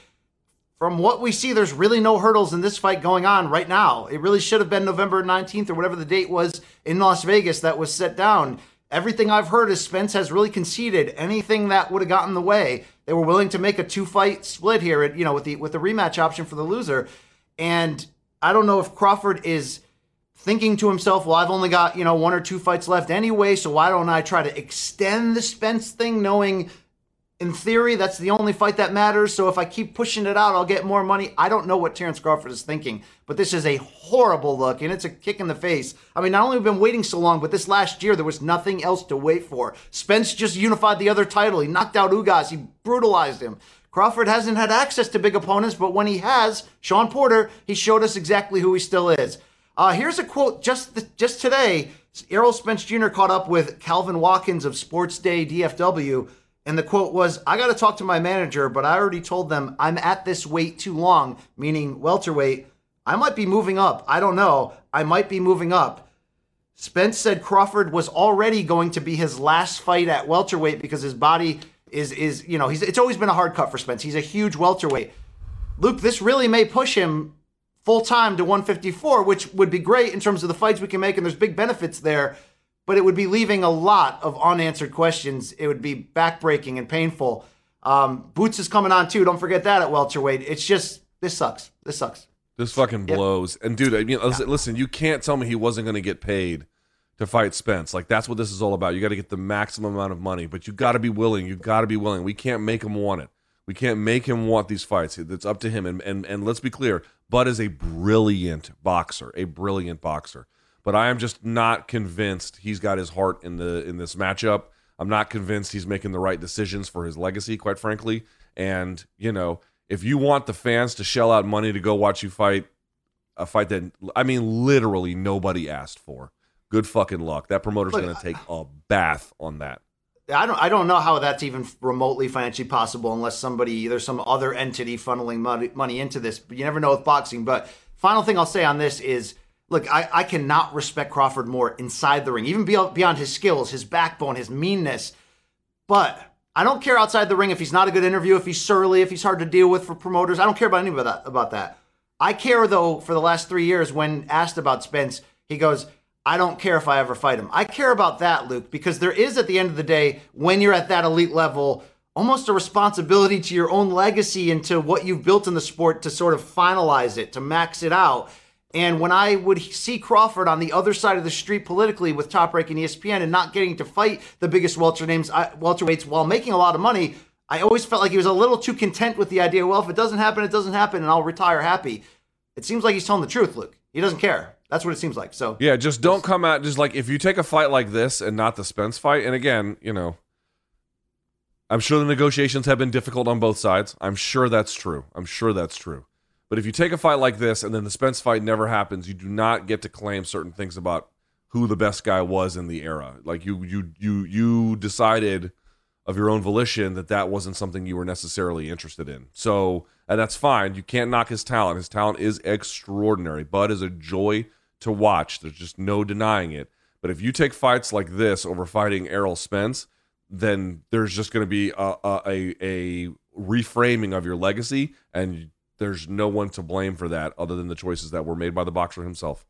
from what we see, there's really no hurdles in this fight going on right now. It really should have been November 19th or whatever the date was in Las Vegas that was set down. Everything I've heard is Spence has really conceded anything that would have gotten in the way. They were willing to make a two fight split here, at, you know, with the with the rematch option for the loser. And I don't know if Crawford is thinking to himself, well, I've only got, you know, one or two fights left anyway, so why don't I try to extend the Spence thing, knowing in theory that's the only fight that matters. So if I keep pushing it out, I'll get more money. I don't know what Terrence Crawford is thinking, but this is a horrible look and it's a kick in the face. I mean, not only have we been waiting so long, but this last year there was nothing else to wait for. Spence just unified the other title. He knocked out Ugas. He brutalized him. Crawford hasn't had access to big opponents, but when he has, Sean Porter, he showed us exactly who he still is. Uh, here's a quote just just today. Errol Spence Jr. caught up with Calvin Watkins of Sports Day DFW, and the quote was, "I got to talk to my manager, but I already told them I'm at this weight too long, meaning welterweight. I might be moving up. I don't know. I might be moving up." Spence said Crawford was already going to be his last fight at welterweight because his body is is you know he's it's always been a hard cut for Spence. He's a huge welterweight. Luke, this really may push him full time to 154, which would be great in terms of the fights we can make, and there's big benefits there. But it would be leaving a lot of unanswered questions. It would be backbreaking and painful. Um, Boots is coming on too. Don't forget that at welterweight. It's just this sucks. This sucks. This fucking blows. And dude, I mean, listen, listen, you can't tell me he wasn't going to get paid to fight Spence. Like that's what this is all about. You got to get the maximum amount of money, but you got to be willing. You got to be willing. We can't make him want it. We can't make him want these fights. It's up to him. And and and let's be clear, Bud is a brilliant boxer, a brilliant boxer. But I am just not convinced he's got his heart in the in this matchup. I'm not convinced he's making the right decisions for his legacy, quite frankly. And you know, if you want the fans to shell out money to go watch you fight a fight that I mean literally nobody asked for. Good fucking luck. That promoter's going to take a bath on that. I don't I don't know how that's even remotely financially possible unless somebody there's some other entity funneling money, money into this. But you never know with boxing. But final thing I'll say on this is look, I, I cannot respect Crawford more inside the ring, even beyond, his skills, his backbone, his meanness. But I don't care outside the ring if he's not a good interview, if he's surly, if he's hard to deal with for promoters. I don't care about any of that about that. I care though for the last three years when asked about Spence, he goes, I don't care if I ever fight him. I care about that, Luke, because there is at the end of the day, when you're at that elite level, almost a responsibility to your own legacy and to what you've built in the sport to sort of finalize it, to max it out. And when I would see Crawford on the other side of the street politically with Top Rank and ESPN and not getting to fight the biggest welter names, uh, welterweights while making a lot of money, I always felt like he was a little too content with the idea. Well, if it doesn't happen, it doesn't happen, and I'll retire happy. It seems like he's telling the truth, Luke. He doesn't care. That's what it seems like. So Yeah, just don't come out just like if you take a fight like this and not the Spence fight, and again, you know, I'm sure the negotiations have been difficult on both sides. I'm sure that's true. I'm sure that's true. But if you take a fight like this and then the Spence fight never happens, you do not get to claim certain things about who the best guy was in the era. Like you you you you decided of your own volition that that wasn't something you were necessarily interested in. So, and that's fine. You can't knock his talent. His talent is extraordinary. Bud is a joy to watch. There's just no denying it. But if you take fights like this over fighting Errol Spence, then there's just going to be a, a a reframing of your legacy, and there's no one to blame for that other than the choices that were made by the boxer himself.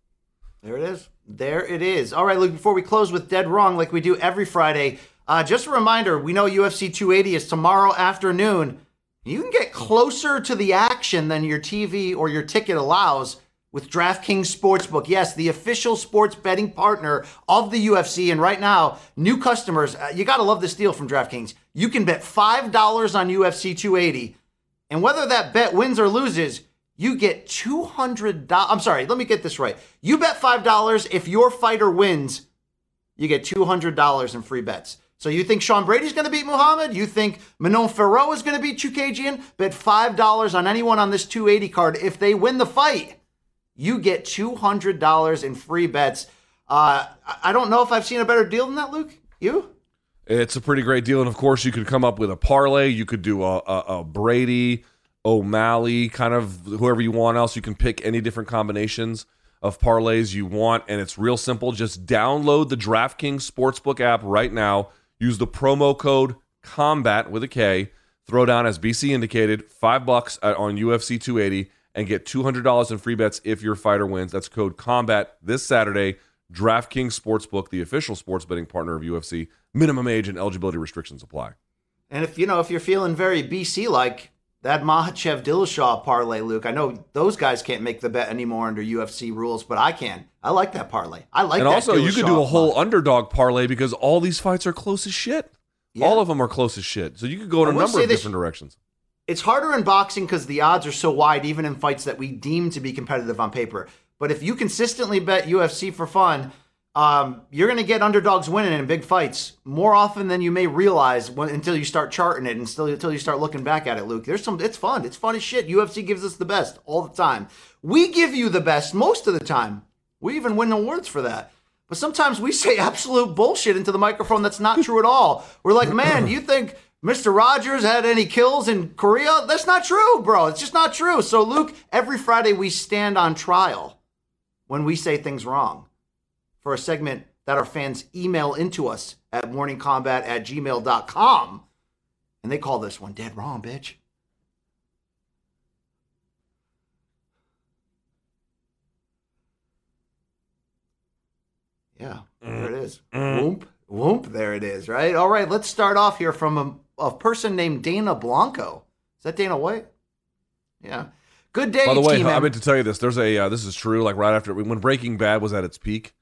There it is. There it is. All right, Luke, before we close with Dead Wrong, like we do every Friday, uh, just a reminder we know UFC 280 is tomorrow afternoon. You can get closer to the action than your TV or your ticket allows with DraftKings Sportsbook. Yes, the official sports betting partner of the UFC. And right now, new customers, uh, you got to love this deal from DraftKings. You can bet $5 on UFC 280. And whether that bet wins or loses, you get $200. I'm sorry, let me get this right. You bet $5 if your fighter wins, you get $200 in free bets. So you think Sean Brady's going to beat Muhammad? You think Manon Fiorot is going to beat Chookagian? Bet $5 on anyone on this 280 card. If they win the fight, you get $200 in free bets. Uh, I don't know if I've seen a better deal than that, Luke. You? It's a pretty great deal, and of course, you could come up with a parlay. You could do a, a, a Brady, O'Malley, kind of whoever you want. Else, you can pick any different combinations of parlays you want, and it's real simple. Just download the DraftKings Sportsbook app right now. Use the promo code COMBAT with a K. Throw down as BC indicated five bucks on UFC 280 and get $200 in free bets if your fighter wins. That's code COMBAT this Saturday. DraftKings Sportsbook, the official sports betting partner of UFC. Minimum age and eligibility restrictions apply. And if you know if you're feeling very BC like that Makhachev Dillashaw parlay, Luke, I know those guys can't make the bet anymore under UFC rules, but I can. I like that parlay. I like and that. also, you could do a Dillashaw whole underdog parlay because all these fights are close as shit. All of them are close as shit. So you could go in a number of different directions. it's harder in boxing because the odds are so wide, even in fights that we deem to be competitive on paper. But if you consistently bet UFC for fun, um, you're going to get underdogs winning in big fights more often than you may realize when, until you start charting it and still until you start looking back at it. Luke, there's some. It's fun. It's fun as shit. UFC gives us the best all the time. We give you the best most of the time. We even win awards for that. But sometimes we say absolute bullshit into the microphone that's not true at all. We're like, man, you think Mr. Rogers had any kills in Korea? That's not true, bro. It's just not true. So, Luke, every Friday we stand on trial when we say things wrong for a segment that our fans email into us at morningkombat at gmail.com. And they call this one dead wrong, bitch. Yeah, there it is. Mm. Mm. Whoop, whoop, there it is, right? All right, let's start off here from a, a person named Dana Blanco. Is that Dana White? Yeah. Good day, By the way, T-Man. I meant to tell you this. There's a uh, this is true. Like right after when Breaking Bad was at its peak,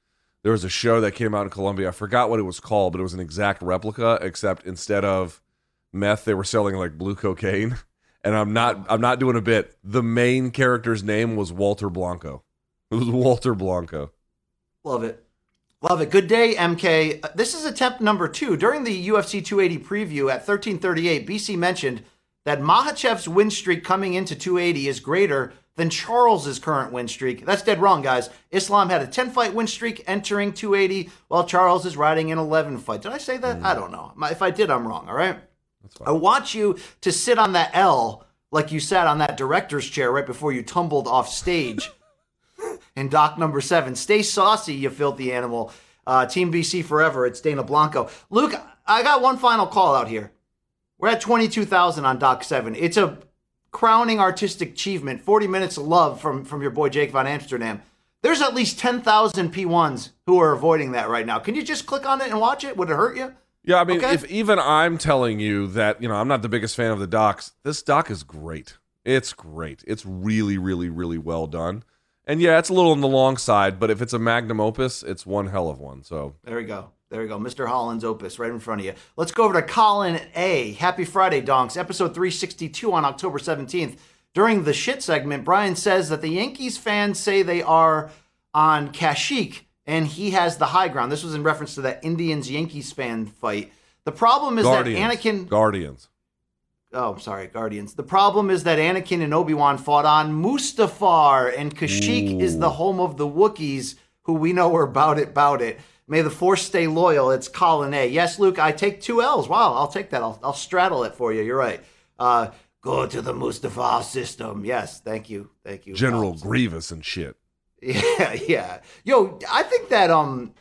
there was a show that came out in Colombia. I forgot what it was called, but it was an exact replica, except instead of meth, they were selling like blue cocaine. And I'm not I'm not doing a bit. The main character's name was Walter Blanco. It was Walter Blanco. Love it. Love it. Good day, MK. Uh, This is attempt number two. During the UFC 280 preview at 1338, BC mentioned that Makhachev's win streak coming into 280 is greater than Charles's current win streak. That's dead wrong, guys. Islam had a 10 fight win streak entering 280, while Charles is riding an 11 fight. Did I say that? I don't know. If I did, I'm wrong, all right? I want you to sit on that L like you sat on that director's chair right before you tumbled off stage in doc number seven. Stay saucy, you filthy animal. Uh, Team BC forever. It's Dana Blanco. Luke, I got one final call out here. We're at 22,000 on Doc seven. It's a crowning artistic achievement. 40 minutes of love from, from your boy Jake Von Amsterdam. There's at least 10,000 P1s who are avoiding that right now. Can you just click on it and watch it? Would it hurt you? Yeah, I mean, Okay. if even I'm telling you that, you know, I'm not the biggest fan of the docs, this doc is great. It's great. It's really, really, really well done. And yeah, it's a little on the long side, but if it's a magnum opus, it's one hell of one. So There we go. There we go. Mr. Holland's Opus right in front of you. Let's go over to Colin A. Happy Friday, Donks. Episode 362 on October 17th. During the shit segment, Brian says that the Yankees fans say they are on Kashyyyk and he has the high ground. This was in reference to that Indians Yankees fan fight. The problem is Guardians. that Anakin. Guardians. Oh, sorry, Guardians. The problem is that Anakin and Obi Wan fought on Mustafar, and Kashyyyk is the home of the Wookiees, who we know are about it, about it. May the Force stay loyal. It's Colin A. Yes, Luke, I take two L's. Wow, I'll take that. I'll, I'll straddle it for you. You're right. Uh, go to the Mustafar system. Yes, thank you, thank you. General Grievous and shit. Yeah, yeah. Yo, I think that um,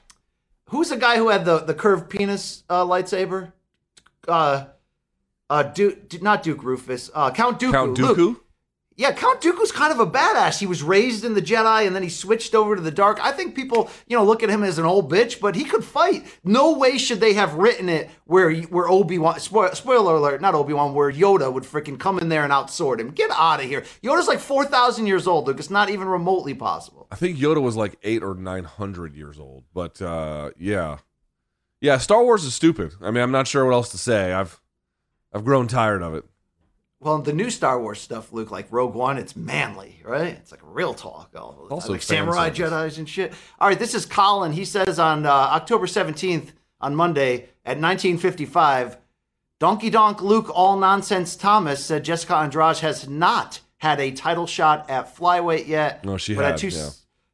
who's the guy who had the the curved penis uh, lightsaber? uh, uh, Duke, not Duke Rufus, uh, Count Dooku. Count Luke, Dooku? Yeah, Count Dooku's kind of a badass. He was raised in the Jedi and then he switched over to the dark. I think people, you know, look at him as an old bitch, but he could fight. No way should they have written it where where Obi Wan spoiler, alert, not Obi Wan, where Yoda would freaking come in there and outsword him. Get out of here. Yoda's like four thousand years old, Luke. It's not even remotely possible. I think Yoda was like eight or nine hundred years old. But uh, yeah, yeah. Star Wars is stupid. I mean, I'm not sure what else to say. I've I've grown tired of it. Well, the new Star Wars stuff, Luke, like Rogue One, it's manly, right? It's like real talk. All, Also like samurai service. Jedi's and shit. All right, this is Colin. He says on uh, October 17th, on Monday at 1955, Donkey Donk Luke All Nonsense Thomas said Jessica Andrade has not had a title shot at flyweight yet. No, she but at had, two, yeah.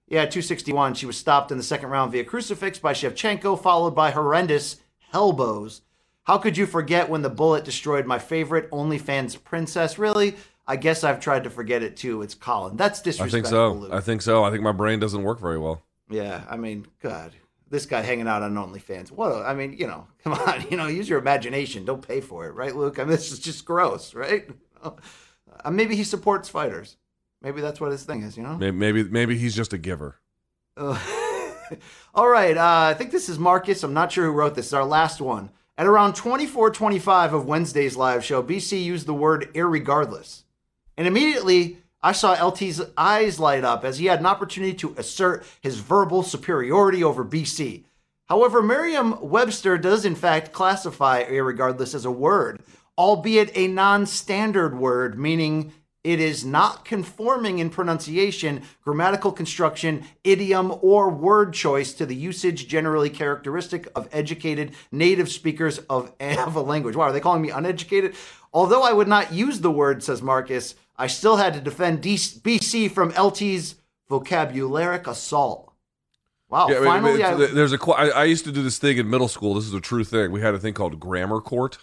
yeah, 261, she was stopped in the second round via crucifix by Shevchenko, followed by horrendous elbows. How could you forget when the bullet destroyed my favorite OnlyFans princess? Really? I guess I've tried to forget it too. It's Colin. That's disrespectful. I think so. Luke. I think so. I think my brain doesn't work very well. Yeah, I mean, God, this guy hanging out on OnlyFans. What? A, I mean, you know, come on, you know, use your imagination. Don't pay for it, right, Luke? I mean, this is just gross, right? Uh, maybe he supports fighters. Maybe that's what his thing is, you know. Maybe maybe, maybe he's just a giver. Uh, all right. Uh, I think this is Marcus. I'm not sure who wrote this. It's our last one. At around 24:25 of Wednesday's live show, BC used the word irregardless, and immediately I saw LT's eyes light up as he had an opportunity to assert his verbal superiority over BC. However, Merriam-Webster does in fact classify irregardless as a word, albeit a non-standard word, meaning it is not conforming in pronunciation, grammatical construction, idiom, or word choice to the usage generally characteristic of educated native speakers of, of a language. Wow, are they calling me uneducated? Although I would not use the word, says Marcus, I still had to defend BC from LT's vocabularic assault. Wow, Yeah, I mean, finally, I there's a. I used to do this thing in middle school. This is a true thing. We had a thing called grammar court,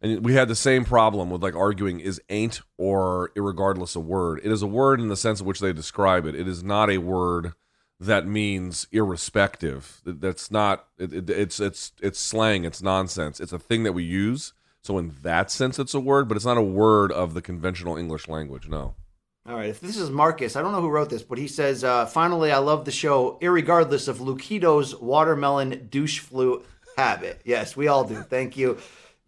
and we had the same problem with like arguing is ain't or irregardless a word. It is a word in the sense in which they describe it. It is not a word that means irrespective. That's not. It, it, it's it's it's slang. It's nonsense. It's a thing that we use. So in that sense, it's a word, but it's not a word of the conventional English language. No. All right, if this is Marcus, I don't know who wrote this, but he says, uh, finally, I love the show, irregardless of Lukito's watermelon douche flute habit. Yes, we all do. Thank you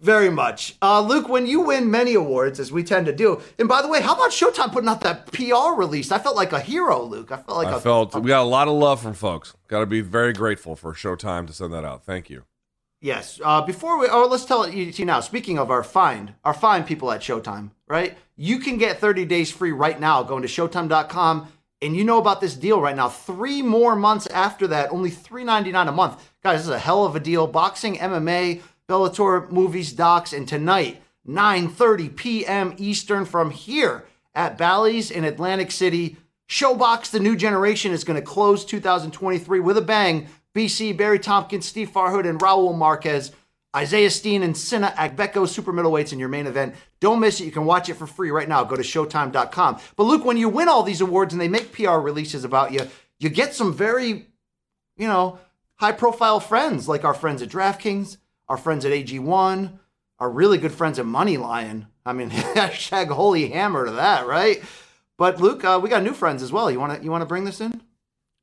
very much. Uh, Luke, when you win many awards, as we tend to do, and by the way, how about Showtime putting out that PR release? I felt like a hero, Luke. I felt like I a felt we got a lot of love from folks. Got to be very grateful for Showtime to send that out. Thank you. Yes. Uh, before we, oh, let's tell you you now. Speaking of our fine, our fine people at Showtime, right? You can get 30 days free right now going to Showtime.com, and you know about this deal right now. Three more months after that, only $3.99 a month, guys. This is a hell of a deal. Boxing, MMA, Bellator, movies, docs, and tonight 9:30 p.m. Eastern from here at Bally's in Atlantic City. ShoBox The New Generation is going to close 2023 with a bang. BC, Barry Tompkins, Steve Farhood, and Raul Marquez. Isaiah Steen and Sena Agbeko super middleweights in your main event. Don't miss it. You can watch it for free right now. Go to showtime.com. But Luke, when you win all these awards and they make PR releases about you, you get some very, you know, high profile friends like our friends at DraftKings, our friends at AG1, our really good friends at MoneyLion. I mean, hashtag holy hammer to that, right? But Luke, uh, we got new friends as well. You want to you want to bring this in?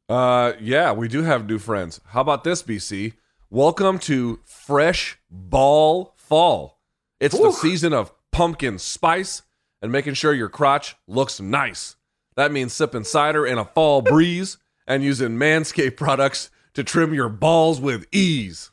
Uh, yeah, we do have new friends. How about this, BC? Welcome to Fresh Ball Fall. It's the season of pumpkin spice and making sure your crotch looks nice. That means sipping cider in a fall breeze and using Manscaped products to trim your balls with ease.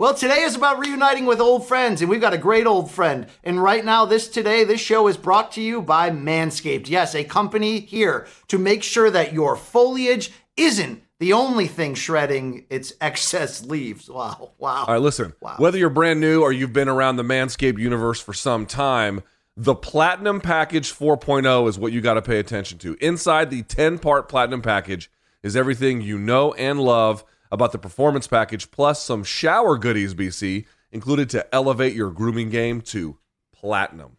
Well, today is about reuniting with old friends, and we've got a great old friend. And right now, this today, this show is brought to you by Manscaped. Yes, a company here to make sure that your foliage isn't the only thing shredding its excess leaves. Wow, wow. All right, listen. Wow. Whether you're brand new or you've been around the Manscaped universe for some time, the Platinum Package 4.0 is what you got to pay attention to. Inside the 10 part Platinum Package is everything you know and love about the Performance Package, plus some shower goodies, BC, included to elevate your grooming game to platinum.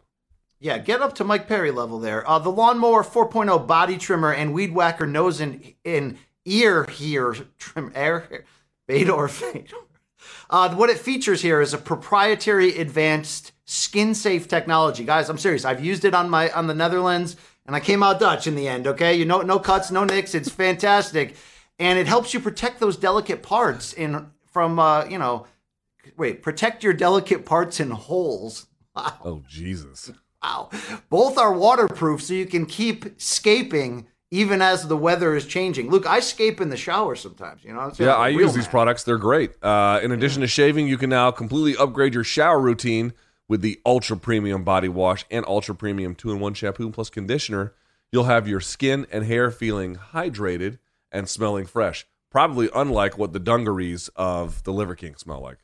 Yeah, get up to Mike Perry level there. Uh, the Lawnmower 4.0 body trimmer and Weed Whacker nose and in ear here trim air Fedor Fedor. Uh, what it features here is a proprietary advanced skin safe technology. Guys, I'm serious. I've used it on my on the Netherlands and I came out Dutch in the end, okay? You know no cuts, no nicks. It's fantastic. And it helps you protect those delicate parts in from uh, you know, wait, protect your delicate parts in holes. Wow. Oh Jesus. Wow. Both are waterproof so you can keep scaping even as the weather is changing. Luke, I scape in the shower sometimes, you know? Yeah, I use these products. They're great. Uh, in addition to shaving, you can now completely upgrade your shower routine with the ultra premium body wash and ultra premium two in one shampoo plus conditioner. You'll have your skin and hair feeling hydrated and smelling fresh. Probably unlike what the dungarees of the Liver King smell like.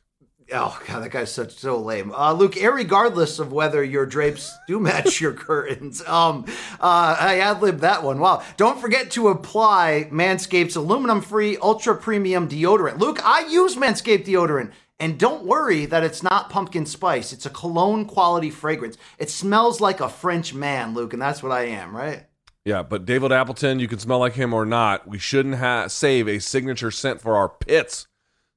Oh god, that guy's such so lame. Uh, Luke, regardless of whether your drapes do match your curtains, um, uh, I ad libbed that one. Wow! Don't forget to apply Manscaped's aluminum-free, ultra premium deodorant. Luke, I use Manscaped deodorant, and don't worry that it's not pumpkin spice. It's a cologne quality fragrance. It smells like a French man, Luke, and that's what I am, right? Yeah, but David Appleton, you can smell like him or not. We shouldn't ha- save a signature scent for our pits.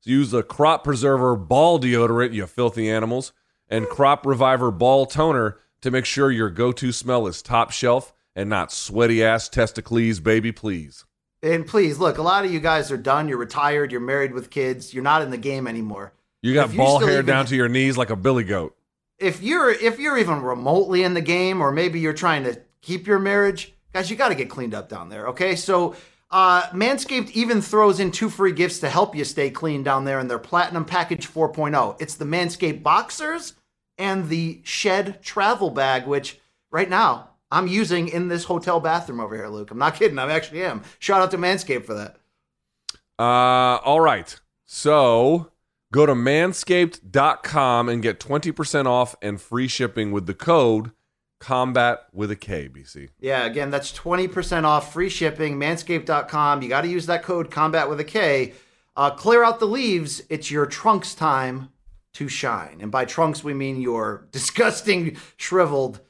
So use the Crop Preserver Ball Deodorant, you filthy animals, and Crop Reviver Ball Toner to make sure your go to smell is top shelf and not sweaty ass testicles, baby, please. And please look, a lot of you guys are done. You're retired. You're married with kids. You're not in the game anymore. You got If ball hair even- down to your knees like a billy goat. if you're if you're even remotely in the game or maybe you're trying to keep your marriage guys you got to get cleaned up down there okay? So uh, manscaped even throws in two free gifts to help you stay clean down there in their platinum package 4.0 it's the manscaped boxers and the shed travel bag which right now i'm using in this hotel bathroom over here luke. I'm not kidding i actually am. Shout out to manscaped for that. Uh, all right. So go to manscaped.com and get 20% off and free shipping with the code combat with a K, BC. Yeah, again, that's 20% off free shipping, manscaped.com. You got to use that code combat with a K. Uh, clear out the leaves. It's your trunks time to shine. And by trunks, we mean your disgusting, shriveled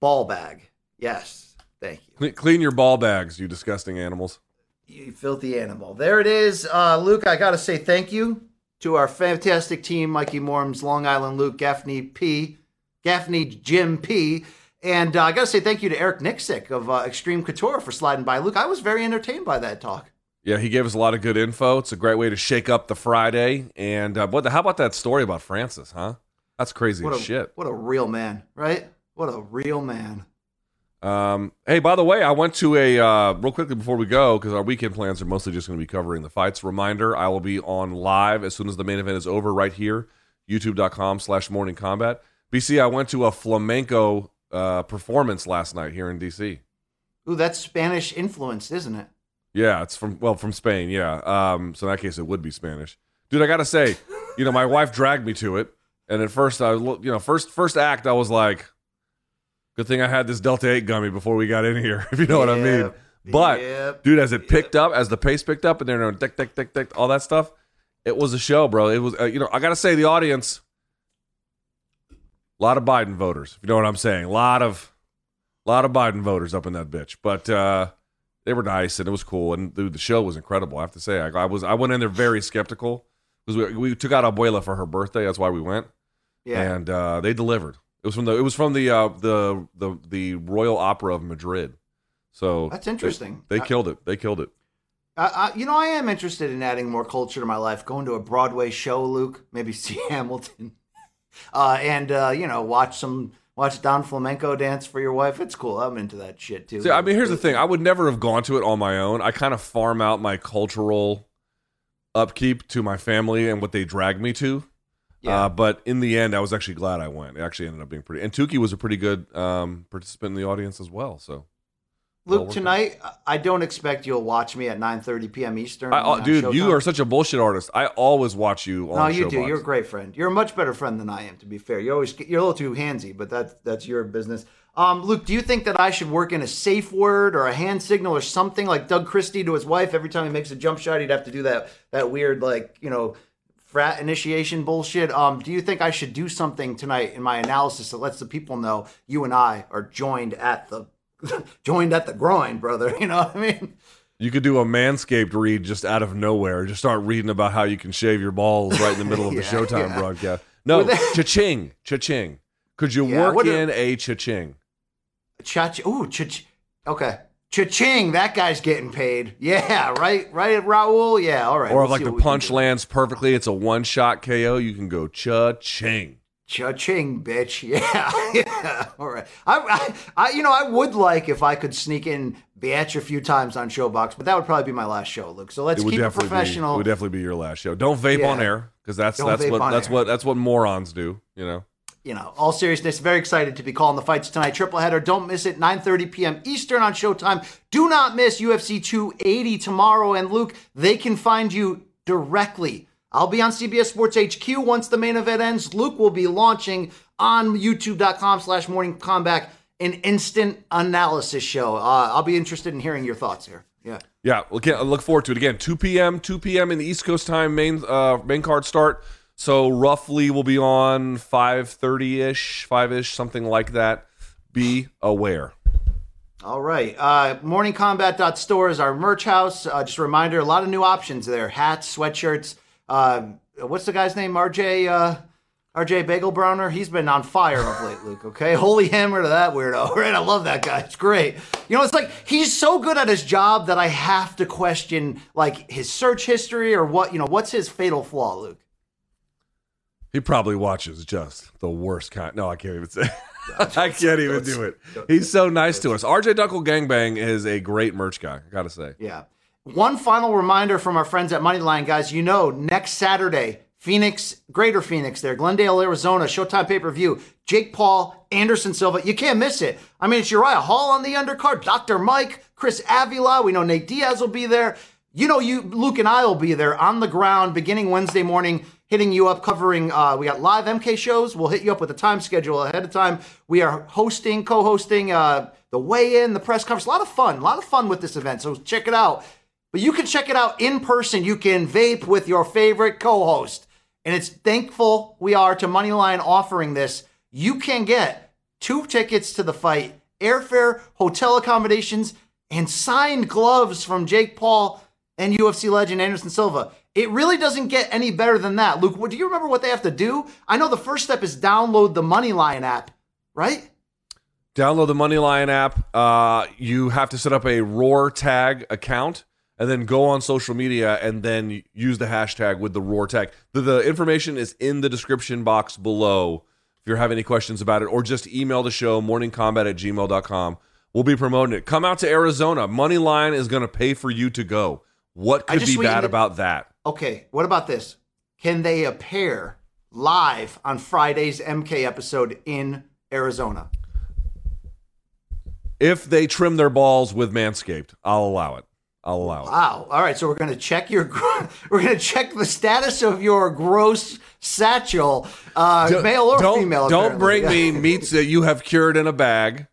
ball bag. Yes, thank you. Clean your ball bags, you disgusting animals. You filthy animal. There it is. Uh, Luke, I got to say thank you to our fantastic team Mikey Morms, Long Island Luke, Gaffney P, Gaffney Jim P. And uh, I got to say thank you to Eric Nicksick of uh, Extreme Couture for sliding by. Luke, I was very entertained by that talk. Yeah, he gave us a lot of good info. It's a great way to shake up the Friday. And uh, what the, how about that story about Francis, huh? That's crazy What as a, shit. what a real man, right? What a real man. Um, hey, by the way, I went to a uh, real quickly before we go because our weekend plans are mostly just going to be covering the fights. Reminder: I will be on live as soon as the main event is over, right here, YouTube.com/slash Morning Kombat. BC, I went to a flamenco uh, performance last night here in DC. Ooh, that's Spanish influence, isn't it? Yeah, it's from well from Spain. Yeah, um, so in that case, it would be Spanish, dude. I gotta say, you know, my wife dragged me to it, and at first, I was, you know, first first act, I was like, good thing I had this Delta Eight gummy before we got in here, if you know what I mean. But yep, dude, as it picked up, as the pace picked up, and they're going tick tick tick tick, all that stuff, it was a show, bro. It was, uh, you know, I gotta say, the audience, a lot of Biden voters, if you know what I'm saying, a lot of, lot of Biden voters up in that bitch, but. uh they were nice and it was cool and dude, the show was incredible. I have to say, I, I was I went in there very skeptical because we, we took out Abuela for her birthday. That's why we went, Yeah. and uh, they delivered. It was from the it was from the uh, the the the Royal Opera of Madrid. So That's they- interesting. They, I- killed it. They killed it. I, I, you know, I am interested in adding more culture to my life. Going to a Broadway show, Luke, maybe see Hamilton, uh, and uh, you know, watch some watch Don Flamenco dance for your wife. It's cool. I'm into that shit too. See, I mean, here's the thing. I would never have gone to it on my own. I kind of farm out my cultural upkeep to my family and what they drag me to. Yeah. Uh, but in the end, I was actually glad I went. It actually ended up being pretty. And Tukey was a pretty good um, participant in the audience as well. So, Luke, tonight I don't expect you'll watch me at 9:30 p.m. Eastern. I, uh, dude, you are such a bullshit artist. I always watch you on No, you do. You're a great friend. You're a much better friend than I am. To be fair, you're always you're a little too handsy, but that's that's your business. Um, Luke, do you think that I should work in a safe word or a hand signal or something like Doug Christie to his wife every time he makes a jump shot? He'd have to do that that weird like you know frat initiation bullshit. Um, do you think I should do something tonight in my analysis that lets the people know you and I are joined at the joined at the groin, brother? You know what I mean? You could do a Manscaped read just out of nowhere. Just start reading about how you can shave your balls right in the middle of the Showtime yeah. broadcast. No, cha-ching, cha-ching. Could you Yeah, work a- in a cha-ching? Cha ooh, cha ch okay. Cha-ching, that guy's getting paid. Yeah, right, right, Raul. Yeah, all right. or we'll if like the what we can punch lands perfectly, it's a one-shot KO. You can go cha-ching. Cha-ching, bitch. Yeah, yeah. All right. I, I, I, you know, I would like if I could sneak in Biatch a few times on ShoBox, but that would probably be my last show, Luke. So let's it keep it professional. Be, it would definitely be your last show. Don't vape Yeah. on air because that's Don't that's what that's air. what that's what morons do. You know. you know, all seriousness, very excited to be calling the fights tonight. Triple header, don't miss it. 9:30 p.m. Eastern on Showtime. Do not miss UFC 280 tomorrow. And Luke, they can find you directly. I'll be on CBS Sports HQ once the main event ends. Luke will be launching on YouTube.com slash Morning Kombat an instant analysis show. Uh, I'll be interested in hearing your thoughts here. Yeah. Yeah, look, I look forward to it again. 2 p.m. 2 p.m. in the East Coast time main uh, main card start. So roughly we'll be on 5:30 ish, 5 ish, something like that. Be aware. All right. Uh, morningkombat.store is our merch house. Uh, just a reminder, a lot of new options there. Hats, sweatshirts. Uh, what's the guy's name? RJ uh, RJ Bagel Browner. He's been on fire of late, Luke. Okay. Holy hammer to that weirdo. Right. I love that guy. It's great. You know, it's like he's so good at his job that I have to question like his search history or what, you know, what's his fatal flaw, Luke? He probably watches just the worst kind. No, I can't even say. I can't even do it. He's so nice to us. RJ Duckle Gangbang is a great merch guy. I gotta say. Yeah. One final reminder from our friends at MoneyLion, guys. You know, next Saturday, Phoenix, Greater Phoenix, there, Glendale, Arizona, Showtime pay per view. Jake Paul, Anderson Silva. You can't miss it. I mean, it's Uriah Hall on the undercard, Dr. Mike, Chris Avila. We know Nate Diaz will be there. You know, you, Luke, and I will be there on the ground beginning Wednesday morning, hitting you up, covering. Uh, we got live MK shows. We'll hit you up with the time schedule ahead of time. We are hosting, co-hosting uh, the weigh-in, the press conference. A lot of fun, a lot of fun with this event. So check it out. But you can check it out in person. You can vape with your favorite co-host, and it's thankful we are to MoneyLion offering this. You can get two tickets to the fight, airfare, hotel accommodations, and signed gloves from Jake Paul and UFC legend Anderson Silva. It really doesn't get any better than that. Luke, what, do you remember what they have to do? I know the first step is download the MoneyLion app, right? Download the MoneyLion app. Uh, you have to set up a Roar Tag account and then go on social media and then use the hashtag with the Roar Tag. The, the information is in the description box below if you have any questions about it, or just email the show, morningkombat at gmail.com. We'll be promoting it. Come out to Arizona. MoneyLion is going to pay for you to go. What could be bad about that? Okay, what about this? Can they appear live on Friday's MK episode in Arizona? If they trim their balls with Manscaped, I'll allow it. I'll allow it. Wow. All right, so we're going to check your we're going to check the status of your gross satchel, uh, Don't- male or don't, female. Don't apparently. bring me meats that you have cured in a bag,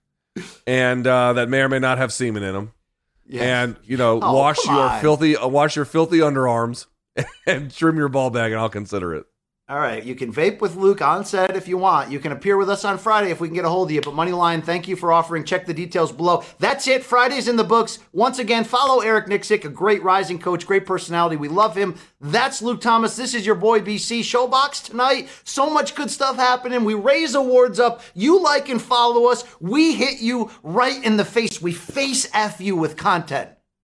and uh, that may or may not have semen in them. Yes. And you know, Oh, wash your on. filthy, uh, wash your filthy underarms, and trim your ball bag, and I'll consider it. All right, you can vape with Luke on set if you want. You can appear with us on Friday if we can get a hold of you. But MoneyLion, thank you for offering. Check the details below. That's it. Friday's in the books. Once again, follow Eric Nicksick, a great rising coach, great personality. We love him. That's Luke Thomas. This is your boy BC ShoBox tonight. So much good stuff happening. We raise awards up. You like and follow us. We hit you right in the face. We face F you with content.